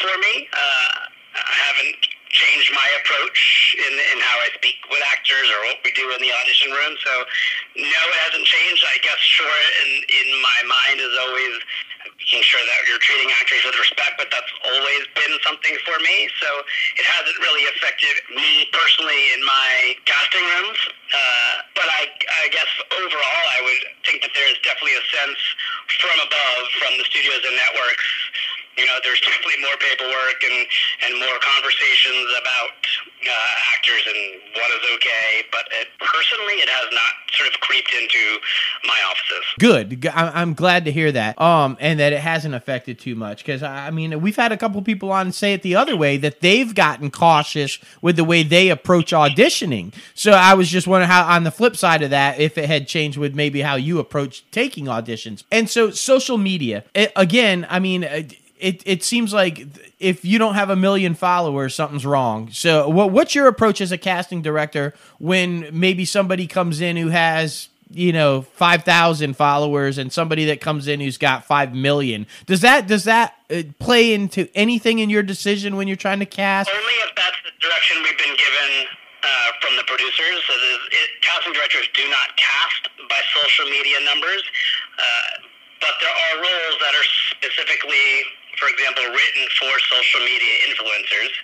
for me. Uh, I haven't changed my approach in, in how I speak with actors or what we do in the audition room. So no, it hasn't changed. I guess sure, in, in my mind is always making sure that you're treating actors with respect, but that's always been something for me. So it hasn't really affected me personally in my casting rooms. Uh, but I, I guess overall, I would think that there's definitely a sense from above, from the studios and networks. You know, there's definitely more paperwork and, and more conversations about uh, actors and what is okay. But it, personally, it has not sort of creeped into my offices. Good. I'm glad to hear that. Um, and that it hasn't affected too much because I mean we've had a couple people on say it the other way that they've gotten cautious with the way they approach auditioning. So I was just wondering how on the flip side of that if it had changed with maybe how you approach taking auditions. And so social media it, again. I mean. It, it seems like if you don't have a million followers, something's wrong. So, what what's your approach as a casting director when maybe somebody comes in who has you know 5000 followers and somebody that comes in who's got 5 million does that does that uh, play into anything in your decision when you're trying to cast Only if that's the direction we've been given uh, from the producers. So it, casting directors do not cast by social media numbers, uh, but there are roles that are specifically, for example, written for social media influencers.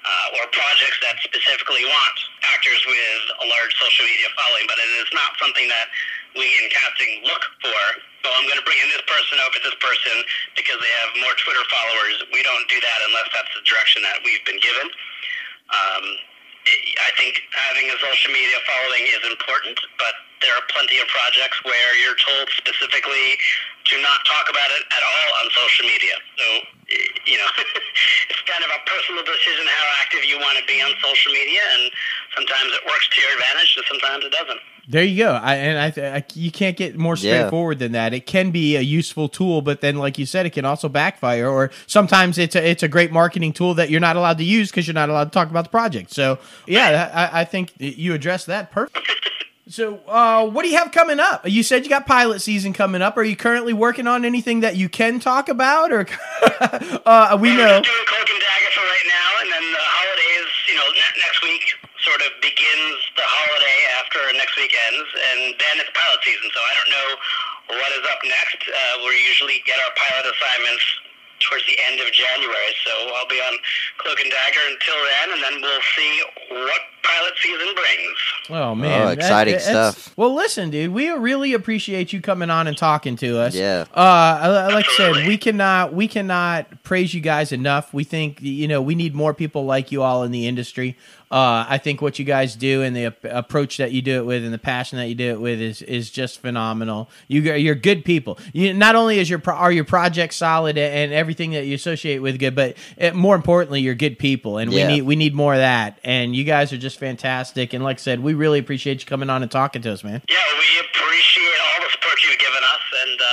Uh, or projects that specifically want actors with a large social media following, but it is not something that we in casting look for. So I'm going to bring in this person over this person because they have more Twitter followers. We don't do that unless that's the direction that we've been given. Um, I think having a social media following is important, but there are plenty of projects where you're told specifically to not talk about it at all on social media. So, you know, (laughs) it's kind of a personal decision how active you want to be on social media, and sometimes it works to your advantage, and sometimes it doesn't. There you go. I, and I, th- I, you can't get more Yeah. straightforward than that. It can be a useful tool, but then, like you said, it can also backfire. Or sometimes it's a, it's a great marketing tool that you're not allowed to use because you're not allowed to talk about the project. So, yeah, I, I think you addressed that perfect. So, uh, what do you have coming up? You said you got pilot season coming up. Are you currently working on anything that you can talk about, or (laughs) uh, we We're know? just doing Cloak and Dagger for right now, and then the holidays, you know, ne- next week sort of begins the holiday after next week ends, and then it's pilot season. So I don't know what is up next. Uh, we usually get our pilot assignments towards the end of January, so I'll be on Cloak and Dagger until then, and then we'll see what pilot season brings. Oh man, Oh, exciting that's- stuff. Well, listen, dude, we really appreciate you coming on and talking to us. Yeah. Uh, I- like I said, we cannot we cannot praise you guys enough. We think you know we need more people like you all in the industry. Uh, I think what you guys do and the ap- approach that you do it with and the passion that you do it with is is just phenomenal. You you're good people. You not only is your pro- are your project solid and everything that you associate with good, but uh more importantly, you're good people, and Yeah. we need we need more of that. And you guys are just fantastic. And like I said, we really appreciate you coming on and talking to us, man. Yeah, we appreciate all the support you've given us, and uh,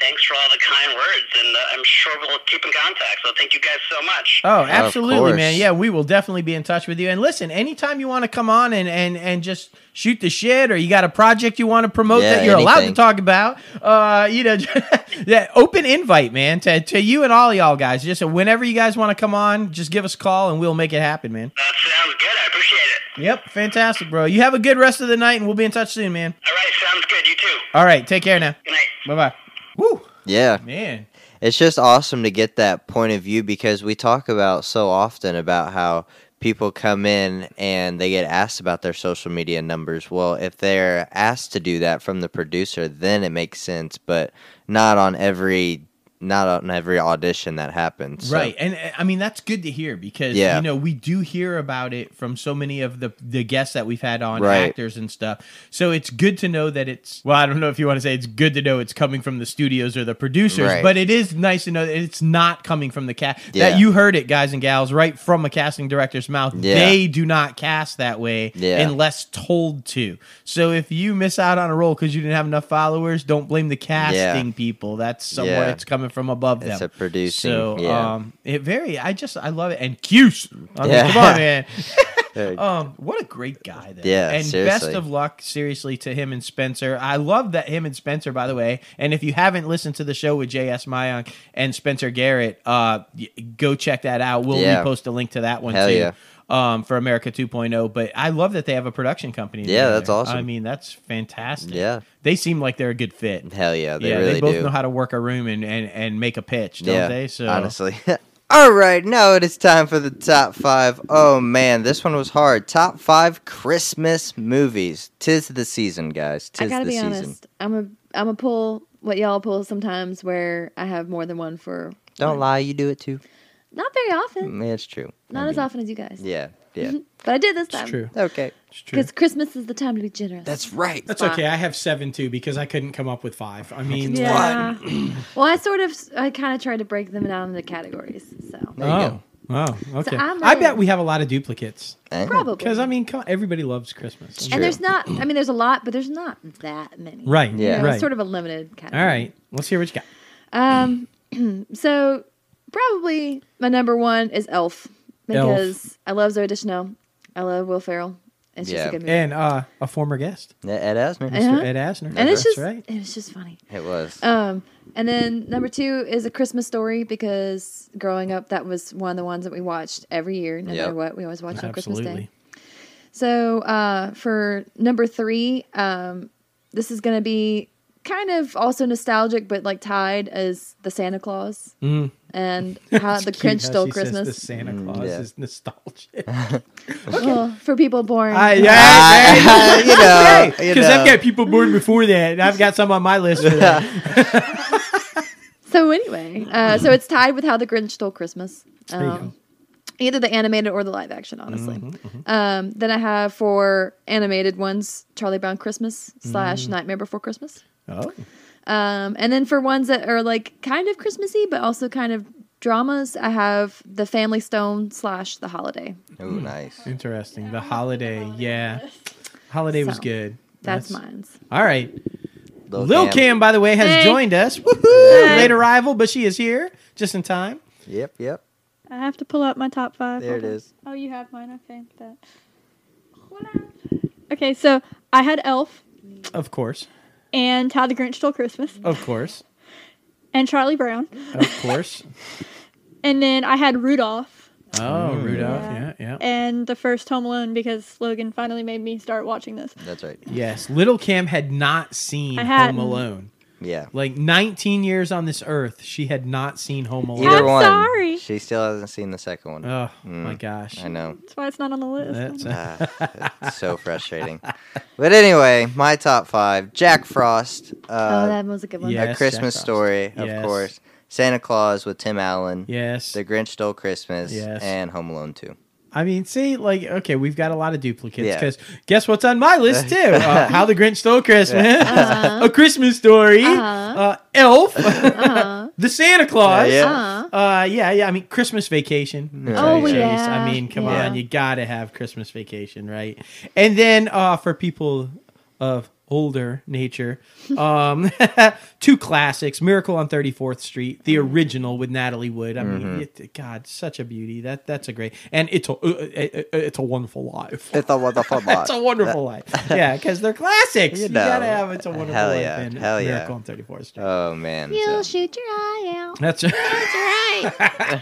thanks for all the kind words. And uh, I'm sure we'll keep in contact. So thank you guys so much. Oh, absolutely, man. Yeah, we will definitely be in touch with you. And listen, anytime you want to come on and, and, and just shoot the shit or you got a project you want to promote Yeah, that you're allowed to talk about, uh, you know, (laughs) yeah, open invite, man, to, to you and all y'all guys. Just whenever you guys want to come on, just give us a call and we'll make it happen, man. That sounds good. I appreciate it. Yep, fantastic, bro. You have a good rest of the night and we'll be in touch soon, man. All right, sounds good. You too. All right, take care now. Good night. Bye bye. Woo, Yeah. man. It's just awesome to get that point of view because we talk about so often about how people come in and they get asked about their social media numbers. Well, if they're asked to do that from the producer, then it makes sense, but not on every not on every audition that happens. So- Right, and uh, I mean that's good to hear because Yeah. you know we do hear about it from so many of the the guests that we've had on Right. actors and stuff. So it's good to know that it's well, I don't know if you want to say it's good to know it's coming from the studios or the producers, Right. but it is nice to know that it's not coming from the cast. Yeah. That you heard it, guys and gals, right from a casting director's mouth. Yeah. They do not cast that way unless told to. So if you miss out on a role because you didn't have enough followers, don't blame the casting people. That's somewhere it's coming from above It's them. a producing, So yeah. um, it very. I just I love it. And Cuse. I mean, Yeah. come on, man. (laughs) (laughs) Um, what a great guy. Though. Yeah, and seriously. best of luck, seriously, to him and Spencer. I love that him and Spencer, by the way. And if you haven't listened to the show with J.S. Mayank and Spencer Garrett, uh, go check that out. We'll Yeah. repost a link to that one Hell too. yeah. Um, for America 2.0, but I love that they have a production company. Yeah, together. that's awesome. I mean, that's fantastic. Yeah. they seem like they're a good fit. Hell yeah, they yeah, really they both do. know how to work a room and, and, and make a pitch, don't yeah, they? So honestly. (laughs) All right, now it is time for the top five. Oh man, this one was hard. Top five Christmas movies. Tis the season, guys. Tis I gotta the be season. honest. I'm a I'm a pull what y'all pull sometimes where I have more than one for. Don't one. lie, you do it too. Not very often. Mm, It's true. Not I as mean, often as you guys. Yeah, yeah. (laughs) But I did this it's time. true. okay. It's true. Because Christmas is the time to be generous. That's right. That's Five. okay. I have seven too because I couldn't come up with five. I mean, yeah. (clears throat) well, I sort of I kind of tried to break them down into categories. So There you oh, oh, okay. I'm I bet we have a lot of duplicates Eh, probably because I mean, come on, everybody loves Christmas. True. and there's not. I mean, there's a lot, but there's not that many. Right. You Yeah. know, Right. It's sort of a limited category. All right. Let's hear what you got. Um, (clears throat) so probably my number one is Elf because I love Zooey Deschanel. I love Will Ferrell. It's just a good movie. And uh, a former guest, Ed Asner. Uh-huh. Mr. Ed Asner. and it's That's just right. it's just funny. It was. Um, and then number two is a Christmas story because growing up, that was one of the ones that we watched every year, no Yep. matter what. We always watched on Christmas Day. So uh, for number three, um, this is going to be kind of also nostalgic, but like tied as the Santa Claus Mm. and (laughs) how the cute Grinch how stole she says Christmas. the Santa Mm, Claus yeah. is nostalgic. (laughs) Well, for people born. I, yeah, Ah, (laughs) you know, because I've got people born before that, and I've got some on my list for that. So anyway, uh, so it's tied with how the Grinch stole Christmas. Um, Either the animated or the live action, honestly. Mm-hmm, Um, then I have for animated ones Charlie Brown Christmas Mm. slash Nightmare Before Christmas. Oh, Um, and then for ones that are like kind of Christmassy but also kind of dramas, I have the Family Stone slash the Holiday. Ooh, nice. interesting. The holiday, yeah. Holiday was good. That's, mine's. All right. Lil Lil Cam, by the way, has Hey. joined us. Woohoo! Late arrival, but she is here just in time. Yep, yep. I have to pull up my top five. There it Hold on. is. Oh, you have mine. Okay. That. Okay, so I had Elf Of course. And How the Grinch Stole Christmas Of course. and Charlie Brown, Of course. (laughs) and then I had Rudolph Oh, oh Rudolph. Yeah, yeah. and the first Home Alone because Logan finally made me start watching this. That's right. Yes. Little Cam had not seen I Home hadn't. Alone. Yeah. Like 19 years on this earth, she had not seen Home Alone. Either I'm one. sorry. She still hasn't seen the second one. Oh, Mm. my gosh. I know. That's why it's not on the list. That's, Ah, (laughs) it's so frustrating. But anyway, my top five: Jack Frost, oh, uh, that was a good one. yeah. A Yes, Christmas Frost. Story, of Yes. course. Santa Claus with Tim Allen. yes. The Grinch Stole Christmas. Yes. And Home Alone 2. I mean, see, like, okay, we've got a lot of duplicates Yeah. because guess what's on my list (laughs) too? Uh, How the Grinch Stole Christmas, Uh-huh. (laughs) A Christmas Story, Uh-huh. uh, Elf, (laughs) Uh-huh. The Santa Claus. Yeah. Uh-huh. Uh, yeah, yeah. I mean, Christmas Vacation. Yeah. Oh, Chase. yeah. I mean, come Yeah. on, you gotta have Christmas Vacation, right? And then uh, for people of older nature, um, (laughs) two classics: Miracle on Thirty Fourth Street, the original with Natalie Wood. I mean, Mm-hmm. it, God, such a beauty. That that's a great, and it's a uh, uh, uh, it's a wonderful life. It's a wonderful life. (laughs) It's a wonderful life. Yeah, because they're classics. (laughs) You You, know. gotta have it's a wonderful Hell life. yeah, and hell yeah. Miracle on Thirty Fourth Street. Oh, man. You'll so- shoot your eye out. That's That's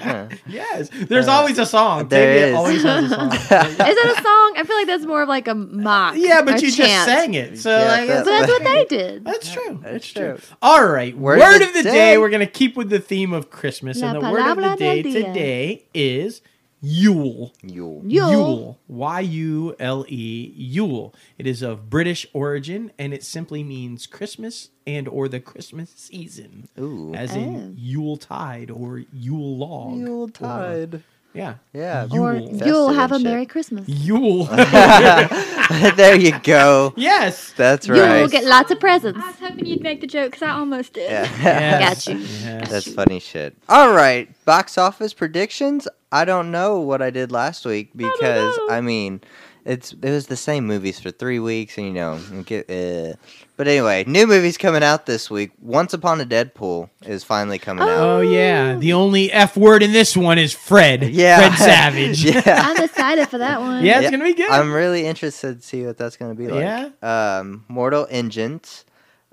right. yes. There's always a song. Uh, There Baby is. always has a song. Is that a song? I feel like that's more of like a mock. yeah, but or you just sang it, so Yeah, like, that- it's- that's what they (laughs) did. that's true. That's That's true. true. All right. Word, Word of the, day. We're gonna keep with the theme of Christmas, La and the word of the day día. today is Yule. Yule. Yule. Y U L E. Yule. It is of British origin, and it simply means Christmas and or the Christmas season, Ooh. as Oh. in Yule tide or Yule log. Yule or- tide. Yeah. Yeah. Or you'll have a and shit. Merry Christmas. Yule. (laughs) (laughs) there you go. yes. That's right. You will get lots of presents. I was hoping you'd make the joke because I almost did. Yeah. (laughs) Yes. Got you. Yes. That's funny shit. All right, box office predictions. I don't know what I did last week because know. I, mean, it's it was the same movies for three weeks, and you know, get, uh. but anyway, new movies coming out this week. Once Upon a Deadpool is finally coming out. Oh yeah, the only F word in this one is Fred. Yeah, Fred (laughs) Savage. yeah. I'm excited for that one. Yeah, it's Yeah, gonna be good. I'm really interested to see what that's gonna be like. Yeah? Um, Mortal Engines,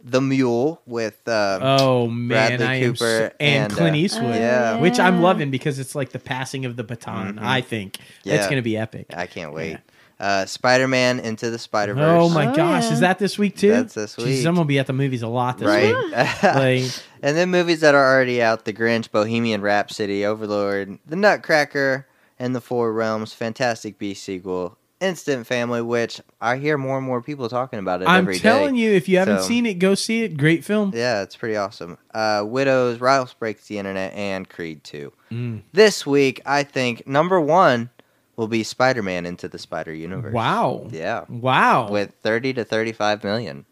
The Mule with um, oh man, Bradley I am so, Cooper and, and, Clint uh, Eastwood, yeah. which I'm loving because it's like the passing of the baton. Mhm. I think it's gonna be epic. I can't wait. Uh, Spider-Man Into the Spider-Verse. Oh my Oh, gosh, yeah. is that this week too? That's this Jeez, week. I'm gonna be at the movies a lot this right? week. (laughs) Like, and then movies that are already out: The Grinch, Bohemian Rhapsody, Overlord, The Nutcracker, and The Four Realms, Fantastic Beasts sequel, Instant Family, which I hear more and more people talking about it I'm every day. telling you, if you haven't So- seen it, go see it. Great film. Yeah, it's pretty awesome. Uh, Widows, Ralph Breaks the Internet, and Creed 2. Mm. This week, I think number one will be Spider-Man Into the Spider Universe. Wow. Yeah, Wow. with 30 to 35 million.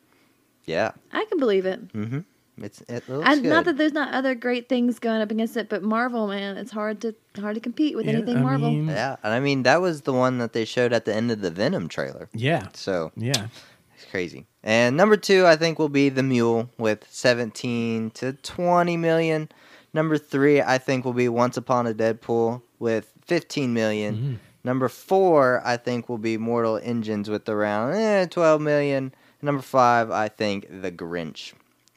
Yeah. I can believe it. Mm-hmm. It's it looks And good. not that there's not other great things going up against it, but Marvel, man, it's hard to hard to compete with Yeah, anything I Marvel. mean, Yeah, and I mean that was the one that they showed at the end of the Venom trailer. yeah. So Yeah. it's crazy. And number two, I think, will be the Mule with 17 to 20 million. Number three, I think, will be Once Upon a Deadpool with 15 million. Mhm. Number four, I think, will be Mortal Engines with around eh, 12 million. Number five, I think, The Grinch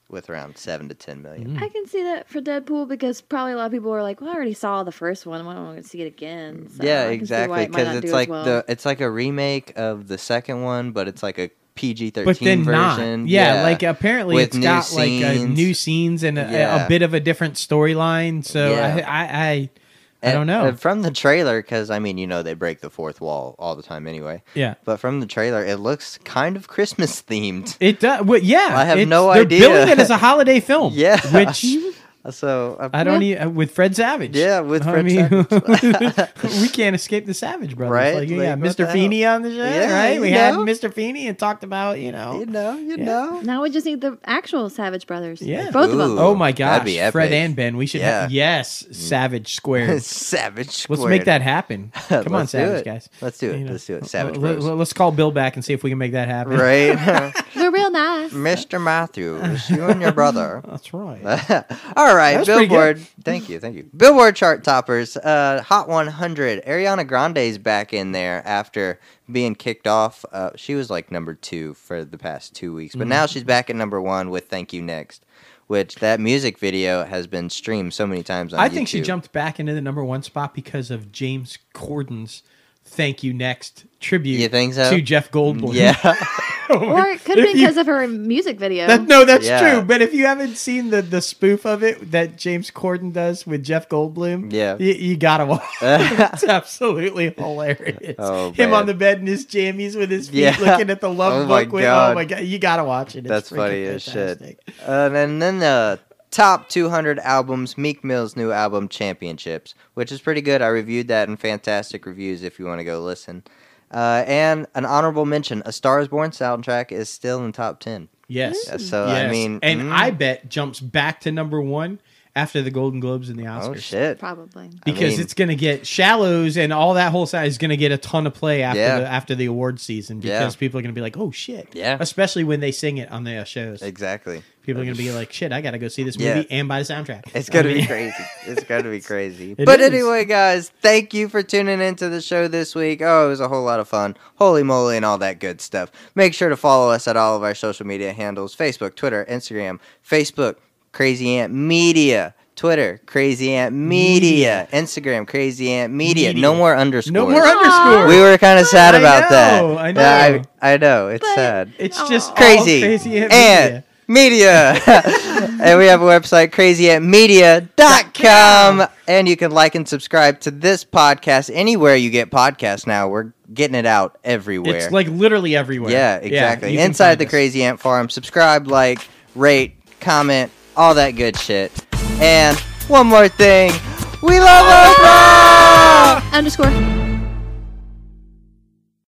with around seven to 10 million. Mm. I can see that for Deadpool because probably a lot of people are like, "Well, I already saw the first one. Why don't I want to see it again?" So yeah, I can see why exactly. it might Because not it's do as like well. the it's like a remake of the second one, but it's like a PG thirteen then not. version. Yeah, like apparently With it's new got like uh, new scenes and a, a- a bit of a different storyline. So Yeah. I, I, I, I don't know. and from the trailer, because I mean, you know, they break the fourth wall all the time anyway. yeah. But from the trailer, it looks kind of Christmas themed. It does. Well, yeah, I have no they're idea. billing it as a (laughs) holiday film. Yeah. which (laughs) So uh, I don't need uh, with Fred Savage. Yeah, with I Fred mean, Savage. (laughs) (laughs) we can't escape the Savage brothers. Right? Like, Like, yeah, what Mr. the hell? Feeney on the show, Yeah, right? We you had know. Mr. Feeney and talked about you know. you know, you Yeah. know. Now we just need the actual Savage Brothers. Yeah. Both of them. Oh my that'd gosh, be Fred and Ben. We should. Yeah. Have, yes, Savage Square. (laughs) Savage. Square. Let's make that happen. Come on, Savage guys. Let's do it. You know, Let's do it. Savage let- Bros. let- Let's call Bill back and see if we can make that happen. right, They're real nice. Mr. Matthews, you and your brother. That's right. All right, Was pretty Billboard. Thank you, thank you. Billboard chart toppers. Uh, Hot 100. Ariana Grande's back in there after being kicked off. Uh, she was like number two for the past two weeks, Mm-hmm. but now she's back at number one with "Thank You Next," which that music video has been streamed so many times on I think she jumped back into the number one spot because of James Corden's "Thank You Next" tribute. You think so? To Jeff Goldblum. Yeah, (laughs) Or it could have If been you- because of her music video. That, no, that's Yeah. true. But if you haven't seen the, the spoof of it that James Corden does with Jeff Goldblum, Yeah. you, you gotta watch. (laughs) it's absolutely hilarious. Oh, Him man. on the bed in his jammies with his feet, Yeah. looking at the love Oh, my book. With, God. oh my god, you gotta watch it. It's That's freaking funny as shit. fantastic. Uh, and then the top 200 albums, Meek Mill's new album, Championships, which is pretty good. I reviewed that in fantastic reviews if you want to go listen. Uh, and an honorable mention, A Star is Born soundtrack is still in top 10. Yes. So, I mean, and mm, I bet jumps back to number one after the Golden Globes and the Oscars. oh shit. Probably. because mean- it's going to get shallows and all that whole side is going to get a ton of play after Yeah. the after the award season because Yeah. people are going to be like, "Oh shit!" Yeah. especially when they sing it on the uh, shows. Exactly. People are going to be like, "Shit, I got to go see this Yeah. movie and buy the soundtrack." It's gonna be crazy. It's gonna be (laughs) crazy. It but is. anyway, guys, thank you for tuning into the show this week. Oh, it was a whole lot of fun. Holy moly and all that good stuff. Make sure to follow us at all of our social media handles: Facebook, Twitter, Instagram. Facebook, Crazy Ant Media. Twitter, Crazy Ant Media. Instagram, Crazy Ant Media. Media. No more underscores. No more underscore. We were kind of sad I about that. know, I Yeah, know. I, I know. It's But- sad It's Aw. just all crazy, crazy and and media. (laughs) and we have a website, crazyantmedia.com. And you can like and subscribe to this podcast anywhere you get podcasts now. We're getting it out everywhere. It's like literally everywhere. yeah, exactly. you can Inside the us. Crazy Ant Farm. Subscribe, like, rate, comment, all that good shit. And one more thing. We love Oprah! Underscore.